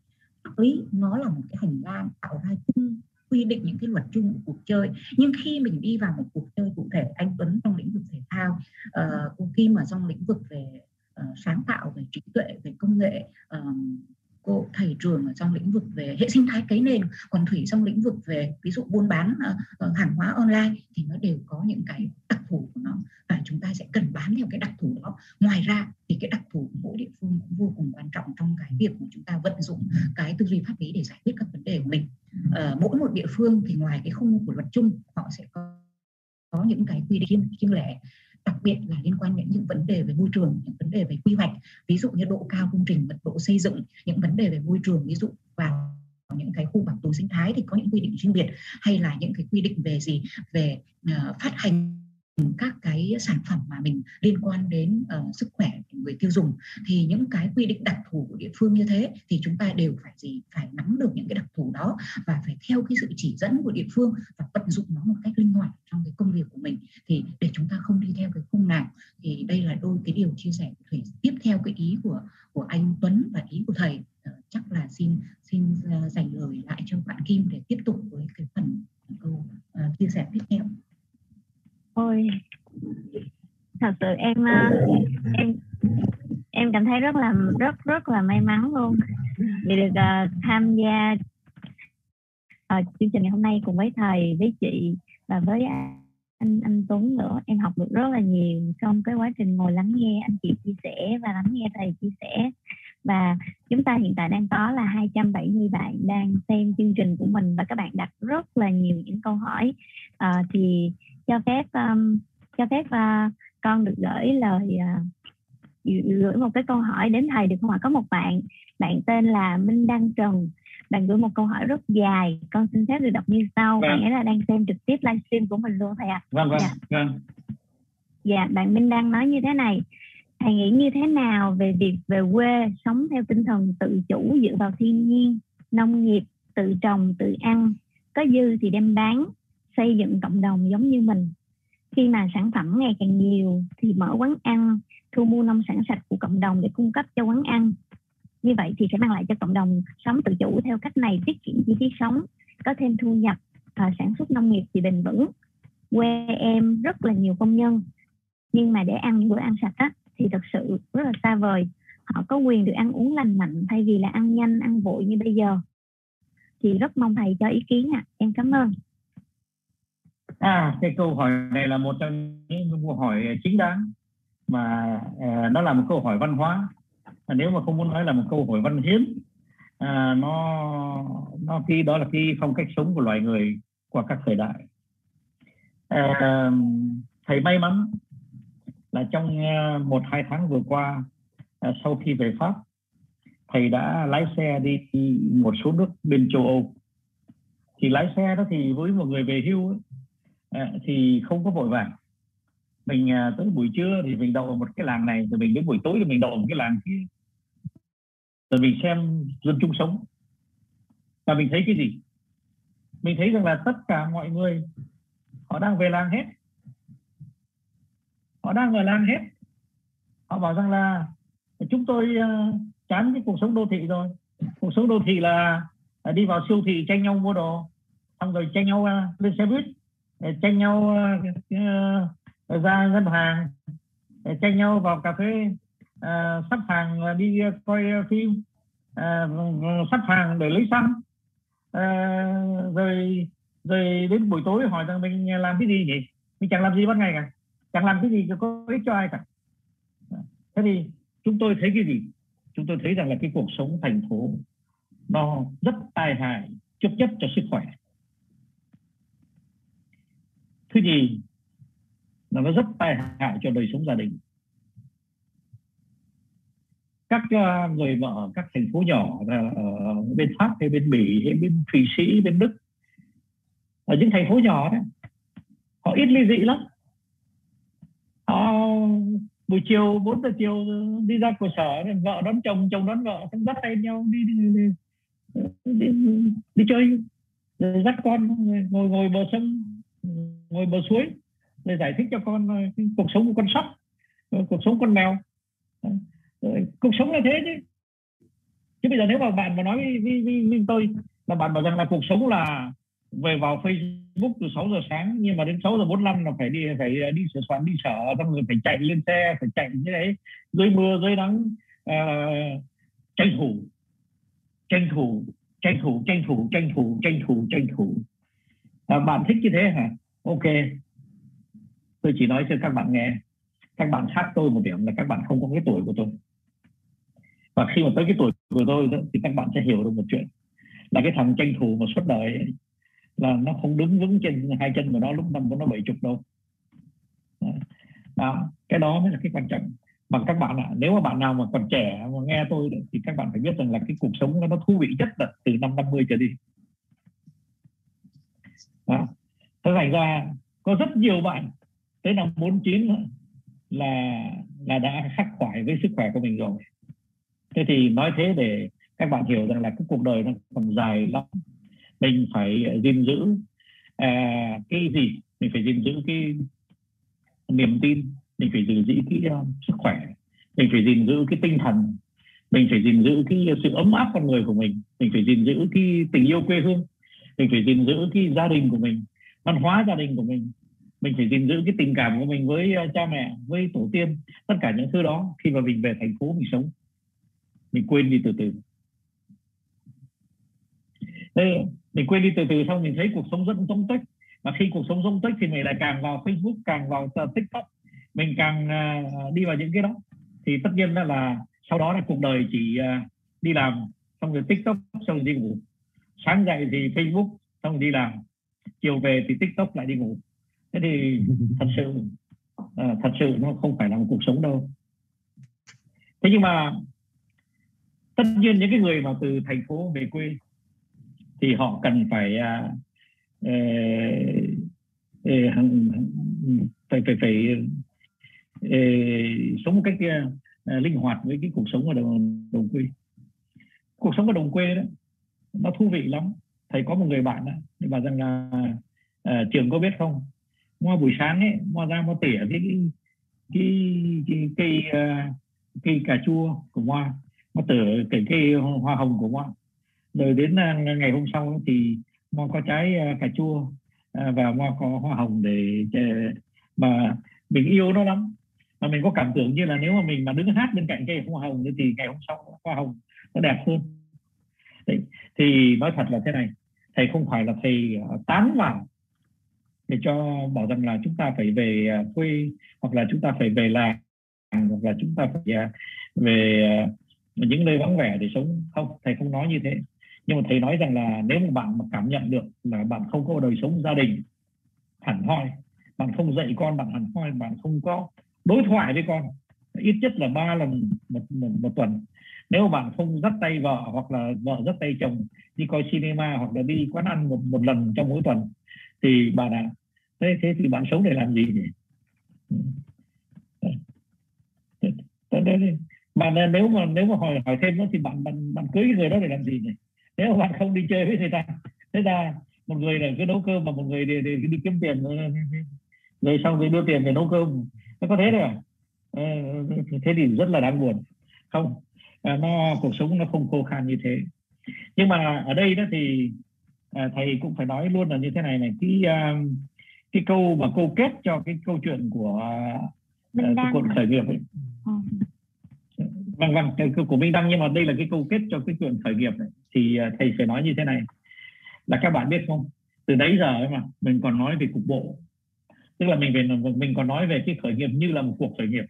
Pháp lý nó là một cái hành lang tạo ra chung quy định những cái luật chung của cuộc chơi. Nhưng khi mình đi vào một cuộc chơi cụ thể anh Tuấn trong lĩnh vực thể thao uh, khi mà trong lĩnh vực về uh, sáng tạo về trí tuệ về công nghệ ờ, cô thầy trường ở trong lĩnh vực về hệ sinh thái cấy nền còn thủy trong lĩnh vực về ví dụ buôn bán uh, hàng hóa online thì nó đều có những cái đặc thù của nó và chúng ta sẽ cần bán theo cái đặc thù đó. Ngoài ra thì cái đặc thù của mỗi địa phương cũng vô cùng quan trọng trong cái việc mà chúng ta vận dụng cái tư duy pháp lý để giải quyết các vấn đề của mình. Uh, mỗi một địa phương thì ngoài cái khung của luật chung họ sẽ có có những cái quy định riêng lẻ đặc biệt là liên quan đến những vấn đề về môi trường những vấn đề về quy hoạch. Ví dụ như độ cao công trình mật độ xây dựng những vấn đề về môi trường ví dụ vào những cái khu bảo tồn sinh thái thì có những quy định riêng biệt hay là những cái quy định về gì? Về uh, phát hành các cái sản phẩm mà mình liên quan đến uh, sức khỏe của người tiêu dùng thì những cái quy định đặc thù của địa phương như thế thì chúng ta đều phải gì? Phải nắm được những cái đặc thù đó và phải theo cái sự chỉ dẫn của địa phương và vận dụng nó một cách linh hoạt trong cái công việc của mình. Thì để chúng ta không đi theo cái khung nào thì đây là đôi cái điều chia sẻ của thủy tiếp theo cái ý của của anh Tuấn và ý của thầy. Uh, chắc là xin xin uh, dành lời lại cho bạn Kim để tiếp tục với cái phần câu uh, chia sẻ tiếp theo ôi thật sự em ờ, em em cảm thấy rất là rất rất là may mắn luôn. Vì được uh, tham gia uh, chương trình ngày hôm nay cùng với thầy với chị và với anh anh Tuấn nữa. Em học được rất là nhiều trong cái quá trình ngồi lắng nghe anh chị chia sẻ và lắng nghe thầy chia sẻ. Và chúng ta hiện tại đang có là 270 bạn đang xem chương trình của mình và các bạn đặt rất là nhiều những câu hỏi. À, thì cho phép um, cho phép uh, con được gửi lời uh, gửi một cái câu hỏi đến thầy được không ạ? Có một bạn, bạn tên là Minh Đăng Trần, bạn gửi một câu hỏi rất dài, con xin phép được đọc như sau. Vâng. Bạn ấy là đang xem trực tiếp livestream của mình luôn thầy ạ. À. Vâng vâng. Dạ. vâng. Dạ, bạn Minh Đăng nói như thế này. Thầy nghĩ như thế nào về việc về quê sống theo tinh thần tự chủ dựa vào thiên nhiên, nông nghiệp, tự trồng, tự ăn, có dư thì đem bán, xây dựng cộng đồng giống như mình. Khi mà sản phẩm ngày càng nhiều thì mở quán ăn, thu mua nông sản sạch của cộng đồng để cung cấp cho quán ăn. Như vậy thì sẽ mang lại cho cộng đồng sống tự chủ theo cách này, tiết kiệm chi phí sống, có thêm thu nhập và sản xuất nông nghiệp thì bền vững. Quê em rất là nhiều công nhân, nhưng mà để ăn những bữa ăn sạch á, thì thật sự rất là xa vời. Họ có quyền được ăn uống lành mạnh thay vì là ăn nhanh, ăn vội như bây giờ. Thì rất mong thầy cho ý kiến ạ. À. em cảm ơn à cái câu hỏi này là một trong những câu hỏi chính đáng mà uh, nó là một câu hỏi văn hóa. À, nếu mà không muốn nói là một câu hỏi văn hiến à, ờ, nó nó khi đó là khi phong cách sống của loài người qua các thời đại. À, thầy may mắn là trong một hai tháng vừa qua à, sau khi về pháp thầy đã lái xe đi một số nước bên châu âu. Thì lái xe đó thì với một người về hưu ấy, à, thì không có vội vàng. Mình à, tới buổi trưa thì mình đậu ở một cái làng này rồi mình đến buổi tối thì mình đậu ở một cái làng kia. Rồi mình xem dân chung sống. Và mình thấy cái gì? Mình thấy rằng là tất cả mọi người họ đang về làng hết. Họ đang ở làng hết. Họ bảo rằng là chúng tôi uh, chán cái cuộc sống đô thị rồi. Cuộc sống đô thị là, đi vào siêu thị tranh nhau mua đồ xong rồi tranh nhau uh, lên xe buýt tranh nhau uh, ra ngân hàng. Tranh nhau vào cà phê uh, sắp hàng đi coi phim uh, sắp hàng để lấy xăng. Uh, rồi rồi đến buổi tối hỏi rằng mình làm cái gì nhỉ? Mình chẳng làm gì ban ngày cả. Chẳng làm cái gì có ích cho ai cả. Thế thì chúng tôi thấy cái gì? Chúng tôi thấy rằng là cái cuộc sống thành phố nó rất tai hại trực chấp cho sức khỏe thứ nhì là nó rất tai hại cho đời sống gia đình. Các ờ, người mà ở các thành phố nhỏ ở bên pháp hay bên bỉ hay bên thụy sĩ bên đức. Ở những thành phố nhỏ đấy họ ít ly dị lắm. Họ buổi chiều 4 giờ chiều đi ra cửa sở vợ đón chồng chồng đón vợ cũng dắt tay nhau đi đi, đi, đi, đi, đi chơi rồi dắt con ngồi ngồi bờ sông ngồi bờ suối để giải thích cho con ờ, cuộc sống của con sóc ờ, cuộc sống con mèo. Cuộc sống là thế chứ. Chứ bây giờ nếu mà bạn mà nói với, với, với, với tôi là bạn bảo rằng là cuộc sống là về vào Facebook từ 6 giờ sáng nhưng mà đến 6 giờ 45 là phải đi phải đi sửa soạn đi sở xong rồi phải chạy lên xe phải chạy như đấy dưới mưa dưới nắng uh, tranh thủ tranh thủ tranh thủ tranh thủ tranh thủ tranh thủ tranh thủ. À, bạn thích như thế hả? Ok. Tôi chỉ nói cho các bạn nghe. Các bạn khác tôi một điểm là các bạn không có cái tuổi của tôi. Và khi mà tới cái tuổi của tôi đó, thì các bạn sẽ hiểu được một chuyện. Là cái thằng tranh thủ mà suốt đời ấy, là nó không đứng vững trên hai chân của nó lúc năm của nó bảy chục đâu. Đó. cái đó mới là cái quan trọng. Mà các bạn ạ à, nếu mà bạn nào mà còn trẻ mà nghe tôi thì các bạn phải biết rằng là cái cuộc sống nó thú vị nhất là từ năm 50 trở đi. Đó thế thành ra có rất nhiều bạn tới năm 49 là là đã khắc khoải với sức khỏe của mình rồi. Thế thì nói thế để các bạn hiểu rằng là cái cuộc đời nó còn dài lắm. Mình phải gìn giữ à, cái gì? Mình phải gìn giữ cái niềm tin mình phải gìn giữ cái uh, sức khỏe mình phải gìn giữ cái tinh thần mình phải gìn giữ cái sự ấm áp con người của mình mình phải gìn giữ cái tình yêu quê hương mình phải gìn giữ cái gia đình của mình văn hóa gia đình của mình. Mình phải gìn giữ cái tình cảm của mình với ờ, cha mẹ với tổ tiên tất cả những thứ đó. Khi mà mình về thành phố mình sống mình quên đi từ từ. Đây mình quên đi từ từ xong mình thấy cuộc sống rất rỗng tích mà khi cuộc sống rỗng tích thì mình lại càng vào Facebook càng vào ờ, TikTok. Mình càng uh, đi vào những cái đó. Thì tất nhiên là, là sau đó là cuộc đời chỉ uh, đi làm xong rồi TikTok xong rồi đi ngủ. Sáng dậy thì Facebook xong rồi đi làm chiều về thì TikTok lại đi ngủ. Thế thì thật sự uh, thật sự nó không phải là một cuộc sống đâu. Thế nhưng mà tất nhiên những cái người mà từ thành phố về quê thì họ cần phải uh, uh, phải phải phải uh, sống một cách uh, linh hoạt với cái cuộc sống ở đồng, đồng quê. Cuộc sống ở đồng quê đó nó thú vị lắm thầy có một người bạn đó thì bảo rằng là uh, trường có biết không? Mua buổi sáng ấy mua ra mua tỉa cái cái cái, cái cây uh, cây cà chua của hoa mua từ cái cây hoa hồng của hoa. Rồi đến ờ, ngày hôm sau thì mo có trái cà chua và mo có hoa hồng để mà mình yêu nó lắm. Mà mình có cảm tưởng như là nếu mà mình mà đứng hát bên cạnh cây hoa hồng thì ngày hôm sau hoa hồng nó đẹp hơn. Đấy. thì nói thật là thế này thầy không phải là thầy ờ, tán vào để cho bảo rằng là chúng ta phải về ờ, quê hoặc là chúng ta phải về làng hoặc là chúng ta phải ờ, về những nơi vắng vẻ để sống. Không thầy không nói như thế. Nhưng mà thầy nói rằng là nếu mà bạn mà cảm nhận được là bạn không có đời sống gia đình hẳn hoi bạn không dạy con bạn hẳn hoi bạn không có đối thoại với con ít nhất là ba lần một, một, một tuần nếu bạn không dắt tay vợ hoặc là vợ dắt tay chồng đi coi cinema hoặc là đi quán ăn một một lần trong mỗi tuần thì bạn à thế thế thì bạn sống để làm gì nhỉ? Mà nếu mà nếu mà hỏi hỏi thêm nữa thì bạn bạn bạn cưới người đó để làm gì nhỉ? Nếu mà bạn không đi chơi với người ta thế ra một người là cứ nấu cơm mà một người để, để đi kiếm tiền ờ, rồi xong rồi đưa tiền để nấu cơm. Nó có thế đâu à? Ờ, thế thì rất là đáng buồn. Không nó cuộc sống nó không khô khan như thế. Nhưng mà ở đây đó thì à, thầy cũng phải nói luôn là như thế này này. Cái uh, cái câu mà câu kết cho cái câu chuyện của cái cuộn khởi nghiệp ấy. Ừ. vâng vâng cái của Minh Đăng nhưng mà đây là cái câu kết cho cái chuyện khởi nghiệp này. thì thầy phải nói như thế này. Là các bạn biết không? Từ đấy giờ ấy mà mình còn nói về cục bộ. Tức là mình về mình còn nói về cái khởi nghiệp như là một cuộc khởi nghiệp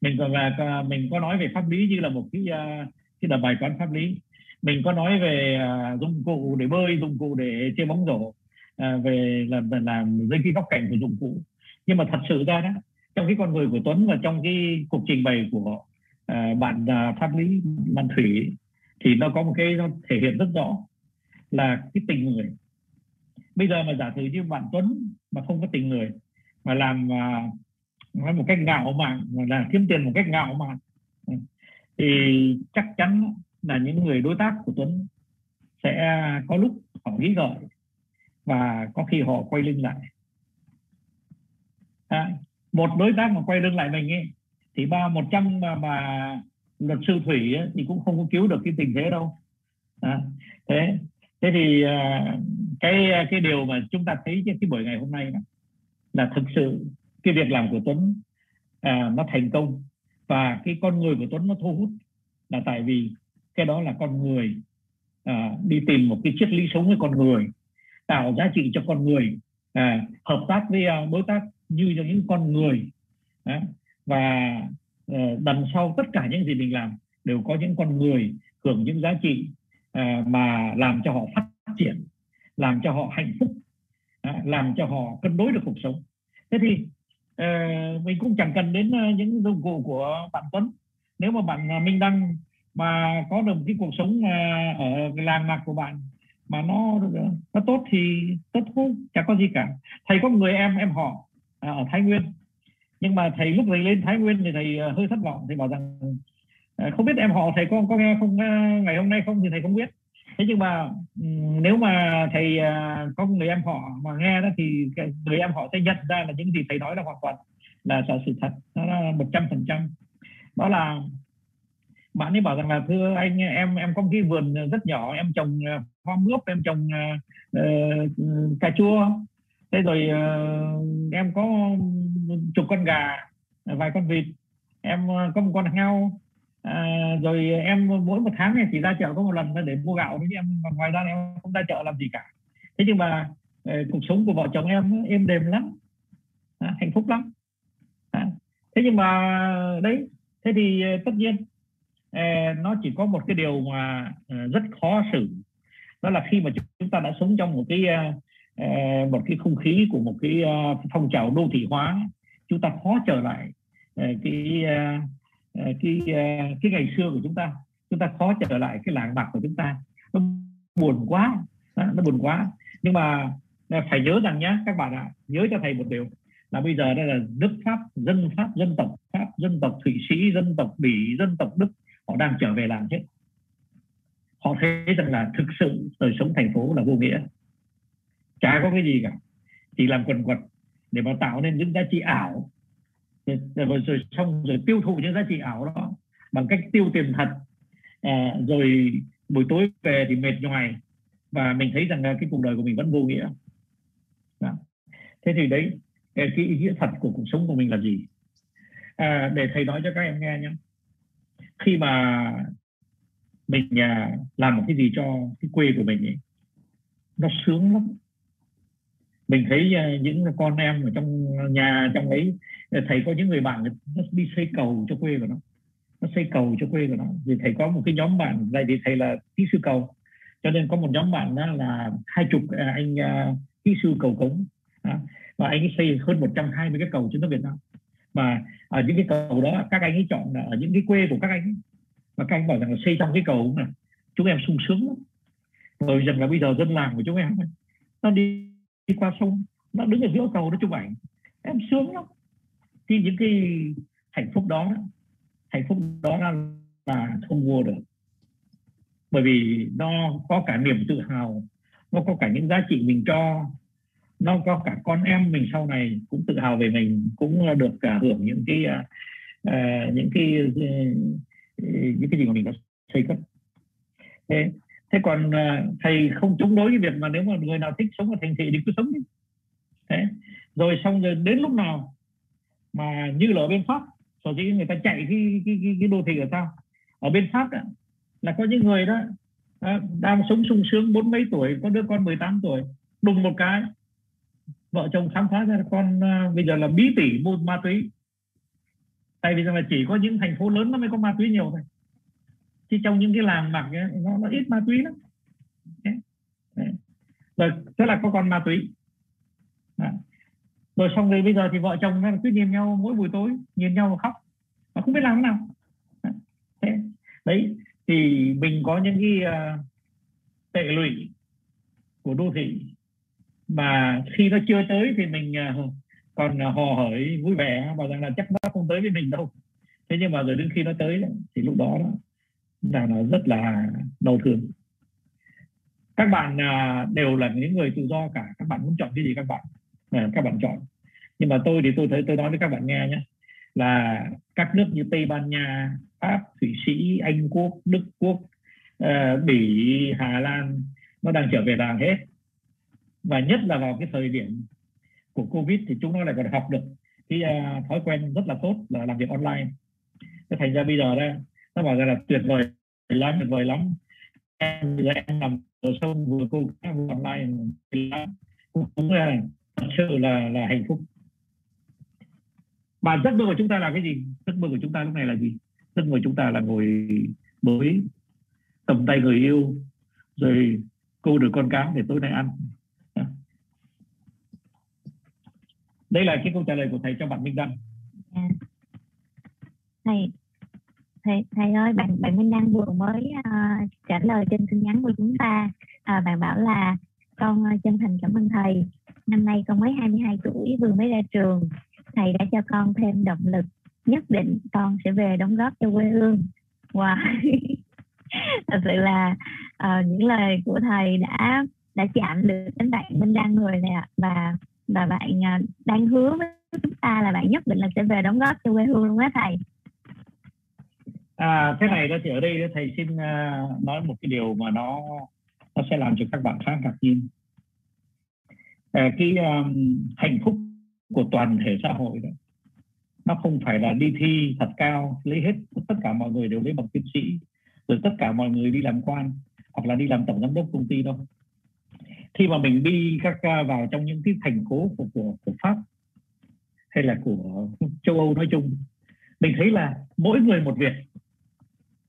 mình còn là à, mình có nói về pháp lý như là một cái à, cái là bài toán pháp lý. Mình có nói về à, dụng cụ để bơi dụng cụ để chơi bóng rổ về làm làm dây cái góc cạnh của dụng cụ. Nhưng mà thật sự ra đó trong cái con người của Tuấn và trong cái cuộc trình bày của bạn pháp lý bạn Thủy thì nó có một cái nó thể hiện rất rõ là cái tình người. Bây giờ mà giả sử như bạn Tuấn mà không có tình người mà làm uh, nói một cách ngạo mạn mà là kiếm tiền một cách ngạo mạn. Thì chắc chắn là những người đối tác của Tuấn sẽ có lúc họ nghĩ gợi và có khi họ quay lưng lại. À, một đối tác mà quay lưng lại mình ấy thì ba một trăm mà, mà luật sư thủy ấy, thì cũng không có cứu được cái tình thế đâu. À, thế thế thì à, cái cái điều mà chúng ta thấy cái, cái buổi ngày hôm nay là thực sự cái việc làm của Tuấn à, nó thành công và cái con người của Tuấn nó thu hút là tại vì cái đó là con người à, đi tìm một cái triết lý sống với con người tạo giá trị cho con người à, hợp tác với à, đối tác như cho những con người à, và à, đằng sau tất cả những gì mình làm đều có những con người hưởng những giá trị à, mà làm cho họ phát triển làm cho họ hạnh phúc à, làm cho họ cân đối được cuộc sống. Thế thì Ờ, mình cũng chẳng cần đến uh, những dụng cụ của bạn Tuấn. Nếu mà bạn uh, Minh Đăng mà có được cái cuộc sống uh, ở cái làng mạc của bạn mà nó nó tốt thì tốt thôi chẳng có gì cả. Thầy có một người em em họ ở Thái Nguyên. Nhưng mà thầy lúc thầy lên Thái Nguyên thì thầy uh, hơi thất vọng. Thầy bảo rằng uh, không biết em họ thầy có có nghe không uh, ngày hôm nay không thì thầy không biết thế nhưng mà ừ, nếu mà thầy à, có người em họ mà nghe đó thì người em họ sẽ nhận ra là những gì thầy nói là hoàn toàn là sự thật nó là một trăm phần trăm. Đó là bạn ấy bảo rằng là thưa anh em em có một cái vườn rất nhỏ em trồng à, hoa mướp em trồng uh, cà chua thế rồi uh, em có chục con gà vài con vịt em ờ, có một con heo à, rồi em mỗi một tháng này chỉ ra chợ có một lần để mua gạo với em còn ngoài ra em không ra chợ làm gì cả. Thế nhưng mà uh, cuộc sống của vợ chồng em êm đềm lắm. À, hạnh phúc lắm. À, thế nhưng mà đấy thế thì ờ, tất nhiên ờ, nó chỉ có một cái điều mà rất khó xử. Đó là khi mà chúng ta đã sống trong một cái một cái không khí của một cái phong trào đô thị hóa chúng ta khó trở lại cái Ờ, cái ờ, cái ngày xưa của chúng ta chúng ta khó trở lại cái làng bạc của chúng ta. Nó buồn quá nó buồn quá. Nhưng mà ờ, phải nhớ rằng nhé các bạn ạ à, nhớ cho thầy một điều là bây giờ đây là nước pháp dân pháp dân tộc pháp dân tộc thụy sĩ dân tộc bỉ dân tộc đức họ đang trở về làng hết. Họ thấy rằng là thực sự đời sống thành phố là vô nghĩa. Chả có cái gì cả chỉ làm quần quật để mà tạo nên những giá trị ảo rồi, rồi, rồi xong rồi tiêu thụ những giá trị ảo đó bằng cách tiêu tiền thật. À, rồi buổi tối về thì mệt nhoài và mình thấy rằng là cái cuộc đời của mình vẫn vô nghĩa. Đó. thế thì đấy cái ý nghĩa thật của cuộc sống của mình là gì? À, để thầy nói cho các em nghe nhé. Khi mà mình à, làm một cái gì cho cái quê của mình ấy, nó sướng lắm mình thấy ờ, những con em ở trong nhà trong ấy ờ, thầy có những người bạn nó đi xây cầu cho quê của nó. Nó xây cầu cho quê của nó. Thì thầy có một cái nhóm bạn này thì thầy là kỹ sư cầu. Cho nên có một nhóm bạn đó là hai chục ờ, anh kỹ sư cầu cống. Và anh ấy xây hơn 120 cái cầu trên nước Việt Nam. Mà ở những cái cầu đó các anh ấy chọn là ở những cái quê của các anh ấy. Và các anh bảo rằng là xây trong cái cầu này chúng em sung sướng lắm. Rồi rằng là bây giờ dân làng của chúng em nó đi, đi qua sông nó đứng ở giữa cầu nó chụp ảnh. Em sướng lắm. Thì những cái hạnh phúc đó hạnh phúc đó là, là không mua được. Bởi vì nó có cả niềm tự hào nó có cả những giá trị mình cho nó có cả con em mình sau này cũng tự hào về mình cũng được cả hưởng những cái uh, những cái uh, những cái gì mà mình đã xây cất. Thế thế còn uh, thầy không chống đối cái việc mà nếu mà người nào thích sống ở thành thị thì cứ sống đi. Thế rồi xong rồi đến lúc nào mà như là ở bên pháp sở dĩ người ta chạy cái cái cái, cái đô thị ở sao ở bên pháp đó, là có những người đó đang sống sung sướng bốn mấy tuổi có đứa con 18 tuổi đùng một cái vợ chồng khám phá ra con uh, bây giờ là bí tỷ mua ma túy. Tại vì rằng là chỉ có những thành phố lớn nó mới có ma túy nhiều thôi chứ trong những cái làng mạc nó, nó ít ma túy lắm. Rồi thế là có con ma túy. Rồi xong rồi bây giờ thì vợ chồng nó cứ nhìn nhau mỗi buổi tối nhìn nhau và khóc. Mà không biết làm thế nào. Đấy thì mình có những cái uh, tệ lụy của đô thị. Mà khi nó chưa tới thì mình uh, còn hò hởi vui vẻ và rằng là chắc nó không tới với mình đâu. Thế nhưng mà rồi đến khi nó tới thì lúc đó, đó là nó rất là đau thương. Các bạn à, đều là những người tự do cả. Các bạn muốn chọn cái gì các bạn à, các bạn chọn. Nhưng mà tôi thì tôi thấy tôi nói với các bạn nghe nhé là các nước như Tây Ban Nha Pháp Thụy Sĩ Anh Quốc Đức Quốc uh, Bỉ Hà Lan nó đang trở về làng hết. Và nhất là vào cái thời điểm của covid thì chúng nó lại còn học được cái uh, thói quen rất là tốt là làm việc online. Thế thành ra bây giờ đây nó bảo rằng là tuyệt vời lắm, tuyệt vời lắm. Em giờ em làm ở sông vừa cô vừa online cũng là thật sự là là hạnh phúc. Mà giấc mơ của chúng ta là cái gì? Giấc mơ của chúng ta lúc này là gì? Giấc mơ của chúng ta là ngồi bới, cầm tay người yêu, rồi cô được con cá để tối nay ăn. Đây là cái câu trả lời của thầy cho bạn Minh Đăng. Thầy thầy thầy ơi bạn bạn Minh Đăng vừa mới uh, trả lời trên tin nhắn của chúng ta. À, bạn bảo là con uh, chân thành cảm ơn thầy. Năm nay con mới 22 tuổi vừa mới ra trường. Thầy đã cho con thêm động lực nhất định con sẽ về đóng góp cho quê hương. Wow. Thật sự là uh, những lời của thầy đã đã chạm được đến bạn Minh Đăng rồi nè. Và và bạn uh, đang hứa với chúng ta là bạn nhất định là sẽ về đóng góp cho quê hương luôn á thầy à, thế này đó thì ở đây thầy xin uh, nói một cái điều mà nó nó sẽ làm cho các bạn khá ngạc nhiên. À, cái um, hạnh phúc của toàn thể xã hội đó nó không phải là đi thi thật cao lấy hết tất cả mọi người đều lấy bằng tiến sĩ rồi tất cả mọi người đi làm quan hoặc là đi làm tổng giám đốc công ty đâu. Khi mà mình đi các à, vào trong những cái thành phố của của, của pháp hay là của châu âu nói chung mình thấy là mỗi người một việc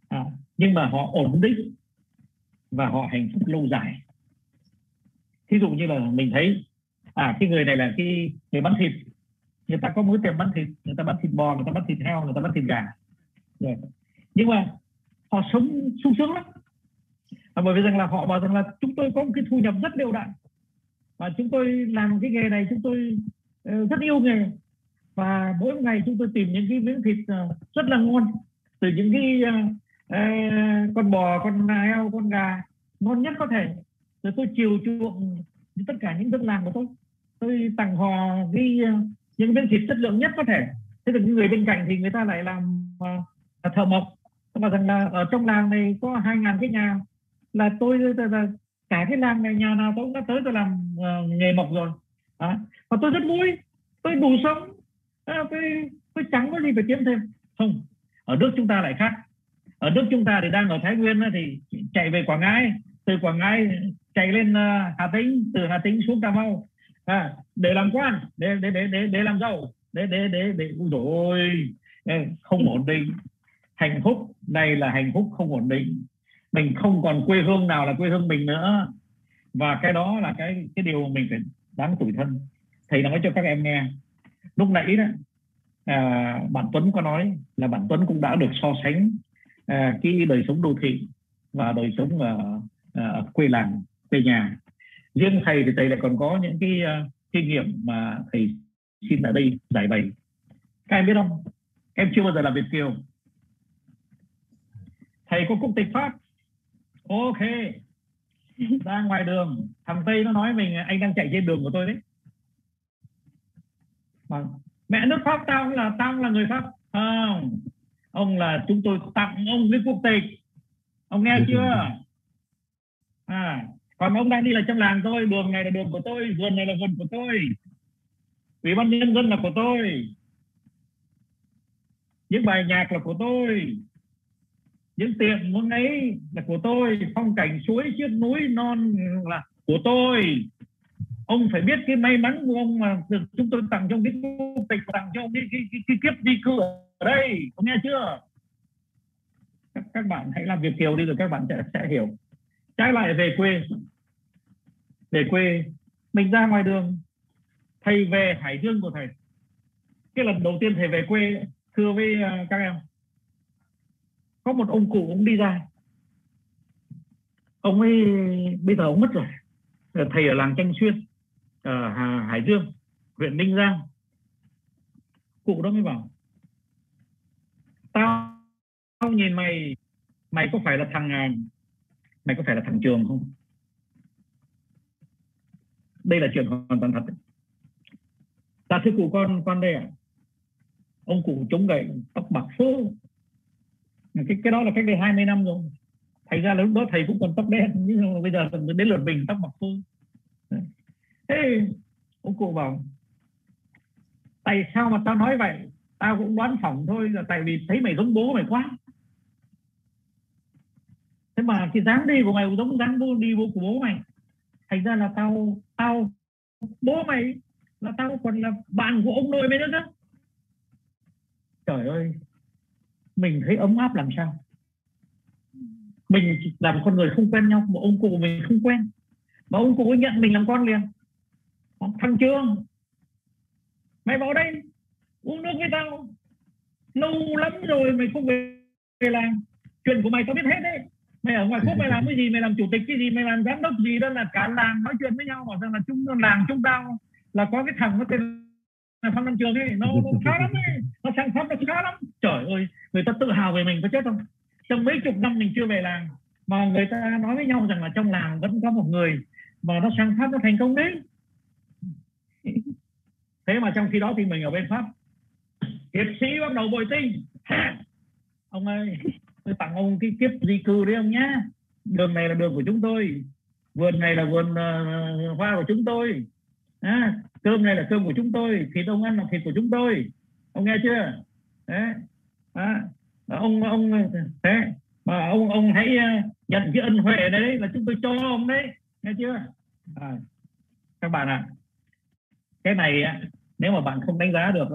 à, nhưng mà họ ổn định và họ hạnh phúc lâu dài. Thí dụ như là mình thấy à cái người này là cái người bán thịt. Người ta có mối tiệm bán thịt người ta bán thịt bò người ta bán thịt heo người ta bán thịt gà. Rồi. Nhưng mà họ sống sung sướng lắm. À, bởi vì rằng là họ bảo rằng là chúng tôi có một cái thu nhập rất đều đặn. Và chúng tôi làm cái nghề này chúng tôi uh, rất yêu nghề. Và mỗi ngày chúng tôi tìm những cái miếng thịt uh, rất là ngon. Từ những cái uh, con bò con heo con gà ngon nhất có thể. Rồi tôi chiều chuộng tất cả những dân làng của tôi tôi tặng họ cái ờ, những miếng thịt chất lượng nhất có thể. Thế thì những người bên cạnh thì người ta lại làm uh, thợ mộc. Mà rằng là ở trong làng này có hai ngàn cái nhà. Là tôi là cả cái làng này nhà nào tôi cũng đã tới tôi làm uh, nghề mộc rồi. À, và tôi rất vui. Tôi đủ sống. À, tôi tôi chẳng có gì phải kiếm thêm. Không ở nước chúng ta lại khác ở nước chúng ta thì đang ở thái nguyên thì chạy về quảng ngãi từ quảng ngãi chạy lên ờ, hà tĩnh từ hà tĩnh xuống cà mau. À, để làm quan để để để để, để làm giàu để để để để rồi không ổn định. Hạnh phúc này là hạnh phúc không ổn định. Mình không còn quê hương nào là quê hương mình nữa. Và cái đó là cái cái điều mình phải đáng tủi thân. Thầy nói cho các em nghe. Lúc nãy đó à, bạn Tuấn có nói là bạn Tuấn cũng đã được so sánh à, cái đời sống đô thị và đời sống ở, à, ở quê làng quê nhà. Riêng thầy thì thầy lại còn có những cái uh, kinh nghiệm mà thầy xin ở đây giải bày. Các em biết không? Em chưa bao giờ làm Việt kiều. Thầy có quốc tịch pháp. Ok. Ra ngoài đường. Thằng tây nó nói mình anh đang chạy trên đường của tôi đấy. Mà mẹ nước pháp tao là tao là người pháp. Không ông là chúng tôi tặng ông cái quốc tịch. Ông nghe chưa? À còn ông đang đi là trong làng tôi. Đường này là đường của tôi vườn này là vườn của tôi. Ủy ban nhân dân là của tôi. Những bài nhạc là của tôi. Những tiệm muốn ấy là của tôi. Phong cảnh suối chiếc núi non là của tôi. Ông phải biết cái may mắn của ông mà được chúng tôi tặng trong cái quốc tịch tặng cho ông cái, cái, cái, cái kiếp di cư ở đây có nghe chưa? Các, các bạn hãy làm việc kiều đi rồi các bạn sẽ, sẽ hiểu. Trái lại về quê. Về quê mình ra ngoài đường thầy về hải dương của thầy. Cái lần đầu tiên thầy về quê thưa với à, các em. Có một ông cụ cũng đi ra. Ông ấy bây giờ ông mất rồi. Ờ, thầy ở làng Tranh Xuyên ở Hải Dương huyện Ninh Giang. Cụ đó mới bảo tao, tao nhìn mày mày có phải là thằng à, mày có phải là thằng trường không? Đây là chuyện hoàn toàn thật. Ta thưa cụ con con đây à ông cụ chống gậy tóc bạc phơ cái cái đó là cách đây 20 năm rồi. Thành ra là lúc đó thầy cũng còn tóc đen nhưng mà bây giờ đến lượt mình tóc bạc phơ thế ông cụ bảo tại sao mà tao nói vậy? Tao cũng đoán phỏng thôi là tại vì thấy mày giống bố mày quá. Thế mà cái dáng đi của mày cũng giống dáng bố đi bố của bố mày. Thành ra là tao tao bố mày là tao còn là bạn của ông nội mày nữa đó trời ơi, mình thấy ấm áp làm sao? Mình làm con người không quen nhau một ông cụ mình không quen. Mà ông cụ nhận mình làm con liền. Thằng trương mày vào đây uống nước với tao. Lâu lắm rồi mày không về, về làng chuyện của mày tao biết hết đấy. Mày ở ngoài quốc mày làm cái gì? Mày làm chủ tịch cái gì? Mày làm giám đốc gì? Đó là cả làng nói chuyện với nhau bảo rằng là chúng làng chúng tao là có cái thằng nó tên là Phan Văn Trường ấy. Nó, nó khá lắm ấy. Nó sang pháp nó khá lắm. Trời ơi người ta tự hào về mình có chết không? Trong mấy chục năm mình chưa về làng mà người ta nói với nhau rằng là trong làng vẫn có một người mà nó sang pháp nó thành công đấy. Thế mà trong khi đó thì mình ở bên pháp hiệp sĩ bắt đầu bồi tinh. Ông ơi tôi tặng ông cái kiếp di cư đấy ông nhá đường này là đường của chúng tôi. Vườn này là vườn uh, hoa của chúng tôi. À, cơm này là cơm của chúng tôi. Thịt ông ăn là thịt của chúng tôi. Ông nghe chưa? Đấy. À, ông ông thế mà ông ông hãy uh, nhận cái ân huệ này đấy là chúng tôi cho ông đấy. Nghe chưa? À, các bạn ạ à, cái này nếu mà bạn không đánh giá được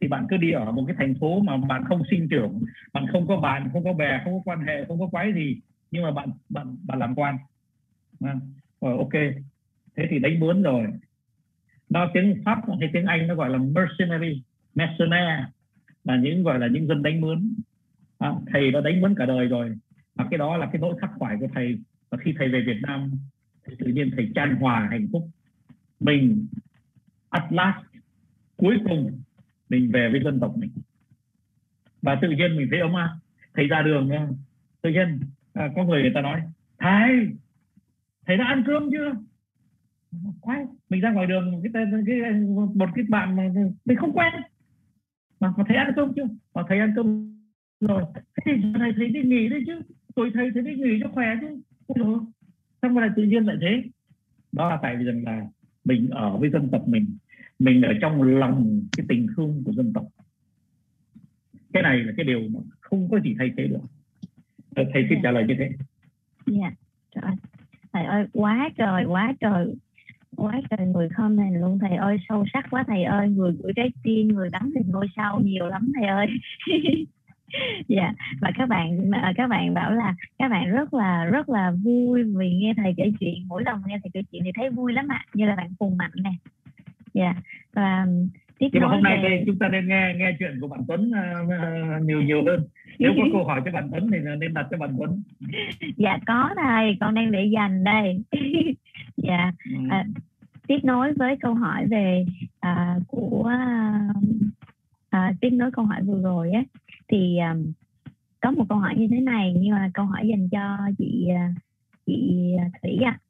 thì bạn cứ đi ở một cái thành phố mà bạn không sinh trưởng bạn không có bạn không có bè không có quan hệ không có quái gì nhưng mà bạn bạn bạn làm quan. À, rồi ok. Thế thì đánh bướn rồi. Đó tiếng pháp hay tiếng anh nó gọi là mercenary mercenary là những gọi là những dân đánh mướn à, thầy đã đánh mướn cả đời rồi và cái đó là cái nỗi khắc khoải của thầy. Và khi thầy về Việt Nam thì tự nhiên thầy chan hòa hạnh phúc. Mình at last cuối cùng mình về với dân tộc mình. Và tự nhiên mình thấy ông à thầy ra đường tự nhiên à, có người người ta nói thầy thầy đã ăn cơm chưa? Quay mình ra ngoài đường cái tên cái một cái bạn mà mình không quen. Mà, mà thấy ăn cơm chưa? Mà thầy ăn cơm rồi thế thì thầy thấy đi nghỉ đấy chứ. Tôi thấy thấy đi nghỉ cho khỏe chứ. Rồi xong rồi tự nhiên lại thế. Đó là tại vì rằng là mình ở với dân tộc mình mình ở trong lòng cái tình thương của dân tộc. Cái này là cái điều mà không có gì thay thế được. Thầy xin trả lời như thế. Dạ trời thầy ơi quá trời quá trời quá trời người comment luôn. Thầy ơi sâu sắc quá thầy ơi. Người gửi trái tim người bắn hình ngôi sao nhiều lắm thầy ơi. Dạ yeah. và các bạn các bạn bảo là các bạn rất là rất là vui vì nghe thầy kể chuyện mỗi lần nghe thầy kể chuyện thì thấy vui lắm ạ. À. như là bạn phùng mạnh nè dạ yeah. và tiếp nhưng mà hôm nay về... chúng ta nên nghe nghe chuyện của bạn Tuấn uh, nhiều nhiều hơn nếu có câu hỏi cho bạn Tuấn thì nên đặt cho bạn Tuấn dạ có thầy con đang để dành đây dạ ừ. à, tiếp nối với câu hỏi về à, của à, tiếp nối câu hỏi vừa rồi á thì um, có một câu hỏi như thế này nhưng mà câu hỏi dành cho chị chị thủy ạ à.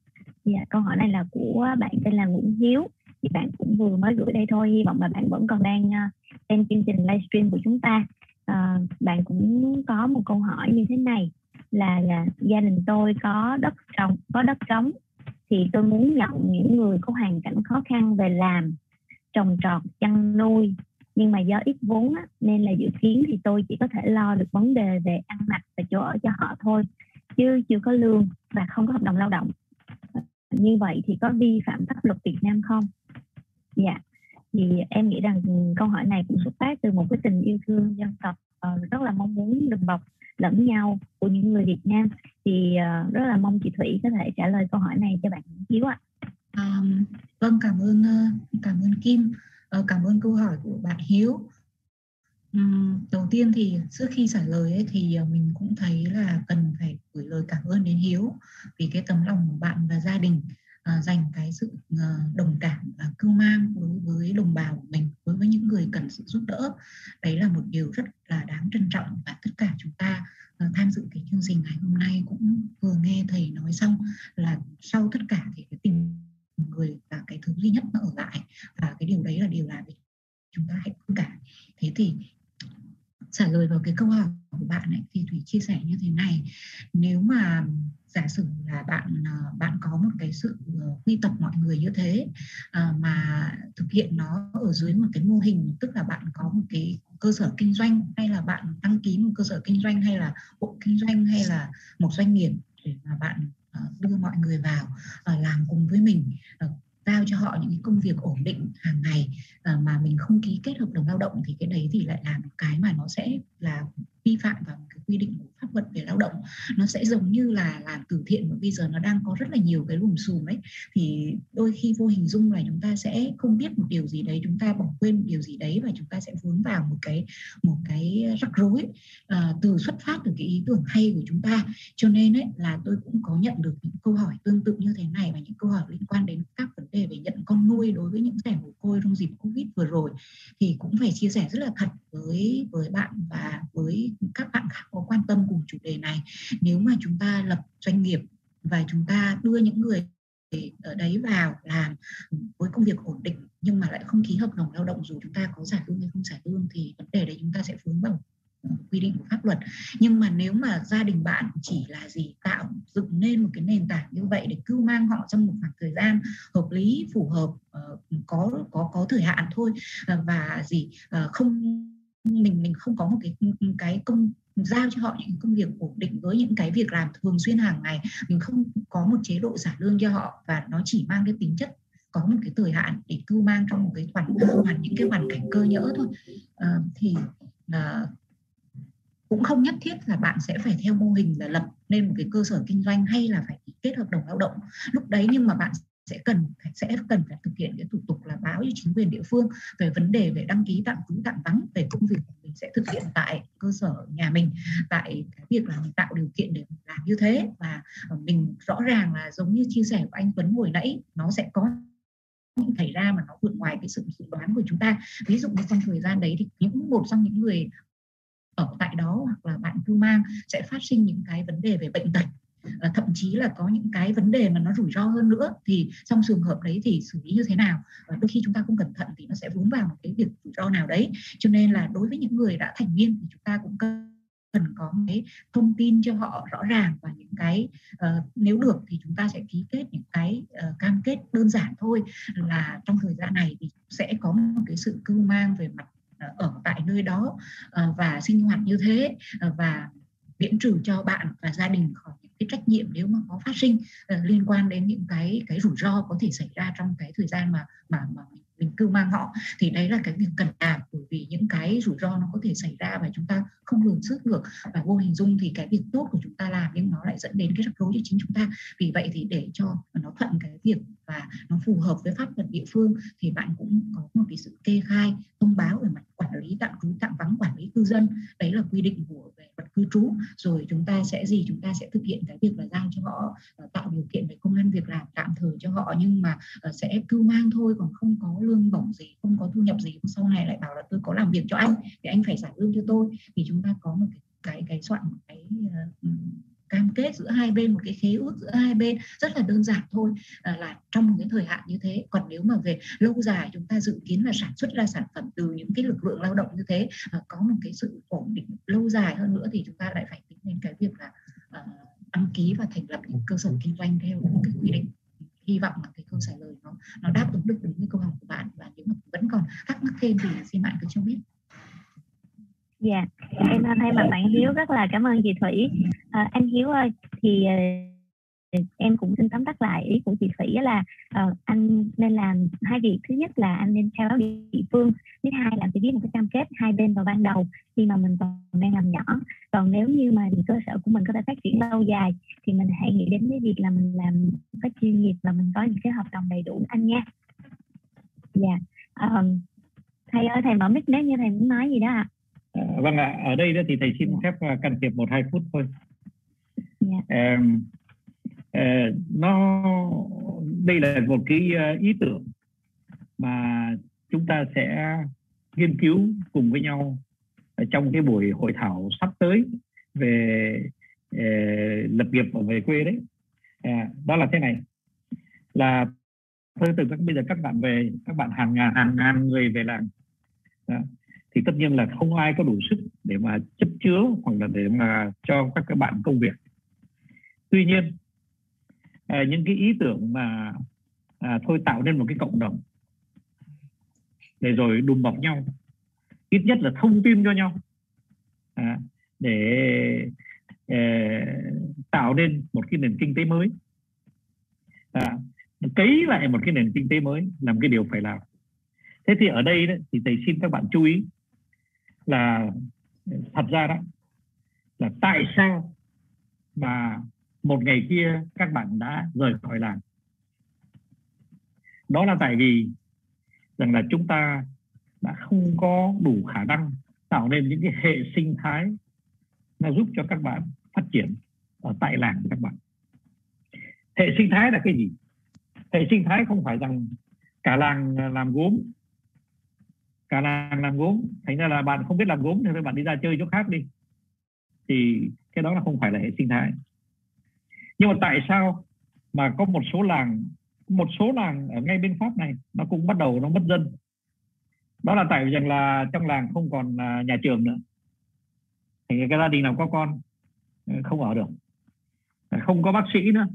dạ, câu hỏi này là của bạn tên là nguyễn hiếu thì bạn cũng vừa mới gửi đây thôi. Hy vọng là bạn vẫn còn đang à, xem chương trình livestream của chúng ta. À, bạn cũng có một câu hỏi như thế này là, là gia đình tôi có đất trồng có đất trống thì tôi muốn nhận những người có hoàn cảnh khó khăn về làm trồng trọt chăn nuôi. Nhưng mà do ít vốn á, nên là dự kiến thì tôi chỉ có thể lo được vấn đề về ăn mặc và chỗ ở cho họ thôi chứ chưa có lương và không có hợp đồng lao động. Như vậy thì có vi phạm pháp luật Việt Nam không? Dạ, thì em nghĩ rằng câu hỏi này cũng xuất phát từ một cái tình yêu thương dân tộc uh, rất là mong muốn đùm bọc lẫn nhau của những người Việt Nam thì uh, rất là mong chị Thủy có thể trả lời câu hỏi này cho bạn Hiếu ạ. À, vâng cảm ơn ờ, cảm ơn Kim cảm ơn câu hỏi của bạn Hiếu. Đầu tiên thì trước khi trả lời ấy, thì mình cũng thấy là cần phải gửi lời cảm ơn đến Hiếu vì cái tấm lòng của bạn và gia đình à, dành cái sự à, đồng cảm và cưu mang đối với đồng bào của mình đối với những người cần sự giúp đỡ. Đấy là một điều rất là đáng trân trọng và tất cả chúng ta à, tham dự cái chương trình ngày hôm nay cũng vừa nghe thầy nói xong là sau tất cả thì cái tình người là cái thứ duy nhất nó ở lại và cái điều đấy là điều làm chúng ta hãy thông cảm thế thì trả lời vào cái câu hỏi của bạn ấy, thì thủy chia sẻ như thế này. Nếu mà giả sử là bạn ờ, bạn có một cái sự ờ, quy tập mọi người như thế ờ, mà thực hiện nó ở dưới một cái mô hình, tức là bạn có một cái cơ sở kinh doanh, hay là bạn đăng ký một cơ sở kinh doanh, hay là hộ kinh doanh, hay là một doanh nghiệp để mà bạn đưa mọi người vào làm cùng với mình giao cho họ những cái công việc ổn định hàng ngày mà mình không ký kết hợp đồng lao động thì cái đấy thì lại là một cái mà nó sẽ là vi phạm vào cái quy định của pháp luật về lao động nó sẽ giống như là làm từ thiện mà bây giờ nó đang có rất là nhiều cái lùm xùm ấy. Thì đôi khi vô hình dung là chúng ta sẽ không biết một điều gì đấy chúng ta bỏ quên một điều gì đấy và chúng ta sẽ vướng vào một cái một cái rắc rối à, từ xuất phát từ cái ý tưởng hay của chúng ta. Cho nên ấy là tôi cũng có nhận được những câu hỏi tương tự như thế này và những câu hỏi liên quan đến các vấn đề về nhận con nuôi đối với những trẻ mồ côi trong dịp covid vừa rồi. Thì cũng phải chia sẻ rất là thật với với bạn và với các bạn khác có quan tâm cùng chủ đề này. Nếu mà chúng ta lập doanh nghiệp và chúng ta đưa những người ở đấy vào làm với công việc ổn định nhưng mà lại không ký hợp đồng lao động dù chúng ta có giải lương hay không giải lương thì vấn đề đấy chúng ta sẽ vướng vào ờ, quy định của pháp luật. Nhưng mà nếu mà gia đình bạn chỉ là gì? Tạo dựng nên một cái nền tảng như vậy để cưu mang họ trong một khoảng thời gian hợp lý, phù hợp ờ, có có có thời hạn thôi ờ, và gì không mình mình không có một cái ừ, ừ, cái công giao cho họ những công việc ổn định với những cái việc làm thường xuyên hàng ngày. Mình không có một chế độ trả lương cho họ và nó chỉ mang cái tính chất có một cái thời hạn để thu mang trong một cái khoản hoàn những cái hoàn cảnh cơ nhỡ thôi. À, thì à, cũng không nhất thiết là bạn sẽ phải theo mô hình là lập nên một cái cơ sở kinh doanh hay là phải kết hợp đồng lao động. Lúc đấy nhưng mà bạn sẽ cần sẽ cần phải thực hiện cái thủ tục là báo cho chính quyền địa phương về vấn đề về đăng ký tạm trú, tạm vắng về công việc mình sẽ thực hiện tại cơ sở nhà mình, tại cái việc là mình tạo điều kiện để mình làm như thế. Và ờ, mình rõ ràng là giống như chia sẻ của anh Tuấn hồi nãy, nó sẽ có những xảy ra mà nó vượt ngoài cái sự dự đoán của chúng ta. Ví dụ như trong thời gian đấy thì những một trong những người ở tại đó hoặc là bạn cư mang sẽ phát sinh những cái vấn đề về bệnh tật à, thậm chí là có những cái vấn đề mà nó rủi ro hơn nữa thì trong trường hợp đấy thì xử lý như thế nào? Và đôi khi chúng ta không cẩn thận thì nó sẽ vướng vào một cái việc rủi ro nào đấy. Cho nên là đối với những người đã thành niên thì chúng ta cũng cần cần có cái thông tin cho họ rõ ràng và những cái uh, nếu được thì chúng ta sẽ ký kết những cái uh, cam kết đơn giản thôi. Là trong thời gian này thì sẽ có một cái sự cưu mang về mặt ờ, ở tại nơi đó và sinh hoạt như thế và miễn trừ cho bạn và gia đình khỏi cái trách nhiệm nếu mà có phát sinh uh, liên quan đến những cái cái rủi ro có thể xảy ra trong cái thời gian mà mà mà mình, cư cưu mang họ thì đấy là cái việc cần làm. Bởi vì những cái rủi ro nó có thể xảy ra và chúng ta không lường trước được và vô hình dung thì cái việc tốt của chúng ta làm nhưng nó lại dẫn đến cái rắc rối cho chính chúng ta. Vì vậy thì để cho nó thuận cái việc và nó phù hợp với pháp luật địa phương thì bạn cũng có một cái sự kê khai thông báo về mặt quản lý tạm trú tạm vắng quản lý cư dân. Đấy là quy định của về luật cư trú. Rồi chúng ta sẽ gì? Chúng ta sẽ thực hiện cái việc là giao cho họ ờ, tạo điều kiện về công an việc làm tạm thời cho họ. Nhưng mà ờ, sẽ cưu mang thôi còn không có lương bổng gì không có thu nhập gì. Sau này lại bảo là tôi có làm việc cho anh thì anh phải trả lương cho tôi. Thì chúng ta có một cái cái cái soạn một cái uh, cam kết giữa hai bên một cái khế ước giữa hai bên rất là đơn giản thôi à, là trong một cái thời hạn như thế. Còn nếu mà về lâu dài chúng ta dự kiến là sản xuất ra sản phẩm từ những cái lực lượng lao động như thế à, có một cái sự ổn định lâu dài hơn nữa thì chúng ta lại phải tính đến cái việc là à, đăng ký và thành lập những cơ sở kinh doanh theo những cái quy định. Hy vọng là cái câu trả lời nó nó đáp ứng được đúng với câu hỏi của bạn và nếu mà vẫn còn thắc mắc thêm thì xin bạn cứ cho biết. Dạ, em thay mặt bạn Hiếu rất là cảm ơn chị Thủy. À, anh Hiếu ơi, thì ờ, em cũng xin tóm tắt lại ý của chị Thủy là uh, anh nên làm hai việc. Thứ nhất là anh nên khai báo địa phương. Thứ hai là phải viết một cái cam kết hai bên vào ban đầu khi mà mình còn đang làm nhỏ. Còn nếu như mà cơ sở của mình có thể phát triển lâu dài thì mình hãy nghĩ đến cái việc là mình làm cái chuyên nghiệp và mình có những cái hợp đồng đầy đủ anh nha. Dạ. Um, thầy ơi thầy mở mic nếu như thầy muốn nói gì đó ạ. À. À, vâng ạ, ở đây đó thì thầy xin phép à, can thiệp một hai phút thôi. Yeah. À, à, nó đây là một cái ý tưởng mà chúng ta sẽ nghiên cứu cùng với nhau ở trong cái buổi hội thảo sắp tới về uh, lập nghiệp và về quê đấy. À, đó là thế này là tôi từ các bây giờ các bạn về các bạn hàng ngàn hàng ngàn người về làng đó thì tất nhiên là không ai có đủ sức để mà chấp chứa hoặc là để mà cho các các bạn công việc. Tuy nhiên à, những cái ý tưởng mà à, thôi tạo nên một cái cộng đồng để rồi đùm bọc nhau ít nhất là thông tin cho nhau à, để à, tạo nên một cái nền kinh tế mới. À, cấy lại một cái nền kinh tế mới làm cái điều phải làm. Thế thì ở đây đấy, thì thầy xin các bạn chú ý là thật ra đó, là tại sao mà một ngày kia các bạn đã rời khỏi làng? Đó là tại vì rằng là chúng ta đã không có đủ khả năng tạo nên những cái hệ sinh thái nó giúp cho các bạn phát triển ở tại làng các bạn. Hệ sinh thái là cái gì? Hệ sinh thái không phải rằng cả làng làm gốm cả làng làm gốm. Thành ra là bạn không biết làm gốm thì bạn đi ra chơi chỗ khác đi. Thì cái đó là không phải là hệ sinh thái. Nhưng mà tại sao mà có một số làng, một số làng ở ngay bên pháp này, nó cũng bắt đầu nó mất dân? Đó là tại vì rằng là trong làng không còn à, nhà trường nữa. Thì cái gia đình nào có con ờ, không ở được. Ờ, không có bác sĩ nữa.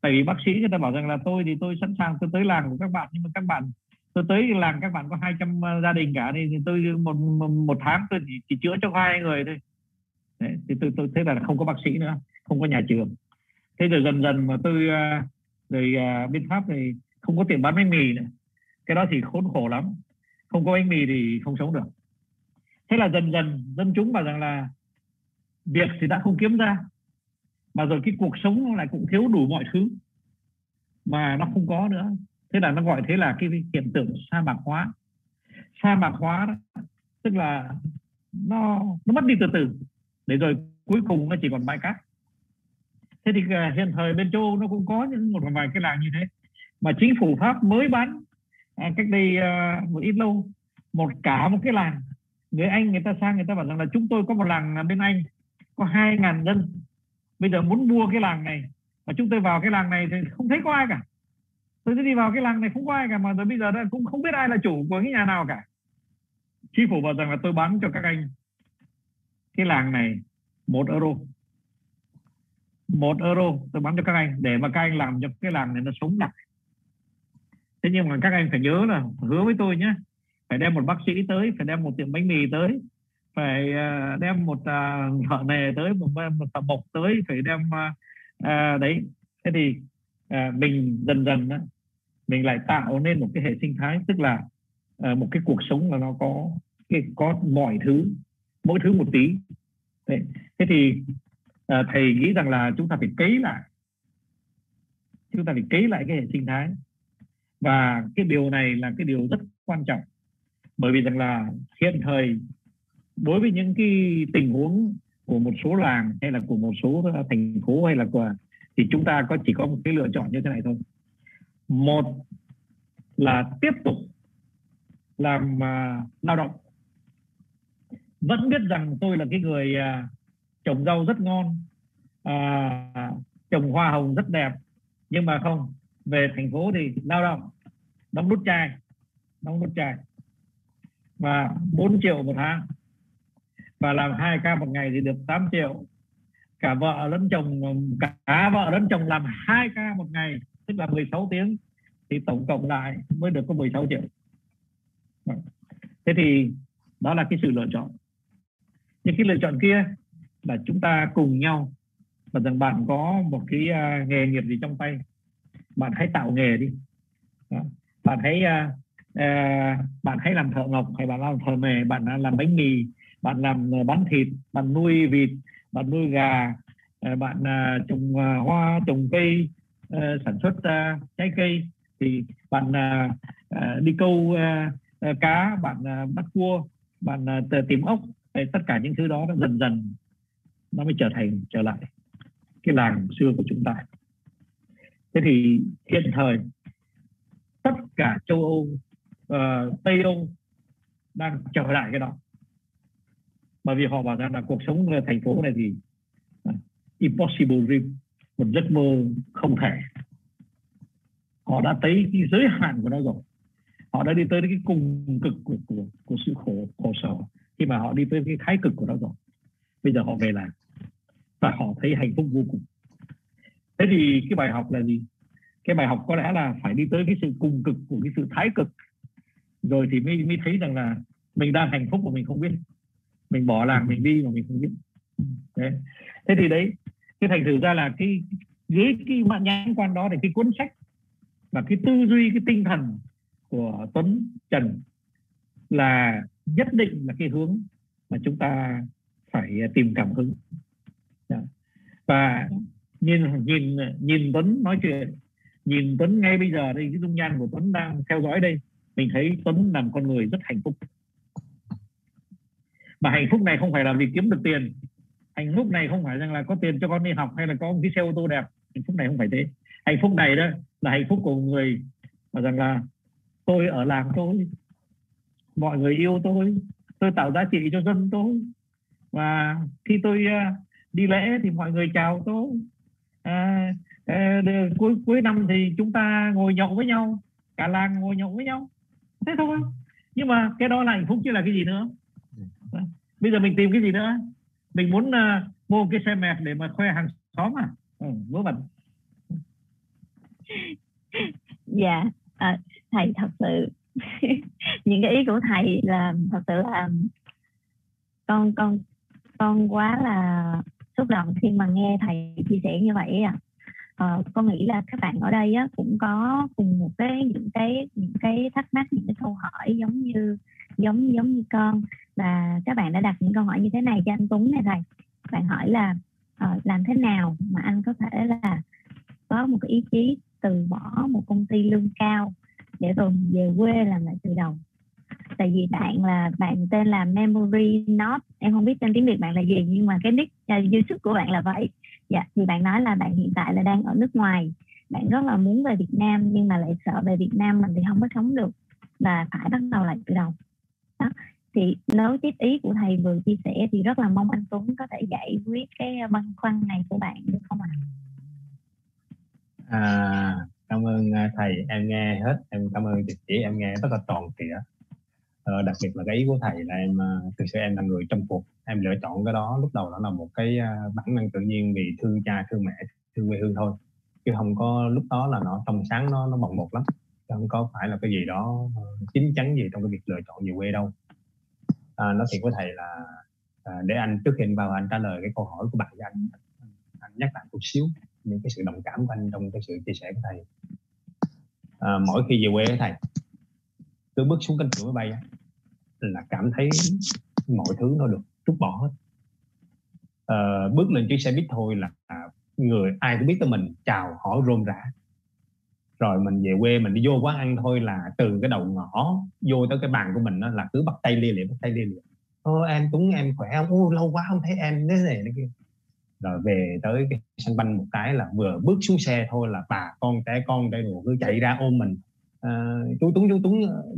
Tại vì bác sĩ người ta bảo rằng là tôi thì tôi sẵn sàng tôi tới làng của các bạn, nhưng mà các bạn tôi tới làng các bạn có 200 ờ, gia đình cả thì tôi một một, một tháng tôi chỉ, chỉ chữa cho hai người thôi. Đấy, thì tôi tôi thế là không có bác sĩ nữa không có nhà trường. Thế rồi dần dần mà tôi ờ, rồi uh, bên pháp thì không có tiền bán bánh mì nữa. Cái đó thì khốn khổ lắm. Không có bánh mì thì không sống được. Thế là dần dần dân chúng bảo rằng là việc thì đã không kiếm ra mà rồi cái cuộc sống nó lại cũng thiếu đủ mọi thứ mà nó không có nữa thế là nó gọi thế là cái hiện tượng sa mạc hóa. Sa mạc hóa đó, tức là nó nó mất đi từ từ. Để rồi cuối cùng nó chỉ còn bãi cát. Thế thì à, hiện thời bên châu nó cũng có những một vài cái làng như thế. Mà chính phủ pháp mới bán à, cách đây à, một ít lâu một cả một cái làng. Người anh người ta sang người ta bảo rằng là chúng tôi có một làng bên anh có hai ngàn dân. Bây giờ muốn mua cái làng này mà chúng tôi vào cái làng này thì không thấy có ai cả tôi đi vào cái làng này không có ai cả mà tới bây giờ cũng không biết ai là chủ của cái nhà nào cả. Chi phủ bảo rằng là tôi bán cho các anh cái làng này một euro. Một euro tôi bán cho các anh để mà các anh làm cho cái làng này nó sống đặc thế nhưng mà các anh phải nhớ là hứa với tôi nhé phải đem một bác sĩ tới phải đem một tiệm bánh mì tới phải à, đem một à, thợ nghề tới một à, một thợ mộc tới phải đem đấy. Thế thì mình dần dần đó, mình lại tạo nên một cái hệ sinh thái tức là uh, một cái cuộc sống mà nó có cái có mọi thứ mỗi thứ một tí. Thế, thế thì uh, thầy nghĩ rằng là chúng ta phải cấy lại chúng ta phải cấy lại cái hệ sinh thái. Và cái điều này là cái điều rất quan trọng. Bởi vì rằng là hiện thời đối với những cái tình huống của một số làng hay là của một số ờ, thành phố hay là của thì chúng ta có chỉ có một cái lựa chọn như thế này thôi một là tiếp tục làm uh, lao động. Vẫn biết rằng tôi là cái người uh, trồng rau rất ngon uh, trồng hoa hồng rất đẹp. Nhưng mà không về thành phố thì lao động đóng nút chai đóng nút chai. Và 4 triệu một tháng. Và làm hai ca một ngày thì được 8 triệu. Cả vợ lẫn chồng cả vợ lẫn chồng làm hai ca một ngày tức là 16 tiếng thì tổng cộng lại mới được có 16 triệu. Vâng. Thế thì đó là cái sự lựa chọn. Nhưng cái lựa chọn kia là chúng ta cùng nhau và rằng bạn có một cái uh, nghề nghiệp gì trong tay bạn hãy tạo nghề đi. Đó. bạn hãy uh, uh, bạn hãy làm thợ ngọc hay bạn làm thợ mề bạn làm bánh mì bạn làm bán thịt bạn nuôi vịt bạn nuôi gà bạn trồng hoa trồng cây uh, sản xuất uh, trái cây thì bạn uh, đi câu uh, cá bạn uh, bắt cua bạn uh, tìm ốc tất cả những thứ đó nó dần dần nó mới trở thành trở lại cái làng xưa của chúng ta. Thế thì hiện thời tất cả châu âu uh, tây âu đang trở lại cái đó. Bởi vì họ bảo rằng là cuộc sống thành phố này thì uh, impossible dream một giấc mơ không thể. Họ đã tới cái giới hạn của nó rồi. Họ đã đi tới cái cùng cực của, của, của sự khổ khổ sở khi mà họ đi tới cái thái cực của nó rồi. Bây giờ họ về làm và họ thấy hạnh phúc vô cùng. Thế thì cái bài học là gì? Cái bài học có lẽ là phải đi tới cái sự cùng cực của cái sự thái cực. Rồi thì mới mới thấy rằng là mình đang hạnh phúc mà mình không biết. Mình bỏ làng mình đi mà mình không biết. Đấy. thế thì đấy thế thành thử ra là cái dưới cái mạng nhãn quan đó thì cái cuốn sách và cái tư duy, cái tinh thần của Tuấn Trần là nhất định là cái hướng mà chúng ta phải tìm cảm hứng. Dạ. Và nhìn nhìn nhìn Tuấn nói chuyện, nhìn Tuấn ngay bây giờ đây, cái dung nhan của Tuấn đang theo dõi đây, mình thấy Tuấn là một con người rất hạnh phúc. Mà hạnh phúc này không phải là vì kiếm được tiền hạnh phúc này không phải rằng là có tiền cho con đi học hay là có một cái xe ô tô đẹp. Hạnh phúc này không phải thế. Hạnh phúc này đó là hạnh phúc của người mà rằng là tôi ở làng tôi mọi người yêu tôi tôi tạo giá trị cho dân tôi. Và khi tôi uh, đi lễ thì mọi người chào tôi. À, à, cuối cuối năm thì chúng ta ngồi nhậu với nhau cả làng ngồi nhậu với nhau. Thế thôi. Nhưng mà cái đó là hạnh phúc chứ là cái gì nữa? Bây giờ mình tìm cái gì nữa mình muốn uh, mua cái xe mẹt để mà khoe hàng xóm à? Ừ, vớ vẩn. Dạ à, thầy thật sự những cái ý của thầy là thật sự là con con con quá là xúc động khi mà nghe thầy chia sẻ như vậy à ờ, con nghĩ là các bạn ở đây á, cũng có cùng một cái những cái những cái thắc mắc những cái câu hỏi giống như giống giống như con. Và các bạn đã đặt những câu hỏi như thế này cho anh Tuấn này thầy bạn hỏi là uh, làm thế nào mà anh có thể là có một cái ý chí từ bỏ một công ty lương cao để rồi về quê làm lại từ đầu? Tại vì bạn là bạn tên là memory not. Em không biết tên tiếng việt bạn là gì nhưng mà cái nick uh, youtube của bạn là vậy. Dạ thì bạn nói là bạn hiện tại là đang ở nước ngoài. Bạn rất là muốn về Việt Nam nhưng mà lại sợ về Việt Nam mình thì không có sống được. Và phải bắt đầu lại từ đầu đó. Thì nếu tiếp ý của thầy vừa chia sẻ thì rất là mong anh Tuấn có thể giải quyết cái băn khoăn này của bạn được không ạ? À? à, cảm ơn à, thầy. Em nghe hết. Em cảm ơn chị chỉ em nghe rất là tròn trịa. Ờ, đặc biệt là cái ý của thầy là em à, thực sự em là người trong cuộc. Em lựa chọn cái đó. Lúc đầu đó là một cái à, bản năng tự nhiên vì thương cha thương mẹ thương quê hương thôi. Chứ không có lúc đó là nó trong sáng nó nó bồng bột lắm không có phải là cái gì đó ờ, chín chắn gì trong cái việc lựa chọn về quê đâu. À, nói thiệt với thầy là à, để anh trước khi anh vào anh trả lời cái câu hỏi của bạn cho anh anh nhắc lại một xíu những cái sự đồng cảm của anh trong cái sự chia sẻ của thầy. À, mỗi khi về quê với thầy cứ bước xuống cánh cửa máy bay là cảm thấy mọi thứ nó được trút bỏ hết. À, bước lên chiếc xe buýt thôi là người ai cũng biết tới mình chào hỏi rôm rã rồi mình về quê mình đi vô quán ăn thôi là từ cái đầu ngõ vô tới cái bàn của mình đó là cứ bắt tay lia lịa bắt tay lia lịa. Ô em tuấn em khỏe không? Ô lâu quá không thấy em thế này thế kia. Rồi về tới cái sân banh một cái là vừa bước xuống xe thôi là bà con trẻ con đây đồ cứ chạy ra ôm mình. À, chú tuấn chú tuấn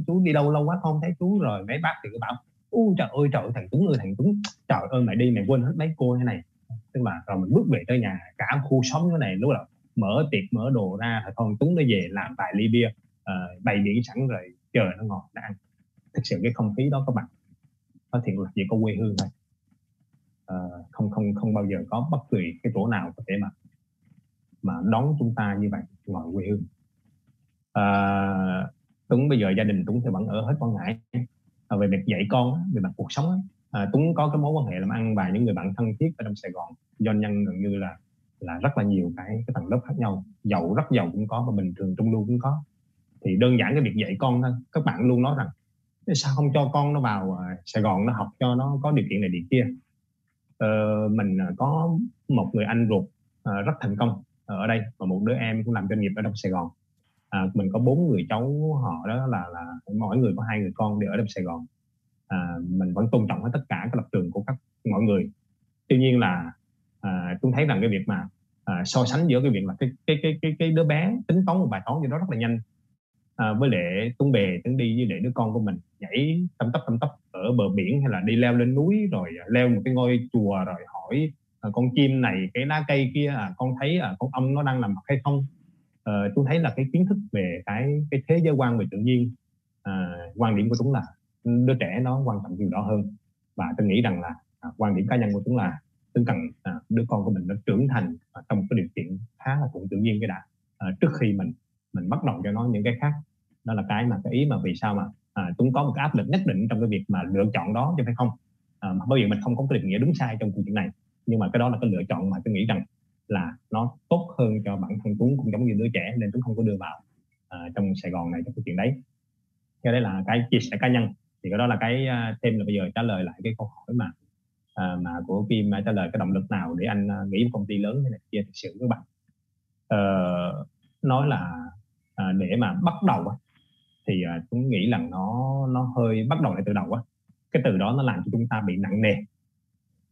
chú đi đâu lâu quá không thấy chú. Rồi mấy bác thì cứ bảo u trời ơi trời ơi thằng tuấn ơi thằng tuấn trời ơi mày đi mày quên hết mấy cô thế này. Tức là rồi mình bước về tới nhà cả khu xóm cái này lúc là mở tiệc mở đồ ra rồi con tuấn nó về làm vài ly bia uh, bày biển sẵn rồi chờ nó ngọt nó ăn. Thực sự cái không khí đó các bạn nó thiện là chỉ có quê hương thôi. Uh, không không không bao giờ có bất kỳ cái chỗ nào có thể mà mà đón chúng ta như vậy ngoài quê hương. Uh, Tuấn bây giờ gia đình Tuấn thì vẫn ở hết Quảng Ngãi. À, về việc dạy con về mặt cuộc sống à, Tuấn có cái mối quan hệ làm ăn và những người bạn thân thiết ở trong Sài Gòn do nhân gần như là là rất là nhiều cái cái tầng lớp khác nhau. Giàu rất giàu cũng có và bình thường trung lưu cũng có. Thì đơn giản cái việc dạy con thôi các bạn luôn nói rằng sao không cho con nó vào à, Sài Gòn nó học cho nó có điều kiện này điều kia? Ờ, mình à, có một người anh ruột à, rất thành công ở đây và một đứa em cũng làm doanh nghiệp ở trong Sài Gòn. À, mình có bốn người cháu họ đó là là mỗi người có hai người con đều ở trong Sài Gòn. À, mình vẫn tôn trọng hết tất cả các lập trường của các mọi người. Tuy nhiên là à, tôi thấy rằng cái việc mà à, so sánh giữa cái việc là cái cái cái cái, cái đứa bé tính toán một bài toán gì đó rất là nhanh. À, với lệ tuấn bề tuấn đi với lệ đứa con của mình nhảy tâm tấp tâm tấp ở bờ biển hay là đi leo lên núi rồi à, leo một cái ngôi chùa rồi hỏi à, con chim này cái lá cây kia à, con thấy à, con ong nó đang làm mặt hay không? À, tôi thấy là cái kiến thức về cái cái thế giới quan về tự nhiên à, quan điểm của chúng là đứa trẻ nó quan trọng điều đó hơn. Và tôi nghĩ rằng là à, quan điểm cá nhân của chúng là tôi cần à, đứa con của mình nó trưởng thành à, trong cái điều kiện khá là thuận tự nhiên cái đã à, trước khi mình mình bắt đầu cho nó những cái khác. Đó là cái mà cái ý mà vì sao mà à, chúng có một cái áp lực nhất định trong cái việc mà lựa chọn đó chứ phải không? À, bởi vì mình không có cái định nghĩa đúng sai trong câu chuyện này nhưng mà cái đó là cái lựa chọn mà tôi nghĩ rằng là nó tốt hơn cho bản thân Tuấn cũng giống như đứa trẻ nên Tuấn không có đưa vào à, trong Sài Gòn này trong cái chuyện đấy. Cái đấy là cái chia sẻ cá nhân. Thì cái đó là cái à, thêm là bây giờ trả lời lại cái câu hỏi mà uh, mà của phim trả lời cái động lực nào để anh uh, nghĩ một công ty lớn thế này kia thực sự các bạn? Uh, nói là uh, để mà bắt đầu thì uh, chúng nghĩ rằng nó nó hơi bắt đầu lại từ đầu á. Cái từ đó nó làm cho chúng ta bị nặng nề.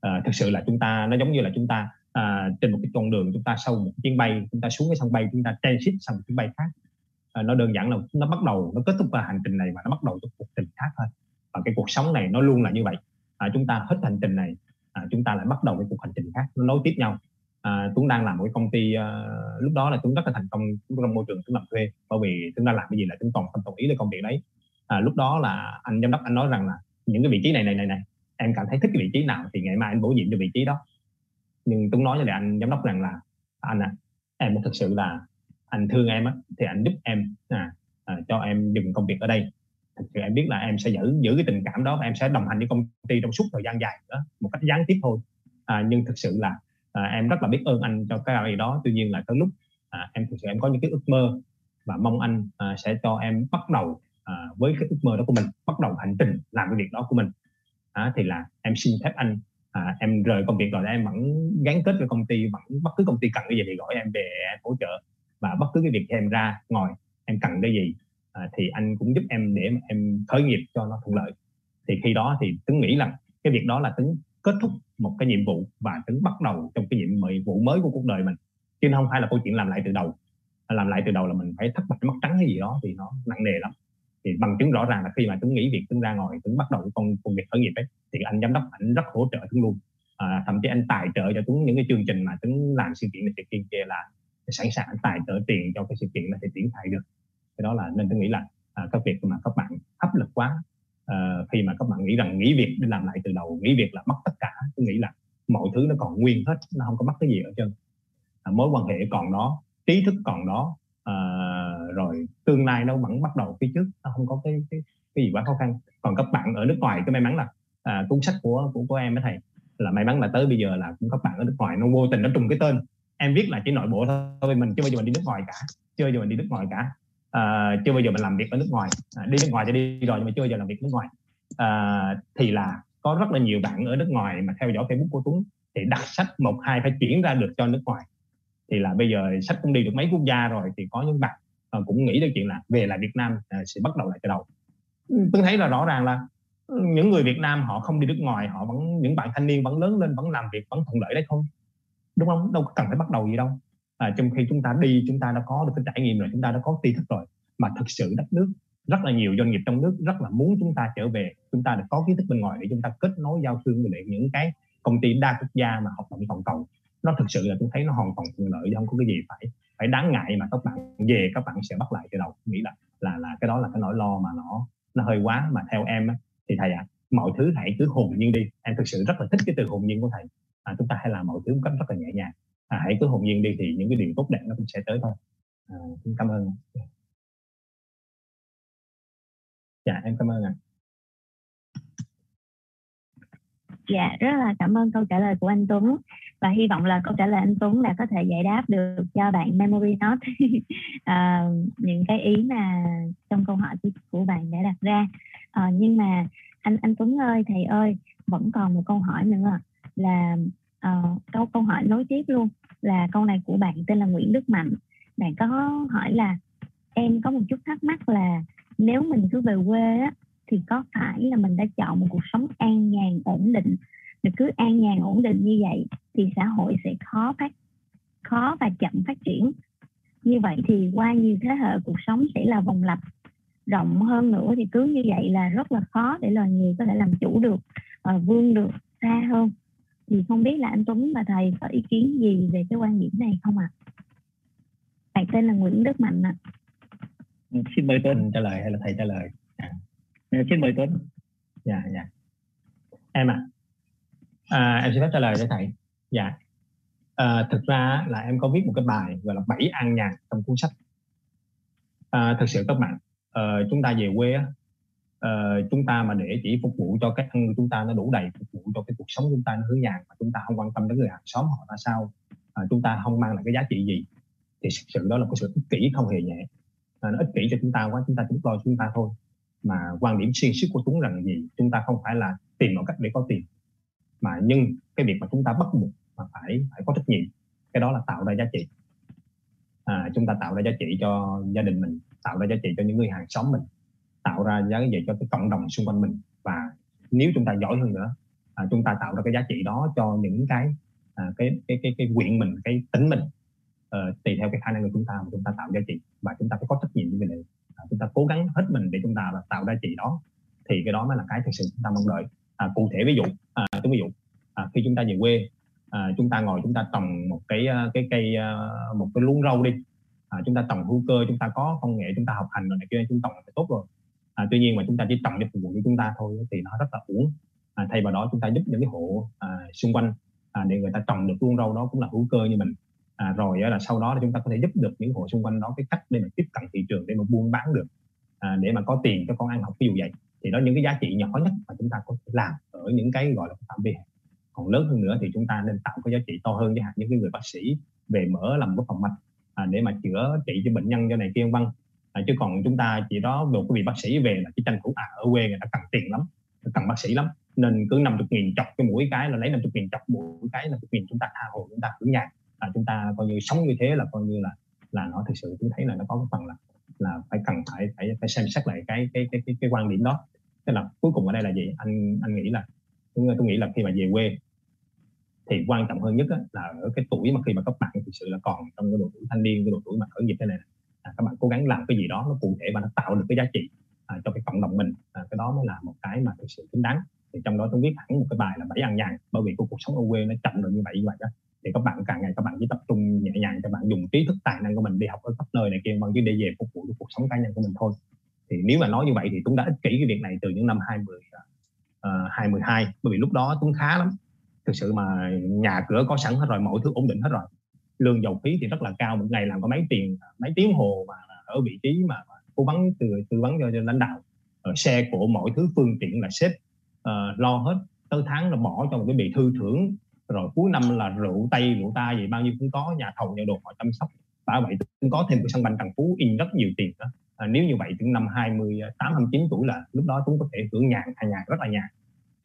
Uh, thực sự là chúng ta nó giống như là chúng ta uh, trên một cái con đường chúng ta sau một chuyến bay chúng ta xuống cái sân bay chúng ta transit sang một chuyến bay khác. Uh, nó đơn giản là nó bắt đầu nó kết thúc cái hành trình này và nó bắt đầu cho cuộc trình khác thôi. Cái cuộc sống này nó luôn là như vậy à, chúng ta hết hành trình này à, chúng ta lại bắt đầu cái cuộc hành trình khác nó nối tiếp nhau. À, Tuấn đang làm một cái công ty à, lúc đó là Tuấn rất là thành công trong môi trường Tuấn làm thuê bởi vì Tuấn đang làm cái gì là Tuấn toàn không đồng ý với công việc đấy. À, lúc đó là anh giám đốc anh nói rằng là những cái vị trí này này này này em cảm thấy thích cái vị trí nào thì ngày mai anh bổ nhiệm cho vị trí đó. Nhưng Tuấn nói với lại anh giám đốc rằng là anh à em thực sự là anh thương em á thì anh giúp em à, à, cho em dừng công việc ở đây thì em biết là em sẽ giữ giữ cái tình cảm đó và em sẽ đồng hành với công ty trong suốt thời gian dài đó một cách gián tiếp thôi. À, nhưng thực sự là à, em rất là biết ơn anh cho cái gì đó. Tuy nhiên là tới lúc à, em thực sự em có những cái ước mơ và mong anh à, sẽ cho em bắt đầu à, với cái ước mơ đó của mình bắt đầu hành trình làm cái việc đó của mình. À, thì là em xin phép anh à, em rời công việc rồi em vẫn gắn kết với công ty vẫn bất cứ công ty cần cái gì thì gọi em về em hỗ trợ. Và bất cứ cái việc em ra ngồi em cần cái gì à, thì anh cũng giúp em để em khởi nghiệp cho nó thuận lợi. Thì khi đó thì tính nghĩ là cái việc đó là tính kết thúc một cái nhiệm vụ và tính bắt đầu trong cái nhiệm vụ mới của cuộc đời mình. Chứ không phải là câu chuyện làm lại từ đầu. Làm lại từ đầu là mình phải thất bại mất trắng cái gì đó thì nó nặng nề lắm. Thì bằng chứng rõ ràng là khi mà tính nghĩ việc tính ra ngoài tính bắt đầu cái công công việc khởi nghiệp ấy thì anh giám đốc ảnh rất hỗ trợ tính luôn. À, thậm chí anh tài trợ cho chúng những cái chương trình mà tính làm sự kiện này sự kiện kia là sẵn sàng anh tài trợ tiền cho cái sự kiện là thì triển khai được cái đó là nên tôi nghĩ là à, các việc mà các bạn áp lực quá à, khi mà các bạn nghĩ rằng nghỉ việc để làm lại từ đầu nghỉ việc là mất tất cả tôi nghĩ là mọi thứ nó còn nguyên hết nó không có mất cái gì ở chân à, mối quan hệ còn đó trí thức còn đó à, rồi tương lai nó vẫn bắt đầu phía trước nó không có cái cái, cái gì quá khó khăn. Còn các bạn ở nước ngoài cái may mắn là à, cuốn sách của của của em với thầy là may mắn là tới bây giờ là cũng các bạn ở nước ngoài nó vô tình nó trùng cái tên. Em viết là chỉ nội bộ thôi mình chưa bao giờ mình đi nước ngoài cả chưa bao giờ mình đi nước ngoài cả à, chưa bao giờ mình làm việc ở nước ngoài. À, đi nước ngoài cho đi rồi nhưng mà chưa bao giờ làm việc nước ngoài. À, thì là có rất là nhiều bạn ở nước ngoài mà theo dõi facebook của tuấn thì đặt sách một hai phải chuyển ra được cho nước ngoài. Thì là bây giờ sách cũng đi được mấy quốc gia rồi thì có những bạn uh, cũng nghĩ đến chuyện là về lại Việt Nam uh, sẽ bắt đầu lại từ đầu. Tôi thấy là rõ ràng là ừ, những người Việt Nam họ không đi nước ngoài họ vẫn những bạn thanh niên vẫn lớn lên vẫn làm việc vẫn thuận lợi đấy không? Đúng không? Đâu cần phải bắt đầu gì đâu à, trong khi chúng ta đi chúng ta đã có được cái trải nghiệm rồi chúng ta đã có tri thức rồi. Mà thực sự đất nước rất là nhiều doanh nghiệp trong nước rất là muốn chúng ta trở về. Chúng ta được có kiến thức bên ngoài để chúng ta kết nối giao thương với những cái công ty đa quốc gia mà hoạt động toàn cầu. Nó thực sự là tôi thấy nó hoàn toàn thuận lợi không có cái gì phải phải đáng ngại mà các bạn về các bạn sẽ bắt lại từ đầu. Nghĩ là là là cái đó là cái nỗi lo mà nó nó hơi quá. Mà theo em thì thầy ạ à, mọi thứ hãy cứ hồn nhiên đi. Em thực sự rất là thích cái từ hồn nhiên của thầy. À, chúng ta hãy làm mọi thứ một cách rất là nhẹ nhàng à, hãy cứ hồn nhiên đi thì những cái điều tốt đẹp nó cũng sẽ tới thôi. À, cảm ơn. Dạ em cảm ơn ạ. Dạ rất là cảm ơn câu trả lời của anh Tuấn. Và hy vọng là câu trả lời anh Tuấn là có thể giải đáp được cho bạn memory note. À, những cái ý mà trong câu hỏi của bạn đã đặt ra. À, nhưng mà anh anh Tuấn ơi thầy ơi vẫn còn một câu hỏi nữa là uh, câu câu hỏi nối tiếp luôn là câu này của bạn tên là Nguyễn Đức Mạnh. Bạn có hỏi là em có một chút thắc mắc là nếu mình cứ về quê á thì có phải là mình đã chọn một cuộc sống an nhàn ổn định mình cứ an nhàn ổn định như vậy thì xã hội sẽ khó phát khó và chậm phát triển? Như vậy thì qua nhiều thế hệ cuộc sống sẽ là vòng lặp rộng hơn nữa thì cứ như vậy là rất là khó để loài người có thể làm chủ được uh, vươn được xa hơn thì không biết là anh Tuấn và thầy có ý kiến gì về cái quan điểm này không ạ? À? Thầy tên là Nguyễn Đức Mạnh ạ. À. Xin mời Tuấn trả lời hay là thầy trả lời? À. Xin mời Tuấn. Dạ dạ. Em ạ. À. à, em xin phép trả lời để thầy. Dạ. À, thực ra là em có viết một cái bài gọi là bảy an nhàn trong cuốn sách. À, thực sự các bạn, à, chúng ta về quê uh, chúng ta mà để chỉ phục vụ cho cái ăn của chúng ta nó đủ đầy phục vụ cho cái cuộc sống chúng ta nó hứa nhàn mà chúng ta không quan tâm đến người hàng xóm họ ra sao uh, chúng ta không mang lại cái giá trị gì thì thực sự đó là một sự ích kỷ không hề nhẹ. Uh, nó ích kỷ cho chúng ta quá chúng ta chỉ lo chúng ta thôi. Mà quan điểm xuyên suốt của chúng rằng gì? Chúng ta không phải là tìm mọi cách để có tiền mà nhưng cái việc mà chúng ta bắt buộc mà phải phải có trách nhiệm cái đó là tạo ra giá trị. À, chúng ta tạo ra giá trị cho gia đình mình tạo ra giá trị cho những người hàng xóm mình tạo ra giá trị cho cái cộng đồng xung quanh mình và nếu chúng ta giỏi hơn nữa à, chúng ta tạo ra cái giá trị đó cho những cái à, cái cái cái cái quyện mình cái tính mình à, tùy theo cái khả năng của chúng ta mà chúng ta tạo giá trị và chúng ta phải có trách nhiệm với mình này à, chúng ta cố gắng hết mình để chúng ta là tạo giá trị đó thì cái đó mới là cái thực sự chúng ta mong đợi à, cụ thể ví dụ à, tôi ví dụ à, khi chúng ta về quê à, chúng ta ngồi chúng ta trồng một cái cái cây một cái luống rau đi à, chúng ta trồng hữu cơ chúng ta có công nghệ chúng ta học hành rồi này kia chúng trồng là tốt rồi à, tuy nhiên mà chúng ta chỉ trồng cho phục vụ cho chúng ta thôi thì nó rất là uổng. À, thay vào đó chúng ta giúp những cái hộ à, xung quanh à, để người ta trồng được luôn rau đó cũng là hữu cơ như mình. À, rồi là sau đó là chúng ta có thể giúp được những hộ xung quanh đó cái cách để mà tiếp cận thị trường để mà buôn bán được à, để mà có tiền cho con ăn học ví dụ vậy. Thì đó những cái giá trị nhỏ nhất mà chúng ta có thể làm ở những cái gọi là phạm vi còn lớn hơn nữa thì chúng ta nên tạo cái giá trị to hơn với những cái người bác sĩ về mở làm cái phòng mạch à, để mà chữa trị cho bệnh nhân cho này kia vân à, chứ còn chúng ta chỉ đó một cái vị bác sĩ về là chỉ tranh thủ à ở quê người ta cần tiền lắm cần bác sĩ lắm. Nên cứ 50 nghìn chọc cái mũi cái là lấy 50 nghìn chọc mũi cái là nghìn chúng ta tha hồ chúng ta cứ nhàn à, chúng ta coi như sống như thế là coi như là là nó thực sự chúng thấy là nó có cái phần là là phải cần phải phải phải xem xét lại cái cái cái cái, cái quan điểm đó. Tức là cuối cùng ở đây là gì? Anh anh nghĩ là tôi, tôi nghĩ là khi mà về quê thì quan trọng hơn nhất là ở cái tuổi mà khi mà các bạn thực sự là còn trong cái độ tuổi thanh niên cái độ tuổi mà khởi nghiệp thế này à, các bạn cố gắng làm cái gì đó nó cụ thể và nó tạo được cái giá trị à, cho cái cộng đồng mình. À, cái đó mới là một cái mà thực sự chính đáng. Thì trong đó tôi viết hẳn một cái bài là bảy ăn nhàn bởi vì cuộc sống ở quê nó chậm rồi như vậy như vậy đó. Thì các bạn càng ngày các bạn chỉ tập trung nhẹ nhàng các bạn dùng trí thức tài năng của mình đi học ở khắp nơi này kia bằng chứ để về phục vụ cho cuộc sống cá nhân của mình thôi. Thì nếu mà nói như vậy thì Tuấn đã ích kỷ cái việc này từ những năm 20 uh, 22 bởi vì lúc đó Tuấn khá lắm. Thực sự mà nhà cửa có sẵn hết rồi mọi thứ ổn định hết rồi lương dầu khí thì rất là cao một ngày làm có mấy tiền mấy tiếng hồ mà ở vị trí mà, cố vấn từ tư vấn cho, cho lãnh đạo. Ở xe của mọi thứ phương tiện là sếp uh, ờ, lo hết. Tới tháng là bỏ cho một cái bị thư thưởng rồi cuối năm là rượu tây rượu ta gì bao nhiêu cũng có nhà thầu nhà đồ họ chăm sóc. Và vậy cũng có thêm cái sân banh Trần Phú in rất nhiều tiền đó. À, nếu như vậy từ năm 28 29 tuổi là lúc đó chúng có thể hưởng nhàn hay nhàn rất là nhàn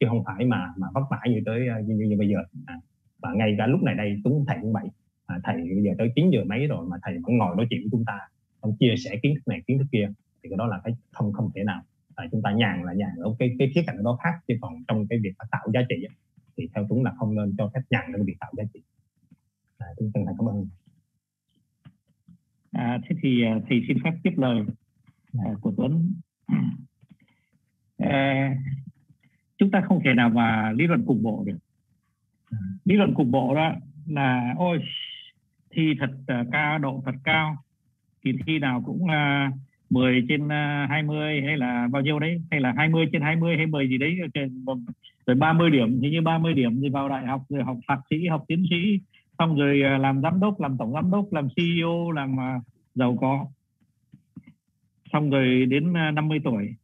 chứ không phải mà mà vất vả như tới như, như, như bây giờ. À, và ngay cả lúc này đây Tuấn thầy cũng vậy à, thầy bây giờ tới 9 giờ mấy rồi mà thầy vẫn ngồi nói chuyện với chúng ta không chia sẻ kiến thức này kiến thức kia thì cái đó là cái không không thể nào. À, chúng ta nhàn là nhàn ở cái cái khía cạnh đó khác chứ còn trong cái việc tạo giá trị thì theo Tuấn là không nên cho phép nhàn trong việc tạo giá trị. À, Tuấn chân thành cảm ơn. À, thế thì à, thì xin phép tiếp lời à, của Tuấn. À, chúng ta không thể nào mà lý luận cục bộ được. Lý luận cục bộ đó là ôi thi thật uh, cao độ thật cao kỳ thi nào cũng uh, 10 trên à, uh, 20 hay là bao nhiêu đấy hay là 20 trên 20 hay 10 gì đấy vâng. rồi 30 điểm thì như 30 điểm thì vào đại học rồi học thạc sĩ học tiến sĩ xong rồi uh, làm giám đốc làm tổng giám đốc làm CEO làm uh, giàu có. Xong rồi đến 50 tuổi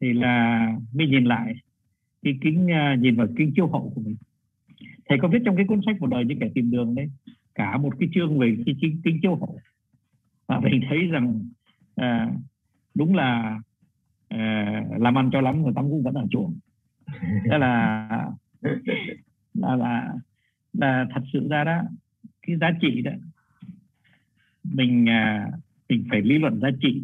thì là mới nhìn lại cái kính à, nhìn vào kính chiếu hậu của mình. Thầy có viết trong cái cuốn sách một đời những kẻ tìm đường đấy? Cả một cái chương về cái kính, kính chiếu hậu và mình thấy rằng à, đúng là à, làm ăn cho lắm người ta cũng vẫn ở chuồng. Đó là là là là thật sự ra đó cái giá trị đó mình à, mình phải lý luận giá trị.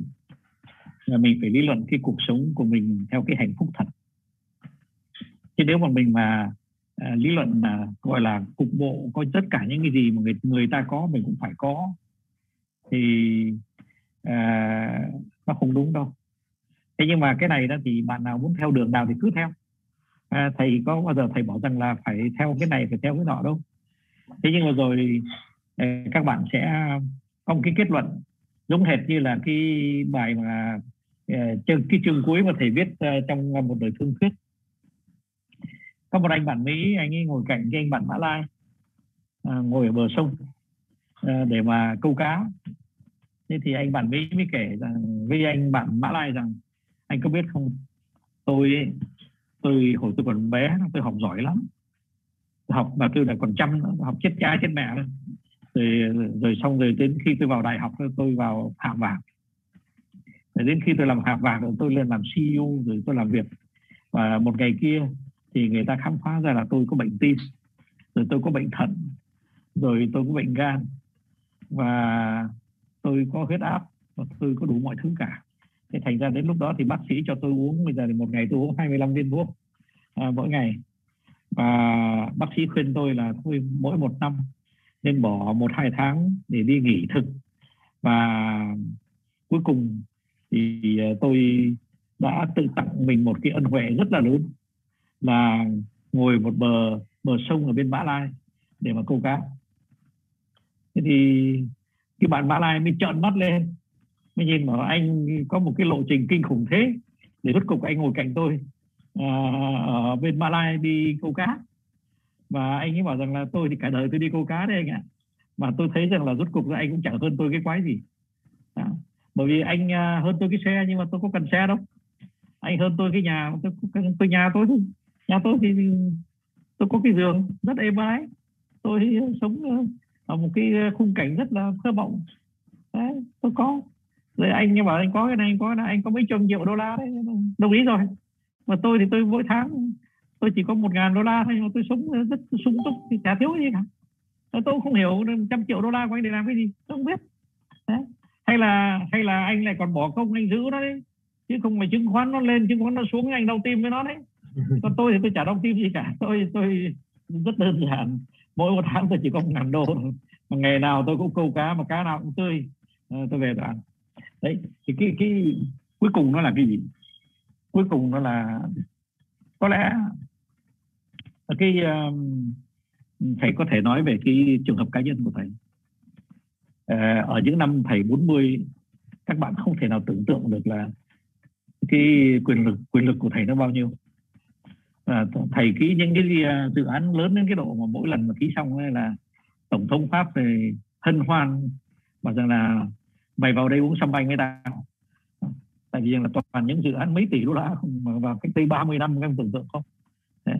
Và mình phải lý luận cái cuộc sống của mình theo cái hạnh phúc thật. Chứ nếu mà mình mà à, lý luận là gọi là cục bộ có tất cả những cái gì mà người người ta có mình cũng phải có. Thì à, nó không đúng đâu. Thế nhưng mà cái này đó thì bạn nào muốn theo đường nào thì cứ theo. À, thầy có bao giờ thầy bảo rằng là phải theo cái này phải theo cái nọ đâu. Thế nhưng mà rồi các bạn sẽ có một cái kết luận giống hệt như là cái bài mà uh, cái chương cuối mà thầy viết uh, trong một đời thương thuyết có một anh bạn Mỹ anh ấy ngồi cạnh cái anh bạn Mã Lai à, ngồi ở bờ sông à, để mà câu cá. Thế thì anh bạn Mỹ mới kể rằng với anh bạn Mã Lai rằng anh có biết không? Tôi tôi hồi tôi còn bé tôi học giỏi lắm. Học mà tôi lại còn chăm học chết cha chết mẹ rồi rồi xong rồi đến khi tôi vào đại học tôi vào hạ vàng rồi đến khi tôi làm hạ vàng rồi tôi lên làm CEO rồi tôi làm việc. Và một ngày kia thì người ta khám phá ra là tôi có bệnh tim rồi tôi có bệnh thận rồi tôi có bệnh gan và tôi có huyết áp và tôi có đủ mọi thứ cả. Thế thành ra đến lúc đó thì bác sĩ cho tôi uống bây giờ thì một ngày tôi uống 25 viên thuốc à, mỗi ngày. Và bác sĩ khuyên tôi là thôi mỗi một năm nên bỏ một hai tháng để đi nghỉ thực. Và cuối cùng thì à, tôi đã tự tặng mình một cái ân huệ rất là lớn là ngồi một bờ bờ sông ở bên Mã Lai để mà câu cá. Thế thì cái bạn Mã Lai mới trợn mắt lên mới nhìn bảo anh có một cái lộ trình kinh khủng thế để rốt cục anh ngồi cạnh tôi à, ở bên Mã Lai đi câu cá. Và anh ấy bảo rằng là tôi thì cả đời tôi đi câu cá đấy anh ạ mà tôi thấy rằng là rốt cục là anh cũng chẳng hơn tôi cái quái gì. À, bởi vì anh à, hơn tôi cái xe nhưng mà tôi có cần xe đâu. Anh hơn tôi cái nhà tôi, tôi nhà tôi thôi nhà tôi thì tôi có cái giường rất êm ái. Tôi ờ, sống ờ, ở một cái ờ, khung cảnh rất là thơ mộng. Đấy, tôi có. Rồi anh như bảo anh có cái này anh có cái này anh có mấy trăm triệu đô la đấy đồng ý rồi. Mà tôi thì tôi mỗi tháng tôi chỉ có một ngàn đô la thôi nhưng mà tôi sống rất sung túc thì chả thiếu gì cả. Tôi không hiểu trăm triệu đô la của anh để làm cái gì tôi không biết. Đấy. hay là hay là anh lại còn bỏ công anh giữ nó đấy chứ không phải chứng khoán nó lên chứng khoán nó xuống anh đau tim với nó đấy. còn tôi thì tôi chả đóng phim gì cả. Tôi tôi rất đơn giản. Mỗi một tháng tôi chỉ có một ngàn đô mà ngày nào tôi cũng câu cá mà cá nào cũng tươi. À, tôi về tôi ăn đấy thì cái cái cuối cùng nó là cái gì? Cuối cùng nó là có lẽ cái um, thầy có thể nói về cái trường hợp cá nhân của thầy. À, ở những năm thầy 40 các bạn không thể nào tưởng tượng được là cái quyền lực quyền lực của thầy nó bao nhiêu. Ờ, thầy ký những cái ờ, dự án lớn đến cái độ mà mỗi lần mà ký xong là tổng thống pháp về hân hoan, bảo rằng là mày vào đây uống sâm banh với tao. Tại vì là toàn những dự án mấy tỷ đô la mà vào cách đây 30 năm các tưởng tượng không? Đấy.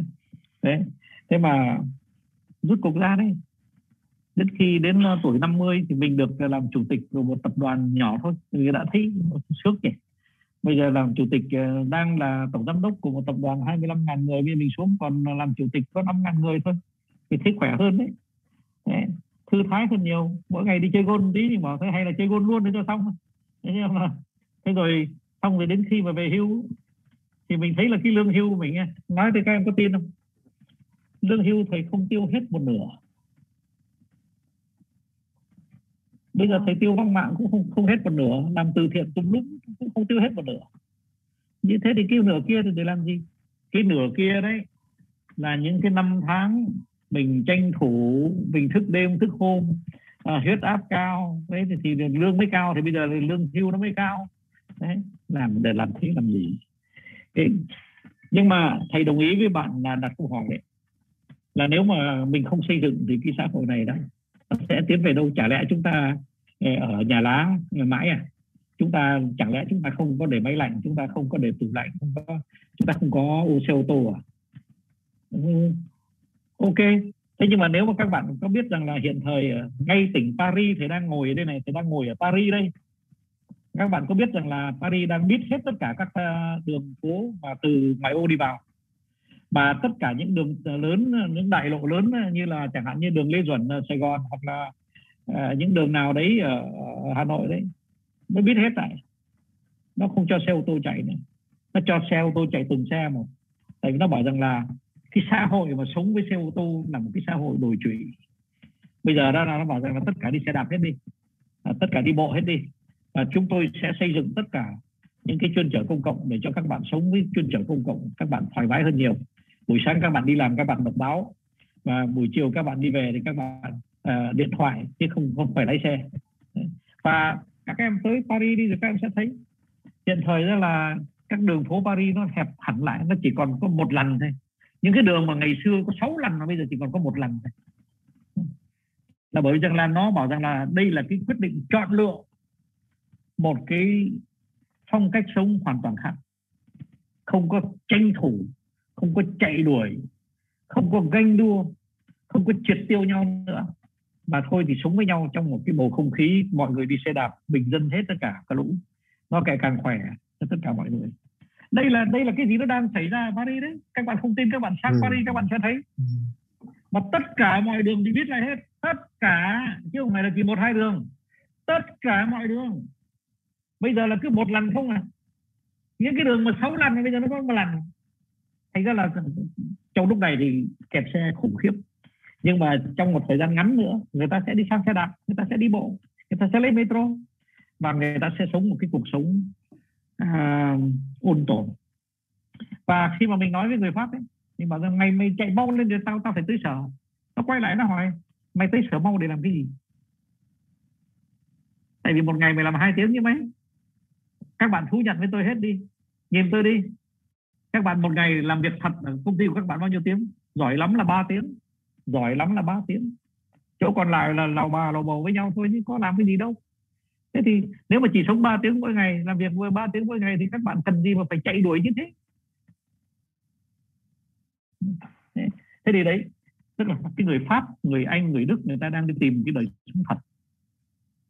đấy. Thế mà rút cục ra đấy. Đến khi đến ờ, tuổi 50 thì mình được làm chủ tịch của một tập đoàn nhỏ thôi. Người đã thấy sướng nhỉ bây giờ làm chủ tịch ờ, đang là tổng giám đốc của một tập đoàn 25 ngàn người bây giờ mình xuống còn làm chủ tịch có 5 ngàn người thôi. Thì thấy khỏe hơn đấy, đấy thư thái hơn nhiều. Mỗi ngày đi chơi gôn tí thì bảo thế hay là chơi gôn luôn để cho xong. Thế nhưng mà thế rồi xong rồi đến khi mà về hưu thì mình thấy là cái lương hưu của mình nói thì các em có tin không? Lương hưu thầy không tiêu hết một nửa. Bây giờ thầy tiêu văng mạng cũng không không hết một nửa làm từ thiện tung lúc cũng không tiêu hết một nửa. Như thế thì cái nửa kia thì để làm gì? Cái nửa kia đấy là những cái năm tháng mình tranh thủ mình thức đêm thức hôm à, huyết áp cao. Đấy thì, thì lương mới cao thì bây giờ thì lương hưu nó mới cao. Đấy làm để làm thế làm gì? Đấy. nhưng mà thầy đồng ý với bạn là đặt câu hỏi đấy. Là nếu mà mình không xây dựng thì cái xã hội này đó sẽ tiến về đâu? Chả lẽ chúng ta ờ, Ờ, ở nhà lá mãi à? Chúng ta chẳng lẽ chúng ta không có để máy lạnh chúng ta không có để tủ lạnh không có chúng ta không có ô xe ô tô à? Ừ, ok. Thế nhưng mà nếu mà các bạn có biết rằng là hiện thời ngay tỉnh Paris thì đang ngồi ở đây này thì đang ngồi ở Paris đây. Các bạn có biết rằng là Paris đang biết hết tất cả các ờ, đường phố mà từ ngoại ô đi vào? Và tất cả những đường ờ, lớn những đại lộ lớn như là chẳng hạn như đường Lê Duẩn Sài Gòn hoặc là à, những đường nào đấy ở Hà Nội đấy nó biết hết tại. Nó không cho xe ô tô chạy nữa. Nó cho xe ô tô chạy từng xe một. Tại vì nó bảo rằng là cái xã hội mà sống với xe ô tô là một cái xã hội đồi trụy. Bây giờ đó là nó bảo rằng là tất cả đi xe đạp hết đi. À, tất cả đi bộ hết đi. Và chúng tôi sẽ xây dựng tất cả những cái chuyên chở công cộng để cho các bạn sống với chuyên chở công cộng các bạn thoải mái hơn nhiều. Buổi sáng các bạn đi làm các bạn đọc báo. Và buổi chiều các bạn đi về thì các bạn uh, điện thoại chứ không không phải lái xe. Và các em tới Paris đi rồi các em sẽ thấy hiện thời đó là các đường phố Paris nó hẹp hẳn lại nó chỉ còn có một lần thôi. Những cái đường mà ngày xưa có 6 lần mà bây giờ chỉ còn có một lần thôi. Là bởi vì rằng là nó bảo rằng là đây là cái quyết định chọn lựa một cái phong cách sống hoàn toàn khác. Không có tranh thủ không có chạy đuổi không có ganh đua không có triệt tiêu nhau nữa mà thôi thì sống với nhau trong một cái bầu không khí mọi người đi xe đạp bình dân hết tất cả cả lũ. Nó càng càng khỏe cho tất cả mọi người. Đây là đây là cái gì nó đang xảy ra ở Paris đấy? Các bạn không tin các bạn sang ừ. Paris các bạn sẽ thấy. Ừ. mà tất cả mọi đường thì biết lại hết. Tất cả chứ không phải là chỉ một hai đường. Tất cả mọi đường. Bây giờ là cứ một lần không à? Những cái đường mà sáu lần bây giờ nó có một lần. Thành ra là trong lúc này thì kẹt xe khủng khiếp nhưng mà trong một thời gian ngắn nữa, người ta sẽ đi sang xe đạp, người ta sẽ đi bộ, người ta sẽ lấy metro và người ta sẽ sống một cái cuộc sống à, ổn ôn tồn. Và khi mà mình nói với người pháp ấy mình bảo rằng ngày mày chạy mau lên thì tao tao phải tới sở? Nó quay lại nó hỏi, mày tới sở mau để làm cái gì? Tại vì một ngày mày làm hai tiếng như mấy. Các bạn thú nhận với tôi hết đi. Nhìn tôi đi. Các bạn một ngày làm việc thật ở công ty của các bạn bao nhiêu tiếng? Giỏi lắm là 3 tiếng giỏi lắm là 3 tiếng. Chỗ còn lại là lào bà lào bầu với nhau thôi chứ có làm cái gì đâu. Thế thì nếu mà chỉ sống 3 tiếng mỗi ngày làm việc vừa 3 tiếng mỗi ngày thì các bạn cần gì mà phải chạy đuổi như thế? Thế thì đấy tức là cái người pháp người anh người đức người ta đang đi tìm cái đời sống thật.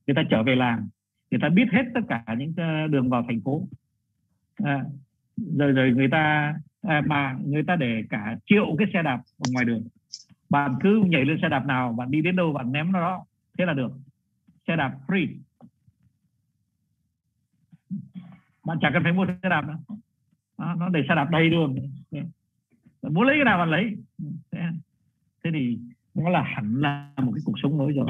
Người ta trở về làng người ta biết hết tất cả những ờ, đường vào thành phố. À, rồi rồi người ta à, mà người ta để cả triệu cái xe đạp ở ngoài đường bạn cứ nhảy lên xe đạp nào bạn đi đến đâu bạn ném nó đó. Thế là được. Xe đạp free. Bạn chẳng cần phải mua xe đạp nữa. Đó, nó để xe đạp đầy đường. Muốn lấy cái nào bạn lấy. Thế. Thì nó là hẳn là một cái cuộc sống mới rồi.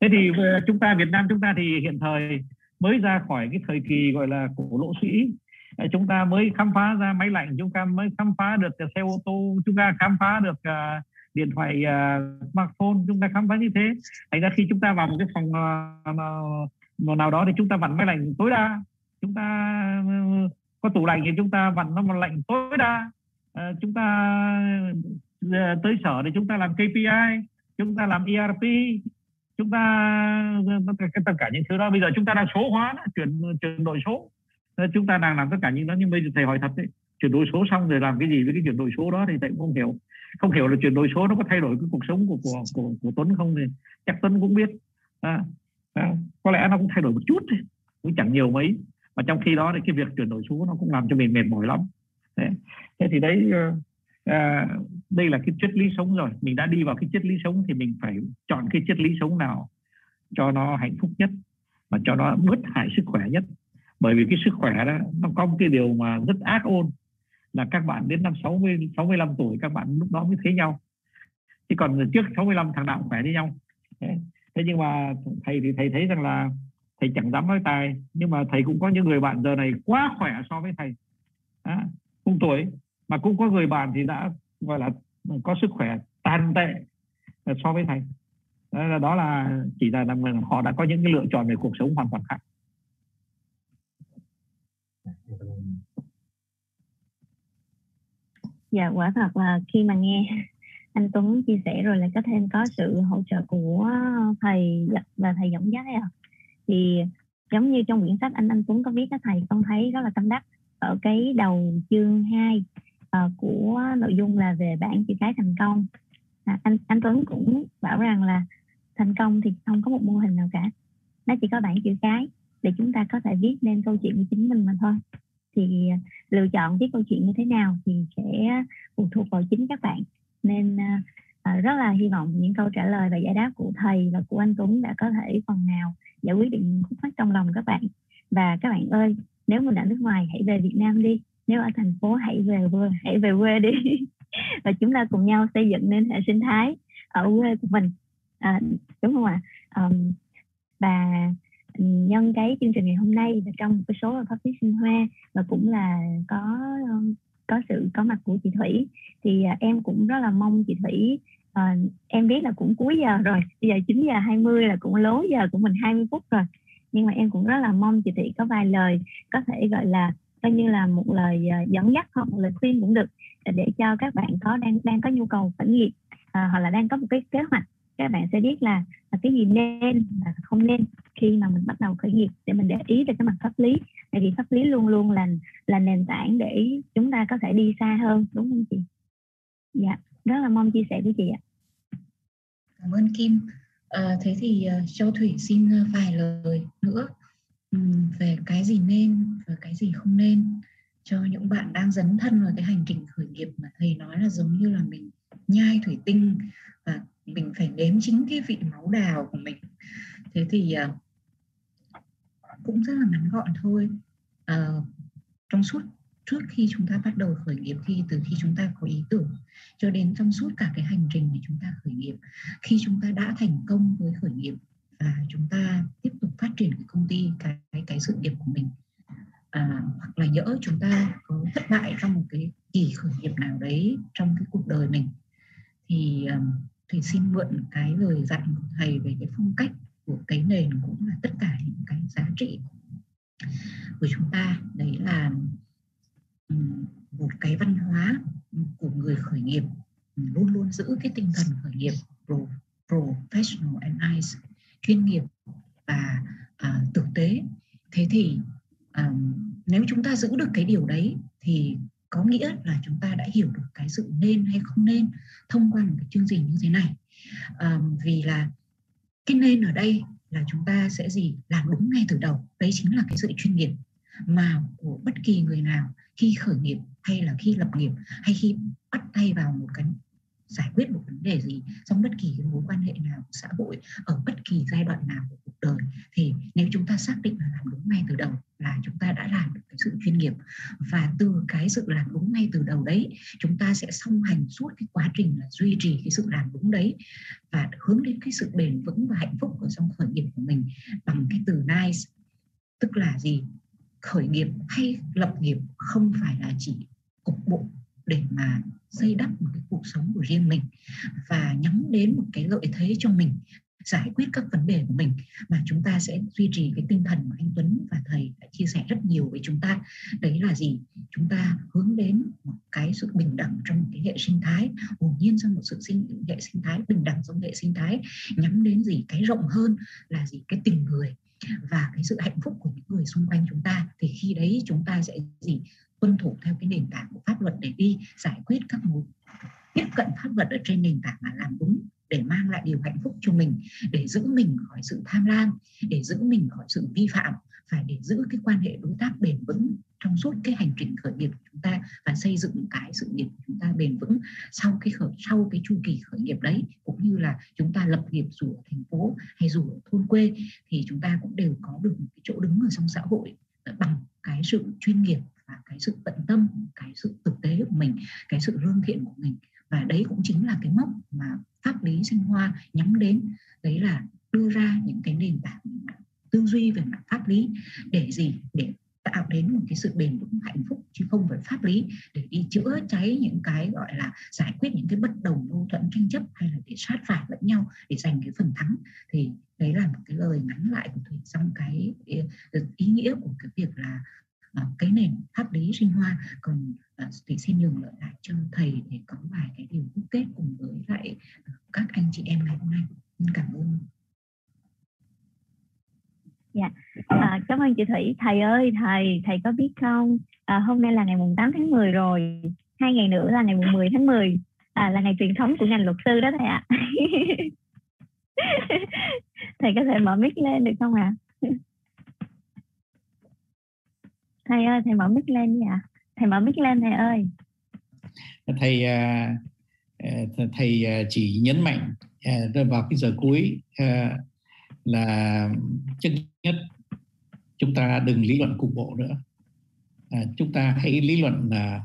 Thế thì ờ, chúng ta Việt Nam chúng ta thì hiện thời mới ra khỏi cái thời kỳ gọi là cổ lỗ sĩ. Ờ, chúng ta mới khám phá ra máy lạnh chúng ta mới khám phá được xe ô tô chúng ta khám phá được uh, điện thoại uh, smartphone chúng ta khám phá như thế. Thành ra khi chúng ta vào một cái phòng uh, nào đó thì chúng ta vặn máy lạnh tối đa. Chúng ta uh, có tủ lạnh thì chúng ta vặn nó một lạnh tối đa. Uh, chúng ta uh, tới sở thì chúng ta làm KPI chúng ta làm ERP chúng ta ừ, tất cả những thứ đó. Bây giờ chúng ta đang số hóa chuyển chuyển đổi số. Ờ, chúng ta đang làm tất cả những đó nhưng bây giờ thầy hỏi thật đấy chuyển đổi số xong rồi làm cái gì với cái chuyển đổi số đó thì thầy cũng không hiểu không hiểu là chuyển đổi số nó có thay đổi cái cuộc sống của của của, của Tuấn không thì chắc Tuấn cũng biết. À, à, có lẽ nó cũng thay đổi một chút thôi cũng chẳng nhiều mấy. Mà trong khi đó thì cái việc chuyển đổi số nó cũng làm cho mình mệt mỏi lắm. Thế, thế thì đấy ờ, à, đây là cái triết lý sống rồi. Mình đã đi vào cái triết lý sống thì mình phải chọn cái triết lý sống nào cho nó hạnh phúc nhất và cho nó bớt hại sức khỏe nhất. Bởi vì cái sức khỏe đó nó có một cái điều mà rất ác ôn là các bạn đến năm 60 65 tuổi các bạn lúc đó mới thấy nhau. Chứ còn trước 65 thằng nào cũng khỏe với nhau. Thế, thế nhưng mà thầy thì thầy thấy rằng là thầy chẳng dám nói tài. Nhưng mà thầy cũng có những người bạn giờ này quá khỏe so với thầy. À, cùng tuổi. Mà cũng có người bạn thì đã gọi là có sức khỏe tàn tệ so với thầy. Đó là, đó là chỉ là, là họ đã có những cái lựa chọn về cuộc sống hoàn toàn khác. Dạ quả thật là khi mà nghe anh Tuấn chia sẻ rồi lại có thêm có sự hỗ trợ của thầy và thầy dẫn dắt à. thì giống như trong quyển sách anh anh Tuấn có viết các thầy con thấy rất là tâm đắc ở cái đầu chương 2 uh, ờ, của nội dung là về bản chữ cái thành công à, anh anh Tuấn cũng bảo rằng là thành công thì không có một mô hình nào cả nó chỉ có bản chữ cái để chúng ta có thể viết nên câu chuyện của chính mình mà thôi thì à, lựa chọn viết câu chuyện như thế nào thì sẽ phụ thuộc vào chính các bạn. Nên à, à, rất là hy vọng những câu trả lời và giải đáp của thầy và của anh Tuấn đã có thể phần nào giải quyết được những khúc mắc trong lòng các bạn. Và các bạn ơi nếu mình ở nước ngoài hãy về Việt Nam đi nếu ở thành phố hãy về quê hãy về quê đi. Và chúng ta cùng nhau xây dựng nên hệ sinh thái ở quê của mình. À, đúng không ạ? Um, và Ừ, nhân cái chương trình ngày hôm nay và trong một cái số pháp lý sinh hoa và cũng là có có sự có mặt của chị Thủy. Thì à, em cũng rất là mong chị Thủy à, em biết là cũng cuối giờ rồi bây giờ 9 giờ 20 là cũng lố giờ của mình 20 phút rồi. Nhưng mà em cũng rất là mong chị Thủy có vài lời có thể gọi là coi như là một lời à, dẫn dắt hoặc một lời khuyên cũng được để cho các bạn có đang đang có nhu cầu khởi nghiệp hoặc là đang có một cái kế hoạch các bạn sẽ biết là, là cái gì nên và không nên khi mà mình bắt đầu khởi nghiệp để mình để ý về cái mặt pháp lý. Tại vì pháp lý luôn luôn là là nền tảng để chúng ta có thể đi xa hơn đúng không chị? Dạ rất là mong chia sẻ với chị ạ. Cảm ơn kim. À, thế thì ờ, châu thủy xin ờ, vài lời nữa về cái gì nên và cái gì không nên cho những bạn đang dấn thân vào cái hành trình khởi nghiệp mà thầy nói là giống như là mình nhai thủy tinh và mình phải nếm chính cái vị máu đào của mình. Thế thì uh, cũng rất là ngắn gọn thôi. À, trong suốt trước khi chúng ta bắt đầu khởi nghiệp khi từ khi chúng ta có ý tưởng cho đến trong suốt cả cái hành trình để chúng ta khởi nghiệp khi chúng ta đã thành công với khởi nghiệp và chúng ta tiếp tục phát triển cái công ty cái cái, cái sự nghiệp của mình à, hoặc là nhỡ chúng ta có thất bại trong một cái kỳ khởi nghiệp nào đấy trong cái cuộc đời mình thì ờ, um, thầy xin mượn cái lời dặn của thầy về cái phong cách của cái nền cũng là tất cả những cái giá trị của chúng ta. Đấy là một cái văn hóa của người khởi nghiệp. Luôn luôn giữ cái tinh thần khởi nghiệp pro, professional and nice chuyên nghiệp và à, thực tế. Thế thì à, nếu chúng ta giữ được cái điều đấy thì có nghĩa là chúng ta đã hiểu được cái sự nên hay không nên thông qua một cái chương trình như thế này. À, vì là cái nên ở đây là chúng ta sẽ gì? Làm đúng ngay từ đầu. Đấy chính là cái sự chuyên nghiệp mà của bất kỳ người nào khi khởi nghiệp hay là khi lập nghiệp hay khi bắt tay vào một cái giải quyết một vấn đề gì trong bất kỳ cái mối quan hệ nào của xã hội, ở bất kỳ giai đoạn nào của cuộc đời, thì nếu chúng ta xác định là làm đúng ngay từ đầu là chúng ta đã làm được cái sự chuyên nghiệp. Và từ cái sự làm đúng ngay từ đầu đấy, chúng ta sẽ song hành suốt cái quá trình là duy trì cái sự làm đúng đấy và hướng đến cái sự bền vững và hạnh phúc ở trong khởi nghiệp của mình bằng cái từ nice. Tức là gì? Khởi nghiệp hay lập nghiệp không phải là chỉ cục bộ để mà xây đắp một cái cuộc sống của riêng mình và nhắm đến một cái lợi thế cho mình, giải quyết các vấn đề của mình. Mà chúng ta sẽ duy trì cái tinh thần mà anh Tuấn và thầy đã chia sẻ rất nhiều với chúng ta. Đấy là gì? Chúng ta hướng đến một cái sự bình đẳng trong một cái hệ sinh thái, hồn nhiên trong một sự sinh, hệ sinh thái, bình đẳng trong hệ sinh thái. Nhắm đến gì? Cái rộng hơn là gì? Cái tình người và cái sự hạnh phúc của những người xung quanh chúng ta. Thì khi đấy chúng ta sẽ gì? Tuân thủ theo cái nền tảng của pháp luật để đi giải quyết các mối tiếp cận pháp luật ở trên nền tảng mà làm đúng, để mang lại điều hạnh phúc cho mình, để giữ mình khỏi sự tham lam, để giữ mình khỏi sự vi phạm phải để giữ cái quan hệ đối tác bền vững trong suốt cái hành trình khởi nghiệp của chúng ta và xây dựng cái sự nghiệp của chúng ta bền vững sau cái khởi, sau cái chu kỳ khởi nghiệp đấy, cũng như là chúng ta lập nghiệp dù ở thành phố hay dù ở thôn quê, thì chúng ta cũng đều có được một cái chỗ đứng ở trong xã hội ờ, bằng cái sự chuyên nghiệp và cái sự tận tâm, cái sự thực tế của mình, cái sự lương thiện của mình. Và đấy cũng chính là cái mốc mà pháp lý sinh hoa nhắm đến. Đấy là đưa ra những cái nền tảng tư duy về mặt pháp lý để gì? Để tạo đến một cái sự bền vững, hạnh phúc, chứ không phải pháp lý để đi chữa cháy những cái, gọi là, giải quyết những cái bất đồng, mâu thuẫn, tranh chấp hay là để sát phạt lẫn nhau, để giành cái phần thắng. Thì đấy là một cái lời ngắn lại của thủy. Trong cái, ý nghĩa của cái việc là Ờ, cái nền pháp lý sinh hoa còn ờ, thì xin nhường lợi lại cho thầy để có vài cái điều đúc kết cùng với lại ờ, các anh chị em ngày hôm nay xin cảm ơn Dạ, à, cảm ơn chị Thủy. Thầy ơi, thầy, thầy có biết không? À, hôm nay là ngày mùng 8 tháng 10 rồi. Hai ngày nữa là ngày mùng 10 tháng 10. À, là ngày truyền thống của ngành luật sư đó thầy ạ. À. thầy có thể mở mic lên được không ạ? À? Thầy ơi, thầy mở mic lên nha thầy mở mic lên thầy ơi. Thầy à, à, thầy à, chỉ nhấn mạnh vào cái giờ cuối là chân nhất chúng ta đừng lý luận cục bộ nữa. Chúng ta hãy lý luận là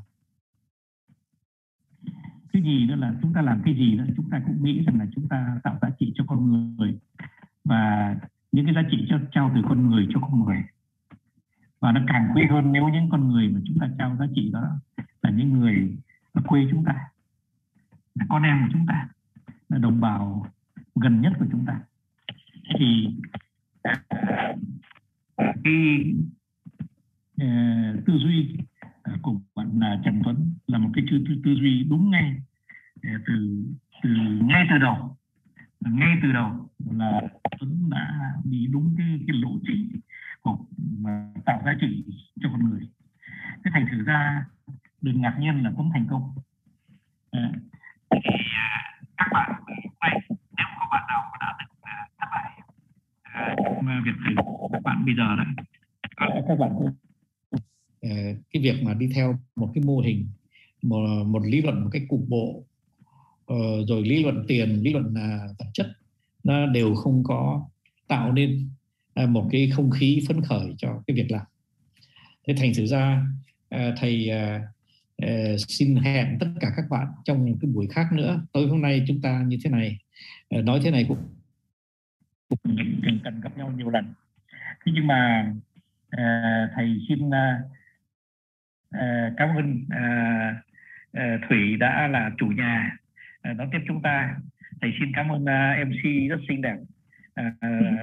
cái gì đó là chúng ta làm cái gì đó chúng ta cũng nghĩ rằng là chúng ta tạo giá trị cho con người và những cái giá trị cho, trao từ con người cho con người và nó càng quý hơn nếu những con người mà chúng ta trao giá trị đó là những người ở quê chúng ta là con em của chúng ta là đồng bào gần nhất của chúng ta. Thì cái uh, tư duy ờ, của bạn là Trần Tuấn là một cái tư, tư duy đúng ngay ờ, từ từ ngay từ đầu. Ngay từ đầu là Tuấn đã đi đúng cái cái lộ trình của mà tạo giá trị cho con người. Thế thành thử ra đừng ngạc nhiên là cũng thành công. Ờ, à, thì các bạn quay nếu có bạn nào đã từng à, thất bại à, việc thử các bạn bây giờ đó các bạn ờ, cái việc mà đi theo một cái mô hình một, một lý luận một cách cục bộ ờ, rồi lý luận tiền lý luận à, vật chất nó đều không có tạo nên À, một cái không khí phấn khởi cho cái việc làm. Thế thành thử ra à, thầy à, xin hẹn tất cả các bạn trong cái buổi khác nữa. Tối hôm nay chúng ta như thế này nói thế này cũng cần, cần gặp nhau nhiều lần. Thế nhưng mà thầy xin cảm ơn Thủy đã là chủ nhà. Đón tiếp chúng ta. Thầy xin cảm ơn MC rất xinh đẹp. Ờ,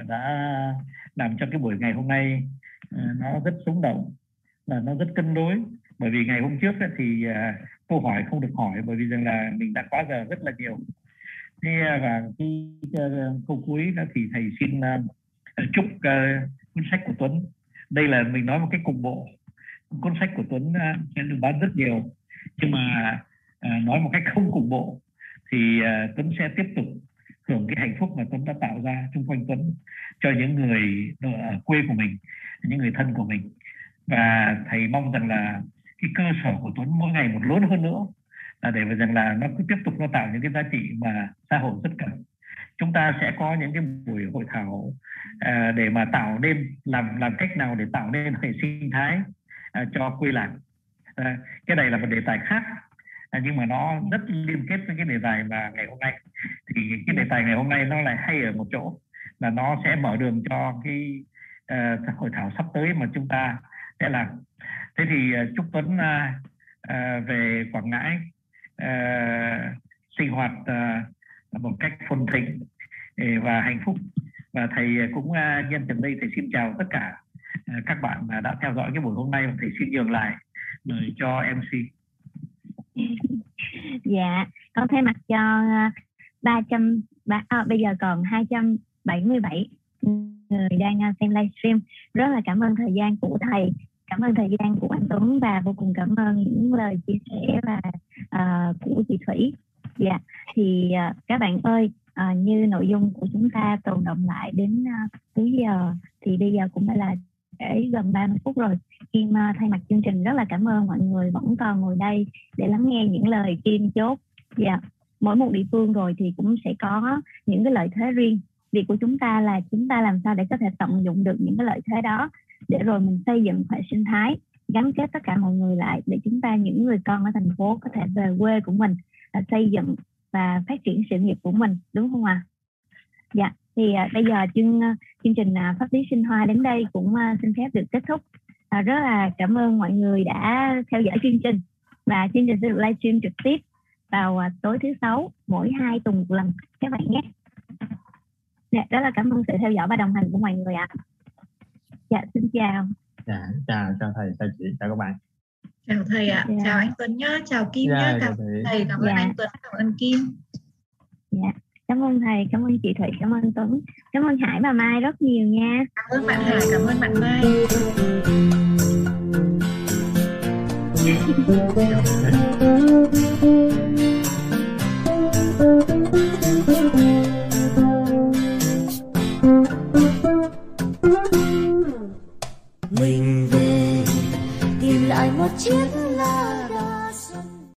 đã làm cho cái buổi ngày hôm nay ờ, nó rất sống động và nó rất cân đối. Bởi vì ngày hôm trước thì ờ, câu hỏi không được hỏi bởi vì rằng là mình đã quá giờ rất là nhiều. Thế và khi câu cuối đó thì thầy xin chúc cuốn sách của Tuấn. Đây là mình nói một cái cục bộ. Cuốn sách của Tuấn sẽ được bán rất nhiều. Nhưng mà nói một cách không cục bộ thì Tuấn sẽ tiếp tục hưởng cái hạnh phúc mà Tuấn đã tạo ra xung quanh Tuấn cho những người ờ, ở quê của mình, những người thân của mình. Và thầy mong rằng là cái cơ sở của Tuấn mỗi ngày một lớn hơn nữa là để rằng là nó cứ tiếp tục nó tạo những cái giá trị mà xã hội rất cần. Chúng ta sẽ có những cái buổi hội thảo à, để mà tạo nên làm làm cách nào để tạo nên hệ sinh thái à, cho quê làng. À, cái này là một đề tài khác à, nhưng mà nó rất liên kết với cái đề tài mà ngày hôm nay. Thì cái đề tài ngày hôm nay nó lại hay ở một chỗ là nó sẽ mở đường cho cái uh, hội thảo sắp tới mà chúng ta sẽ làm. Thế thì ờ, uh, chúc Tuấn uh, uh, về Quảng Ngãi uh, sinh hoạt uh, một cách phồn thịnh và hạnh phúc. Và thầy cũng uh, nhân từ đây thầy xin chào tất cả uh, các bạn đã theo dõi cái buổi hôm nay. Và thầy xin nhường lại lời cho MC dạ con thay mặt cho ờ, 300 ba, à, bây giờ còn 277 người đang ờ, xem livestream. Rất là cảm ơn thời gian của thầy cảm ơn thời gian của anh Tuấn và vô cùng cảm ơn những lời chia sẻ và uh, của chị Thủy. Dạ thì uh, các bạn ơi uh, như nội dung của chúng ta tồn động lại đến uh, cuối giờ thì bây giờ cũng đã là để gần 30 phút rồi Kim uh, à, thay mặt chương trình rất là cảm ơn mọi người vẫn còn ngồi đây để lắng nghe những lời Kim chốt dạ mỗi một địa phương rồi thì cũng sẽ có những cái lợi thế riêng việc của chúng ta là chúng ta làm sao để có thể tận dụng được những cái lợi thế đó để rồi mình xây dựng hệ sinh thái gắn kết tất cả mọi người lại để chúng ta những người con ở thành phố có thể về quê của mình à, xây dựng và phát triển sự nghiệp của mình đúng không ạ? À? Dạ thì à, bây giờ chương à, chương trình à, pháp lý sinh hoa đến đây cũng à, xin phép được kết thúc. À, rất là cảm ơn mọi người đã theo dõi chương trình. Và chương trình sẽ được livestream trực tiếp vào à, tối thứ sáu mỗi hai tuần một lần. Các bạn nhé. Dạ, rất là cảm ơn sự theo dõi và đồng hành của mọi người ạ. Dạ xin chào. Dạ chào chào thầy chào chị chào các bạn. Chào thầy ạ. Dạ. chào anh Tuấn nhá chào Kim dạ, nhá cảm ơn thầy cảm ơn dạ. anh Tuấn cảm ơn Kim. Dạ cảm ơn thầy cảm ơn chị thủy cảm ơn tuấn. Cảm ơn hải và mai rất nhiều nha. Cảm ơn bạn hải cảm ơn bạn mai. Mình về tìm lại một chiếc